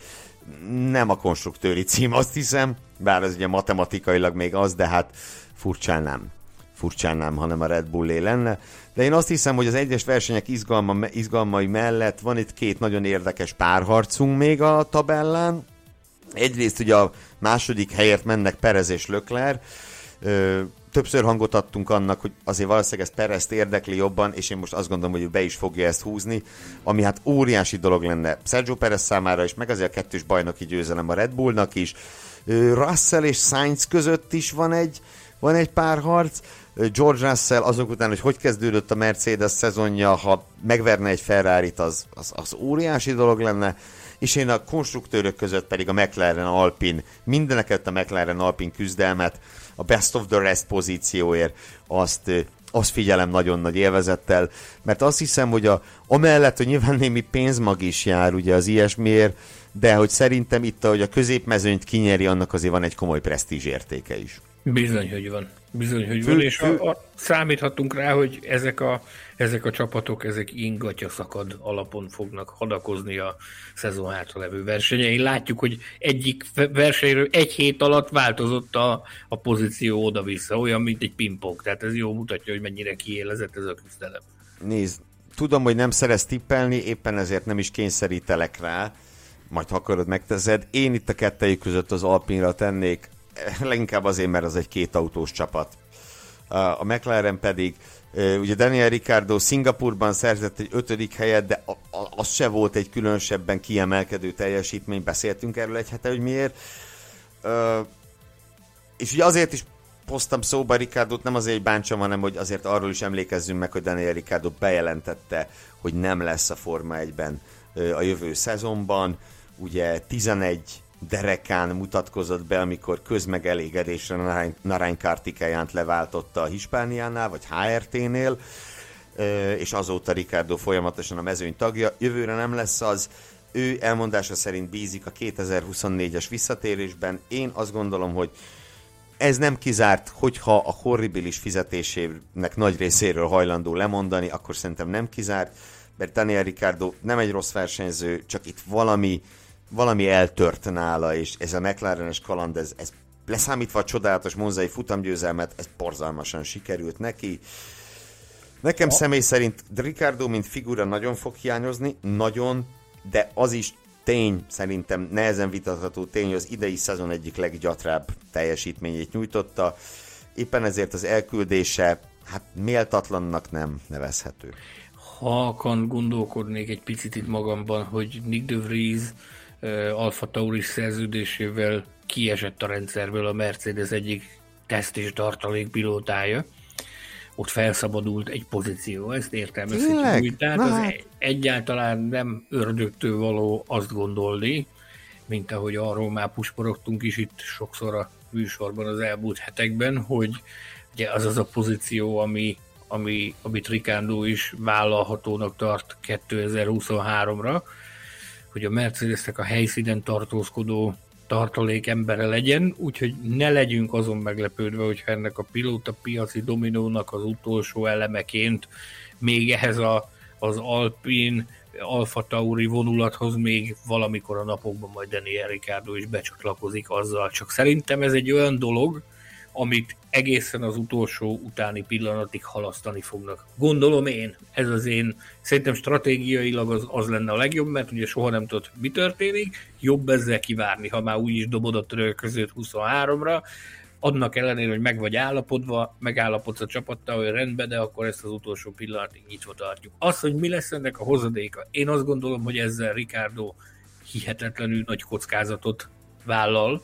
nem a konstruktőri cím, azt hiszem, bár az ugye matematikailag még az, de hát furcsán nem. Furcsán nem, hanem a Red Bullé lenne. De én azt hiszem, hogy az egyes versenyek izgalma, izgalmai mellett van itt két nagyon érdekes párharcunk még a tabellán. Egyrészt ugye a második helyért mennek Perez és Lökler, többször hangot adtunk annak, hogy azért valószínűleg ez Perezt érdekli jobban, és én most azt gondolom, hogy ő be is fogja ezt húzni, ami hát óriási dolog lenne Sergio Perez számára is, meg azért a kettős bajnoki győzelem a Red Bullnak is. Russell és Sainz között is van egy, van egy pár harc. George Russell azok után, hogy hogy kezdődött a Mercedes szezonja, ha megverne egy ferrari az, az, az óriási dolog lenne és én a konstruktőrök között pedig a McLaren Alpin, mindeneket a McLaren Alpin küzdelmet, a best of the rest pozícióért, azt, azt figyelem nagyon nagy élvezettel, mert azt hiszem, hogy a, amellett, hogy nyilván némi pénzmag is jár ugye az ilyesmiért, de hogy szerintem itt, ahogy a középmezőnyt kinyeri, annak azért van egy komoly presztízs értéke is. Bizony, hogy van. Bizony, hogy fő, van, és fő... A, a, számíthatunk rá, hogy ezek a, ezek a csapatok, ezek ingatja szakad alapon fognak hadakozni a szezon hátra levő versenyein. Látjuk, hogy egyik versenyről egy hét alatt változott a, a pozíció oda-vissza, olyan, mint egy pingpong. Tehát ez jó mutatja, hogy mennyire kiélezett ez a küzdelem. Nézd, tudom, hogy nem szerez tippelni, éppen ezért nem is kényszerítelek rá, majd ha akarod megteszed. Én itt a kettejük között az Alpinra tennék leginkább azért, mert az egy két autós csapat. A McLaren pedig, ugye Daniel Ricardo Szingapurban szerzett egy ötödik helyet, de az se volt egy különösebben kiemelkedő teljesítmény, beszéltünk erről egy hete, hogy miért. És ugye azért is hoztam szóba Ricardot, nem azért, hogy bántsam, hanem hogy azért arról is emlékezzünk meg, hogy Daniel Ricardo bejelentette, hogy nem lesz a Forma 1-ben a jövő szezonban. Ugye 11 derekán mutatkozott be, amikor közmegelégedésre Narány, Narány Kartikájánt leváltotta a Hispániánál, vagy HRT-nél, és azóta Ricardo folyamatosan a mezőny tagja. Jövőre nem lesz az, ő elmondása szerint bízik a 2024-es visszatérésben. Én azt gondolom, hogy ez nem kizárt, hogyha a horribilis fizetésének nagy részéről hajlandó lemondani, akkor szerintem nem kizárt, mert Daniel Ricardo nem egy rossz versenyző, csak itt valami valami eltört nála, és ez a McLaren-es kaland, ez, ez leszámítva a csodálatos monzai futamgyőzelmet, ez borzalmasan sikerült neki. Nekem a... személy szerint Ricardo, mint figura nagyon fog hiányozni, nagyon, de az is tény, szerintem nehezen vitatható tény, hogy az idei szezon egyik leggyatrább teljesítményét nyújtotta. Éppen ezért az elküldése hát méltatlannak nem nevezhető. Halkan gondolkodnék egy picit itt magamban, hogy Nick de Vries Alfa Tauris szerződésével kiesett a rendszerből a Mercedes egyik teszt és tartalék pilótája. Ott felszabadult egy pozíció, ezt értelmezhetjük úgy. Tehát az hát. egyáltalán nem ördögtől való azt gondolni, mint ahogy arról már pusporogtunk is itt sokszor a műsorban az elmúlt hetekben, hogy ugye az az a pozíció, ami, ami, amit Ricardo is vállalhatónak tart 2023-ra, hogy a Mercedesnek a helyszínen tartózkodó tartalék embere legyen, úgyhogy ne legyünk azon meglepődve, hogy ennek a pilóta piaci dominónak az utolsó elemeként még ehhez a, az Alpin Alfa Tauri vonulathoz még valamikor a napokban majd Daniel Ricciardo is becsatlakozik azzal. Csak szerintem ez egy olyan dolog, amit egészen az utolsó utáni pillanatig halasztani fognak. Gondolom én, ez az én, szerintem stratégiailag az, az lenne a legjobb, mert ugye soha nem tudod, mi történik, jobb ezzel kivárni, ha már úgyis dobod a törölközőt 23-ra, annak ellenére, hogy meg vagy állapodva, megállapodsz a csapattal, hogy rendben, de akkor ezt az utolsó pillanatig nyitva tartjuk. Az, hogy mi lesz ennek a hozadéka, én azt gondolom, hogy ezzel Ricardo hihetetlenül nagy kockázatot vállal,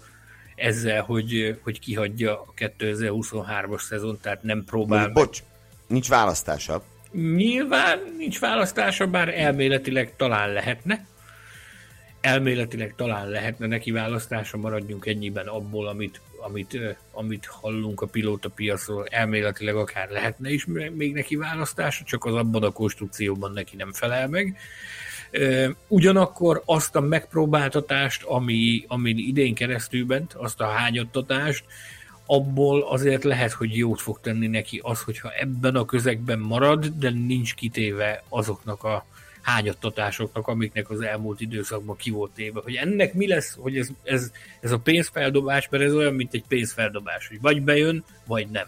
ezzel, hogy, hogy kihagyja a 2023-as szezon, tehát nem próbál... Bocs, nincs választása. Nyilván nincs választása, bár elméletileg talán lehetne. Elméletileg talán lehetne neki választása, maradjunk ennyiben abból, amit, amit, amit hallunk a pilóta piacról, elméletileg akár lehetne is még neki választása, csak az abban a konstrukcióban neki nem felel meg. Ugyanakkor azt a megpróbáltatást, ami, amin idén keresztül ment, azt a hányattatást, abból azért lehet, hogy jót fog tenni neki az, hogyha ebben a közegben marad, de nincs kitéve azoknak a hányattatásoknak, amiknek az elmúlt időszakban ki volt téve. Hogy ennek mi lesz, hogy ez, ez, ez a pénzfeldobás, mert ez olyan, mint egy pénzfeldobás, hogy vagy bejön, vagy nem.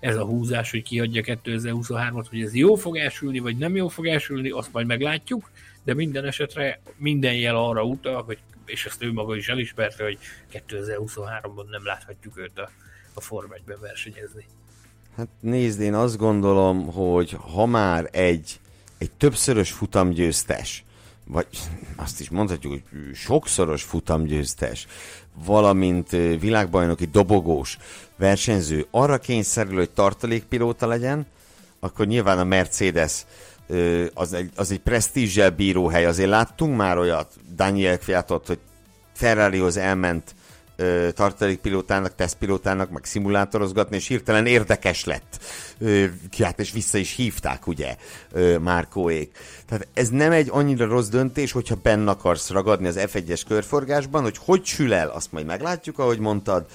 Ez a húzás, hogy kiadja 2023-at, hogy ez jó fog elsülni, vagy nem jó fog elsülni, azt majd meglátjuk de minden esetre minden jel arra utal, hogy, és ezt ő maga is elismerte, hogy 2023-ban nem láthatjuk őt a, a Form 1 versenyezni. Hát nézd, én azt gondolom, hogy ha már egy, egy többszörös futamgyőztes, vagy azt is mondhatjuk, hogy sokszoros futamgyőztes, valamint világbajnoki dobogós versenyző arra kényszerül, hogy tartalékpilóta legyen, akkor nyilván a Mercedes az egy, az egy presztízsel bíró hely. Azért láttunk már olyat, Daniel Kviatot, hogy Ferrarihoz elment tartalékpilótának, tesztpilótának, meg szimulátorozgatni, és hirtelen érdekes lett. Hát és vissza is hívták, ugye, Márkóék. Tehát ez nem egy annyira rossz döntés, hogyha benne akarsz ragadni az F1-es körforgásban, hogy hogy sül el, azt majd meglátjuk, ahogy mondtad,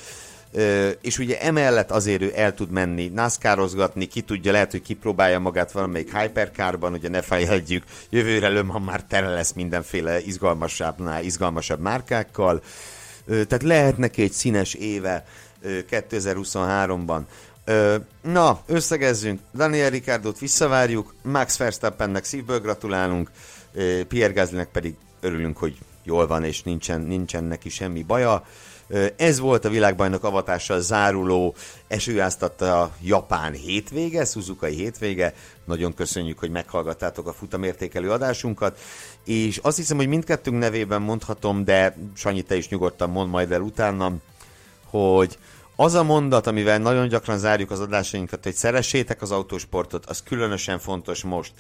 és ugye emellett azért ő el tud menni NASCAR-ozgatni, ki tudja, lehet, hogy kipróbálja magát valamelyik hypercarban, ugye ne felejtjük, jövőre Lömhan már tele lesz mindenféle izgalmasabbnál, izgalmasabb márkákkal, tehát lehet neki egy színes éve 2023-ban. Na, összegezzünk. Daniel Ricardot visszavárjuk, Max Verstappennek szívből gratulálunk, Pierre Gaslynek pedig örülünk, hogy jól van, és nincsen, nincsen neki semmi baja. Ez volt a világbajnok avatással záruló esőáztatta japán hétvége, Suzukai hétvége. Nagyon köszönjük, hogy meghallgattátok a futamértékelő adásunkat, és azt hiszem, hogy mindkettőnk nevében mondhatom, de Sanyi, te is nyugodtan mond majd el utána, hogy az a mondat, amivel nagyon gyakran zárjuk az adásainkat, hogy szeressétek az autósportot, az különösen fontos most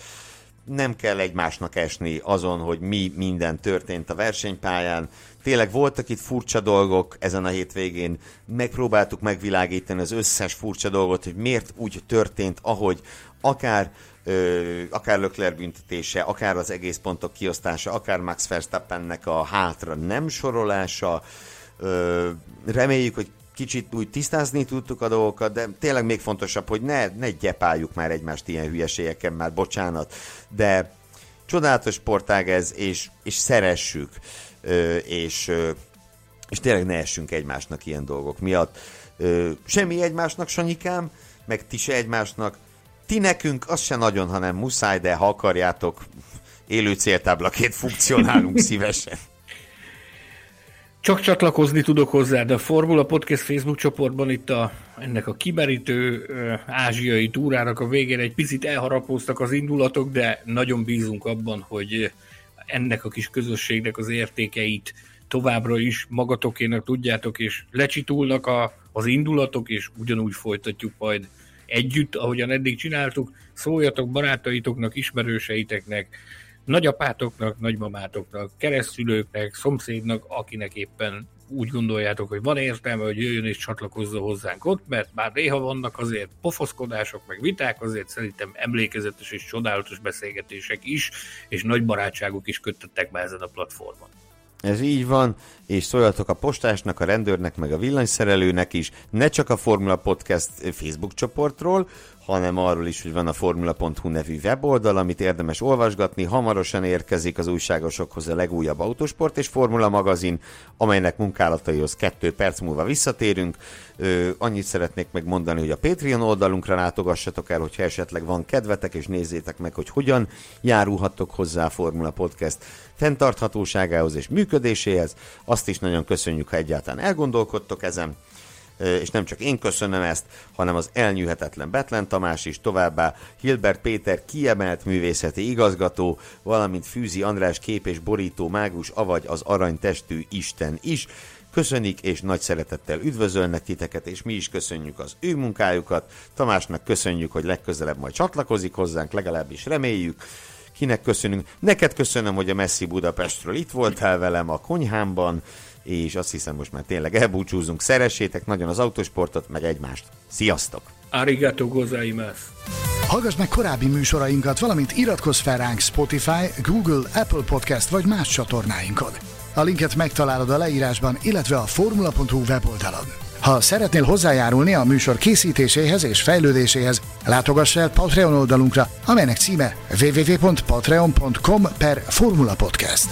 nem kell egymásnak esni azon, hogy mi minden történt a versenypályán. Tényleg voltak itt furcsa dolgok ezen a hétvégén, megpróbáltuk megvilágítani az összes furcsa dolgot, hogy miért úgy történt, ahogy akár ö, akár Lökler büntetése, akár az egész pontok kiosztása, akár Max Verstappennek a hátra nem sorolása. Ö, reméljük, hogy kicsit úgy tisztázni tudtuk a dolgokat, de tényleg még fontosabb, hogy ne, ne gyepáljuk már egymást ilyen hülyeségeken, már bocsánat, de csodálatos sportág ez, és, és szeressük, és, és tényleg ne essünk egymásnak ilyen dolgok miatt. Semmi egymásnak, Sanyikám, meg ti se egymásnak. Ti nekünk az se nagyon, hanem muszáj, de ha akarjátok, élő céltáblaként funkcionálunk szívesen. Csak csatlakozni tudok hozzá, de a Formula Podcast Facebook csoportban itt a, ennek a kimerítő ázsiai túrának a végén egy picit elharapóztak az indulatok, de nagyon bízunk abban, hogy ennek a kis közösségnek az értékeit továbbra is magatokének tudjátok, és lecsitulnak a, az indulatok, és ugyanúgy folytatjuk majd együtt, ahogyan eddig csináltuk. Szóljatok barátaitoknak, ismerőseiteknek, nagyapátoknak, nagymamátoknak, keresztülőknek, szomszédnak, akinek éppen úgy gondoljátok, hogy van értelme, hogy jöjjön és csatlakozza hozzánk ott, mert bár néha vannak azért pofoszkodások, meg viták, azért szerintem emlékezetes és csodálatos beszélgetések is, és nagy barátságok is kötöttek be ezen a platformon. Ez így van, és szóljatok a postásnak, a rendőrnek, meg a villanyszerelőnek is, ne csak a Formula Podcast Facebook csoportról, hanem arról is, hogy van a formula.hu nevű weboldal, amit érdemes olvasgatni. Hamarosan érkezik az újságosokhoz a legújabb autósport és formula magazin, amelynek munkálataihoz kettő perc múlva visszatérünk. Ö, annyit szeretnék megmondani, hogy a Patreon oldalunkra látogassatok el, hogyha esetleg van kedvetek, és nézzétek meg, hogy hogyan járulhattok hozzá a Formula Podcast fenntarthatóságához és működéséhez. Azt is nagyon köszönjük, ha egyáltalán elgondolkodtok ezen és nem csak én köszönöm ezt, hanem az elnyűhetetlen Betlen Tamás is, továbbá Hilbert Péter kiemelt művészeti igazgató, valamint Fűzi András kép és borító mágus, avagy az aranytestű Isten is. Köszönik és nagy szeretettel üdvözölnek titeket, és mi is köszönjük az ő munkájukat. Tamásnak köszönjük, hogy legközelebb majd csatlakozik hozzánk, legalábbis reméljük. Kinek köszönünk? Neked köszönöm, hogy a Messzi Budapestről itt voltál velem a konyhámban és azt hiszem most már tényleg elbúcsúzunk. Szeressétek nagyon az autósportot, meg egymást. Sziasztok! Arigato gozaimasu! Hallgass meg korábbi műsorainkat, valamint iratkozz fel ránk Spotify, Google, Apple Podcast vagy más csatornáinkon. A linket megtalálod a leírásban, illetve a formula.hu weboldalon. Ha szeretnél hozzájárulni a műsor készítéséhez és fejlődéséhez, látogass el Patreon oldalunkra, amelynek címe www.patreon.com per Formula Podcast.